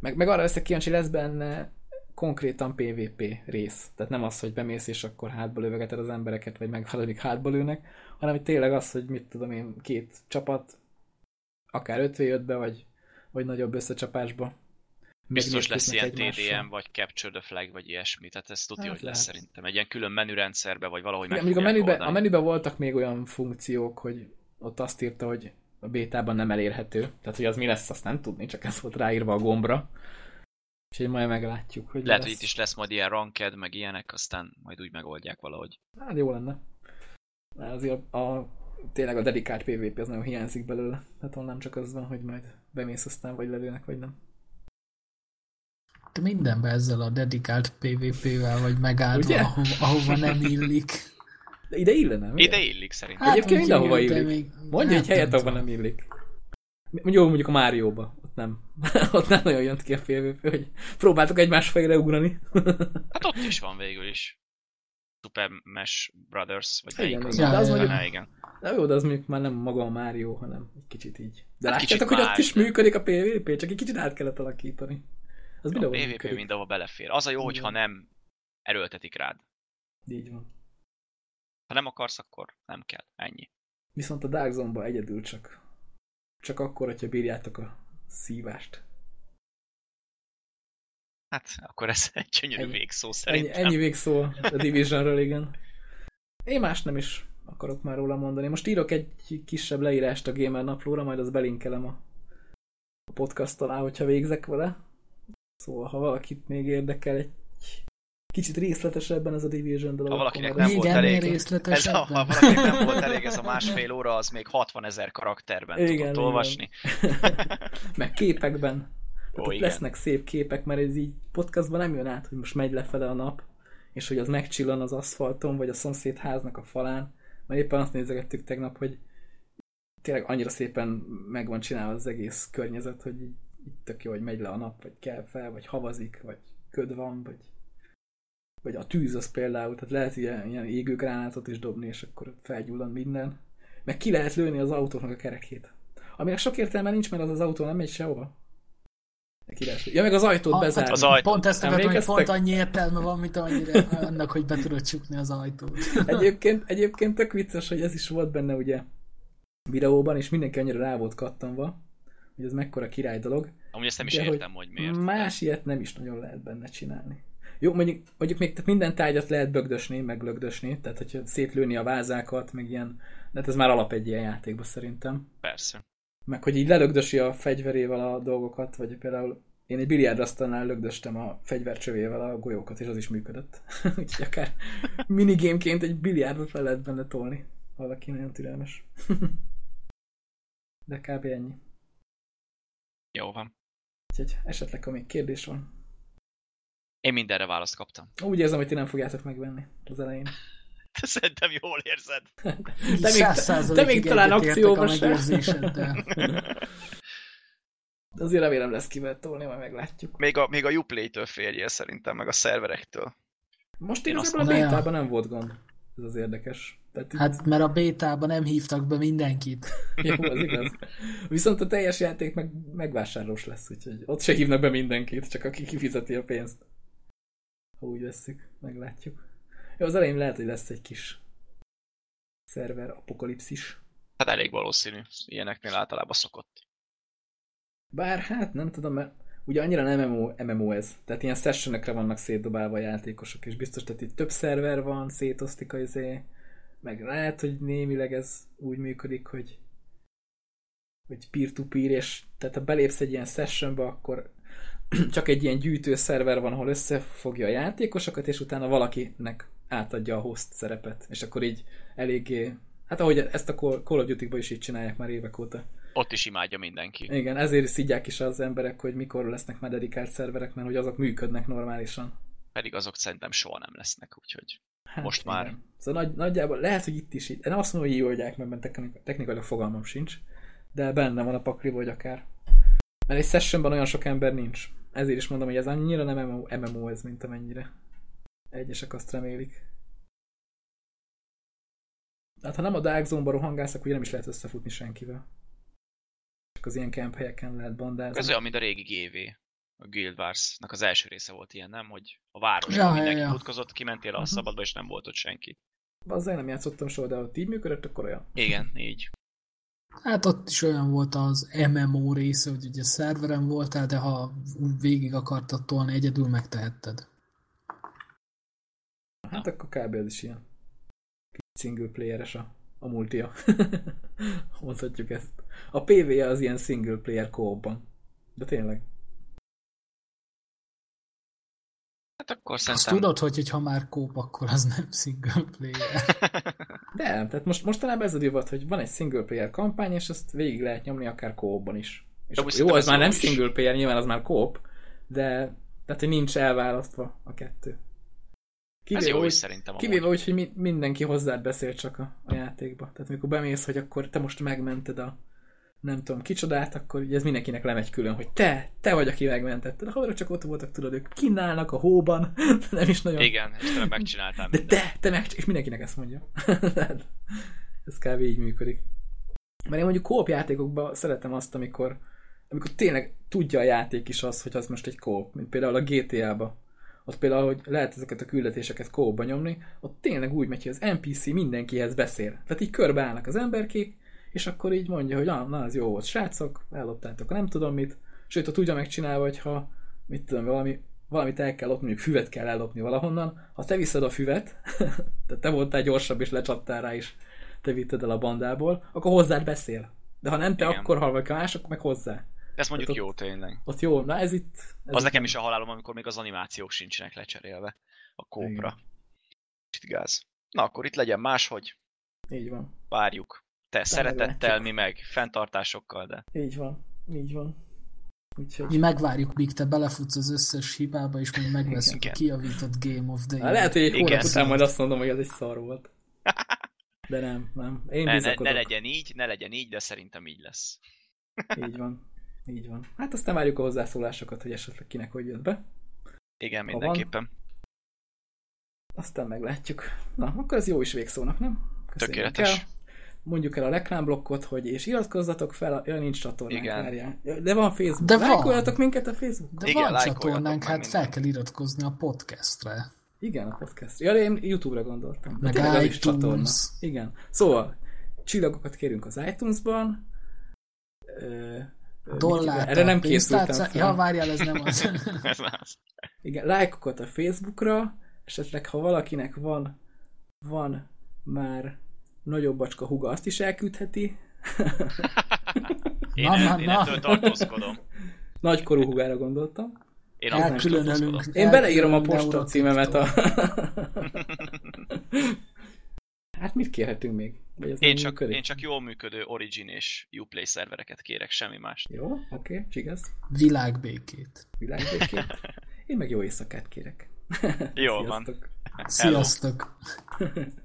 A: Meg, meg arra leszek kíváncsi, lesz benne konkrétan PvP rész. Tehát nem az, hogy bemész és akkor hátba lövögeted az embereket, vagy megveledik hátba lőnek, hanem hogy tényleg az, hogy mit tudom én, két csapat, akár 5 v be vagy, vagy nagyobb összecsapásba.
B: Biztos lesz ilyen TDM, vagy Capture the Flag, vagy ilyesmi. Tehát ez tudja,
A: Hát
B: hogy lesz
A: lehet.
B: szerintem. Egy ilyen külön menürendszerbe, vagy valahogy meg
A: Igen, mondjuk a menüben, a menüben voltak még olyan funkciók, hogy ott azt írta, hogy a bétában nem elérhető. Tehát, hogy az mi lesz, azt nem tudni, csak ez volt ráírva a gombra. Úgyhogy majd meglátjuk, hogy
B: Lehet,
A: lesz.
B: hogy itt is lesz majd ilyen ranked, meg ilyenek, aztán majd úgy megoldják valahogy.
A: Hát jó lenne. Mert azért a, a, tényleg a dedikált PvP az nagyon hiányzik belőle. Hát ahol nem csak az van, hogy majd bemész aztán vagy lelőnek, vagy nem.
C: De mindenben ezzel a dedikált PvP-vel vagy megáldva,
A: Ugye?
C: ahova, ahova nem illik.
A: De ide illene, ugye?
B: Ide illik szerintem.
A: Hát, Egyébként mindenhova illik.
C: még-
A: Mondja
C: hát
A: egy helyet, ahol nem illik. Mondjuk, jó, mondjuk a Márióba. Ott nem. ott nem nagyon jött ki a PvP, hogy próbáltok egymás fejre ugrani.
B: Hát ott is van végül is. Super Smash Brothers, vagy
A: Igen,
B: melyik az?
A: igen,
C: de az
B: Aha,
C: mondjuk-
B: igen.
A: De jó, de az mondjuk már nem maga a Mario, hanem egy kicsit így. De
B: Hát
A: látjátok, hogy ott
B: más,
A: is
B: de-
A: működik a PvP, csak egy kicsit át kellett alakítani. Az
B: A PvP
A: működik.
B: mindenhol belefér. Az a jó, hogyha nem erőltetik rád.
A: Így van.
B: Ha nem akarsz, akkor nem kell. Ennyi.
A: Viszont a Dark Zone-ba egyedül csak. Csak akkor, hogyha bírjátok a szívást.
B: Hát, akkor ez egy gyönyörű
A: Ennyi.
B: végszó
A: Ennyi,
B: szerintem.
A: ennyi végszó a Divisionről, igen. Én más nem is akarok már róla mondani. Most írok egy kisebb leírást a Gamer naplóra, majd az belinkelem a, a podcast alá, hogyha végzek vele. Szóval, ha valakit még érdekel egy kicsit részletesebben ez a Division dolog.
B: Ha valakinek nem volt elég. Ez a, ha valakinek nem volt elég ez a másfél óra, az még 60 ezer karakterben
A: Igen,
B: tudott
A: igen.
B: olvasni.
A: meg képekben.
B: Ó,
A: Tehát
B: igen.
A: lesznek szép képek, mert ez így podcastban nem jön át, hogy most megy lefele a nap, és hogy az megcsillan az aszfalton, vagy a szomszéd háznak a falán. Mert éppen azt nézegettük tegnap, hogy tényleg annyira szépen meg van csinálva az egész környezet, hogy így, így tök jó, hogy megy le a nap, vagy kell fel, vagy havazik, vagy köd van, vagy, vagy a tűz az például, tehát lehet ilyen, ilyen égőgránátot is dobni, és akkor felgyullan minden. Meg ki lehet lőni az autóknak a kerekét. Aminek sok értelme nincs, mert az az autó nem megy sehova. Ja, meg az ajtót
C: Ah,
A: bezárni.
B: Az ajtó.
C: Pont ezt akartam, hogy pont annyi értelme van, mint amennyire annak, hogy be tudod csukni az ajtót.
A: Egyébként, egyébként tök vicces, hogy ez is volt benne ugye videóban, és mindenki annyira rá volt kattanva, hogy ez mekkora király dolog.
B: Amúgy ezt nem is
A: De hogy
B: értem, hogy miért.
A: Más ilyet nem is nagyon lehet benne csinálni. Jó, mondjuk, mondjuk még tehát minden tárgyat lehet bögdösni, meg lögdösni, tehát hogyha szétlőni a vázákat, meg ilyen, de hát ez már alap egy ilyen játékban szerintem.
B: Persze.
A: Meg hogy így lelögdösi a fegyverével a dolgokat, vagy például én egy biliárdasztalnál lögdöstem a fegyvercsövével a golyókat, és az is működött. Úgyhogy akár minigémként egy biliárdot le lehet benne tolni. Valaki nagyon türelmes. De kb. ennyi.
B: Jó van.
A: Úgyhogy esetleg, ha még kérdés van.
B: Én mindenre választ kaptam.
A: Úgy érzem, hogy ti nem fogjátok megvenni az elején.
B: Szerintem jól érzed.
A: Te még- te még talán
C: egyetértek
A: akcióba
C: a
A: se.
C: megérzéseddel.
A: De azért remélem lesz kivel tolni, majd meglátjuk.
D: Még a, még a Uplay-től férjél szerintem, meg a szerverektől.
A: Most
B: Én
A: igazából a bétában nem volt gond. Ez az érdekes. Tehát
C: Hát mert a bétában nem hívtak be mindenkit.
A: Jó, az igaz. Viszont a teljes játék meg megvásárlós lesz, úgyhogy ott se hívnak be mindenkit, csak aki kifizeti a pénzt. Ha úgy vesszük, meglátjuk. Jó, az elején lehet, hogy lesz egy kis szerver apokalipszis.
B: Hát elég valószínű. Ilyeneknél általában szokott.
A: Bár hát nem tudom, mert ugye annyira nem MMO, MMO ez. Tehát ilyen sessionekre vannak szétdobálva a játékosok, és biztos, tehát itt több szerver van, szétosztik a izé, meg lehet, hogy némileg ez úgy működik, hogy hogy peer-to-peer, és tehát ha belépsz egy ilyen sessionbe, akkor csak egy ilyen gyűjtő szerver van, ahol összefogja a játékosokat, és utána valakinek átadja a host szerepet, és akkor így eléggé, hát ahogy ezt a Call of duty is így csinálják már évek óta.
B: Ott is imádja mindenki.
A: Igen, ezért szidják is az emberek, hogy mikor lesznek már dedikált szerverek, mert hogy azok működnek normálisan.
B: Pedig azok szerintem soha nem lesznek, úgyhogy
A: Hát,
B: Most már.
A: Szóval nagy, nagyjából lehet, hogy itt is így. Nem azt mondom, hogy így oldják mert technik- technikailag fogalmam sincs, de benne van a pakliba, hogy akár. Mert egy sessionban olyan sok ember nincs. Ezért is mondom, hogy ez annyira nem MMO, MMO ez, mint amennyire. Egyesek azt remélik. Hát ha nem a Dark Zone-ba rohangálsz, akkor ugye nem is lehet összefutni senkivel. Csak az ilyen camp helyeken lehet bandázni.
B: ez olyan, mint a régi GV. A Guild Wars-nak az első része volt ilyen, nem? Hogy a város
C: Ja,
B: mindenki
C: ja.
B: futkozott, kimentél a
A: Mhm.
B: szabadba, és nem volt ott senki.
A: Azzal nem játszottam soha, de ha így működött, akkor olyan.
B: Igen, így.
C: Hát ott is olyan volt az MMO része, hogy ugye szerveren voltál, de ha végig akartad tolni, egyedül megtehetted.
A: Hát akkor kb. ez is ilyen. Single playeres a, a multia. Mondhatjuk ezt. A PvE az ilyen single player co-opban. De tényleg.
B: Hát akkor
C: Azt
B: szerintem...
C: tudod, hogy, hogy ha már kóp, akkor az nem single player.
A: De tehát most, mostanában ez a divat, hogy van egy single player kampány, és azt végig lehet nyomni akár co-opban is. És jó,
B: szerintem
A: az
B: ez
A: már
B: jó
A: nem
B: is.
A: single player, nyilván az már co-op, de tehát, hogy nincs elválasztva a kettő.
B: Ez
A: Kivéve
B: jó
A: úgy-
B: is szerintem amúgy.
A: Kivéve úgy, hogy mi, mindenki hozzád beszél csak a, a játékba. Tehát amikor bemész, hogy akkor te most megmented a nem tudom kicsodát, akkor ugye ez mindenkinek lemegy külön, hogy te, te vagy, aki megmentette. De haverok csak ott voltak, tudod, ők kínálnak a hóban, nem is nagyon.
B: Igen, és te megcsináltál
A: De te, te meg, és mindenkinek ezt mondja. Ez kb. így működik. Mert én mondjuk kóp játékokban szeretem azt, amikor, amikor tényleg tudja a játék is az, hogy az most egy kóp, mint például a GTA-ba. Ott például, hogy lehet ezeket a küldetéseket kópba nyomni, ott tényleg úgy megy, hogy az NPC mindenkihez beszél. Tehát így körbeállnak az emberkék, és akkor így mondja, hogy ah, na, az jó volt, srácok, elloptátok, nem tudom mit. Sőt, ott úgy megcsinálva, hogy ha, mit tudom, valami, valamit el kell lopni, mondjuk füvet kell ellopni valahonnan, ha te viszed a füvet, tehát te voltál gyorsabb és lecsaptál rá is, te vitted el a bandából, akkor hozzád beszél. De ha nem te,
B: Igen.
A: akkor hallgatja a mások, meg hozzá.
B: Ez mondjuk
A: ott-
B: jó tényleg.
A: Ott jó, na ez itt... Ez
B: Az
A: itt
B: nekem is a halálom, amikor még az animációk sincsenek lecserélve a kópra. Kicsit gáz. Na akkor itt legyen máshogy,
A: Így van.
B: várjuk. Te szeretettel,
A: meglátjuk.
B: mi meg fenntartásokkal, de
A: Így van. Így van. Úgyhogy...
C: Mi megvárjuk, míg te belefutsz az összes hibába, és majd megveszünk
B: Igen.
C: a kiavított Game of the Year.
A: lehet, hogy egy
B: Igen.
A: hónap után majd azt mondom, hogy ez egy szar volt. De nem, nem. Én
B: ne, ne, ne legyen így, ne legyen így, de szerintem így lesz.
A: Így van. Így van. Hát aztán várjuk a hozzászólásokat, hogy esetleg kinek hogy jött be.
B: Igen,
A: van.
B: mindenképpen.
A: Aztán meglátjuk. Na, akkor ez jó is végszónak, nem? Köszönjük
B: Tökéletes.
A: El. Mondjuk el a reklámblokkot, hogy és iratkozzatok fel, a... ja, nincs csatornánk,
B: Igen.
A: várjál. De van Facebook.
C: De van.
A: Lájkoljatok minket a Facebook?
C: De
B: Igen,
C: van csatornánk, hát
B: mindent.
C: fel kell iratkozni a podcastre.
A: Igen, a podcast. Ja, de én YouTube-ra gondoltam. De
C: Meg
A: tényleg az is
C: iTunes.
A: csatorna. Igen. Szóval, csillagokat kérünk az iTunes-ban. Ö,
C: Dollár.
A: Erre nem készültem fel.
C: Ja, várjál, ez nem az.
B: Ez az.
A: Igen, lájkokat a Facebookra, esetleg ha valakinek van, van már nagyobb bacska huga, azt is elküldheti.
B: Én,
C: Na, na,
B: én
C: na.
B: ettől tartózkodom.
A: Nagykorú hugára gondoltam.
B: Én
C: Elkülönölünk.
B: tartózkodom.
A: Én beleírom a posta címemet a... Hát mit kérhetünk még? Vagy ez
B: Én csak,
A: működik?
B: én csak jól működő Origin és Uplay szervereket kérek, semmi más.
A: Jó, oké, okay, csigaz.
C: Világbékét.
A: Világbékét. Én meg jó éjszakát kérek.
B: Jó van.
A: Sziasztok.
C: Sziasztok!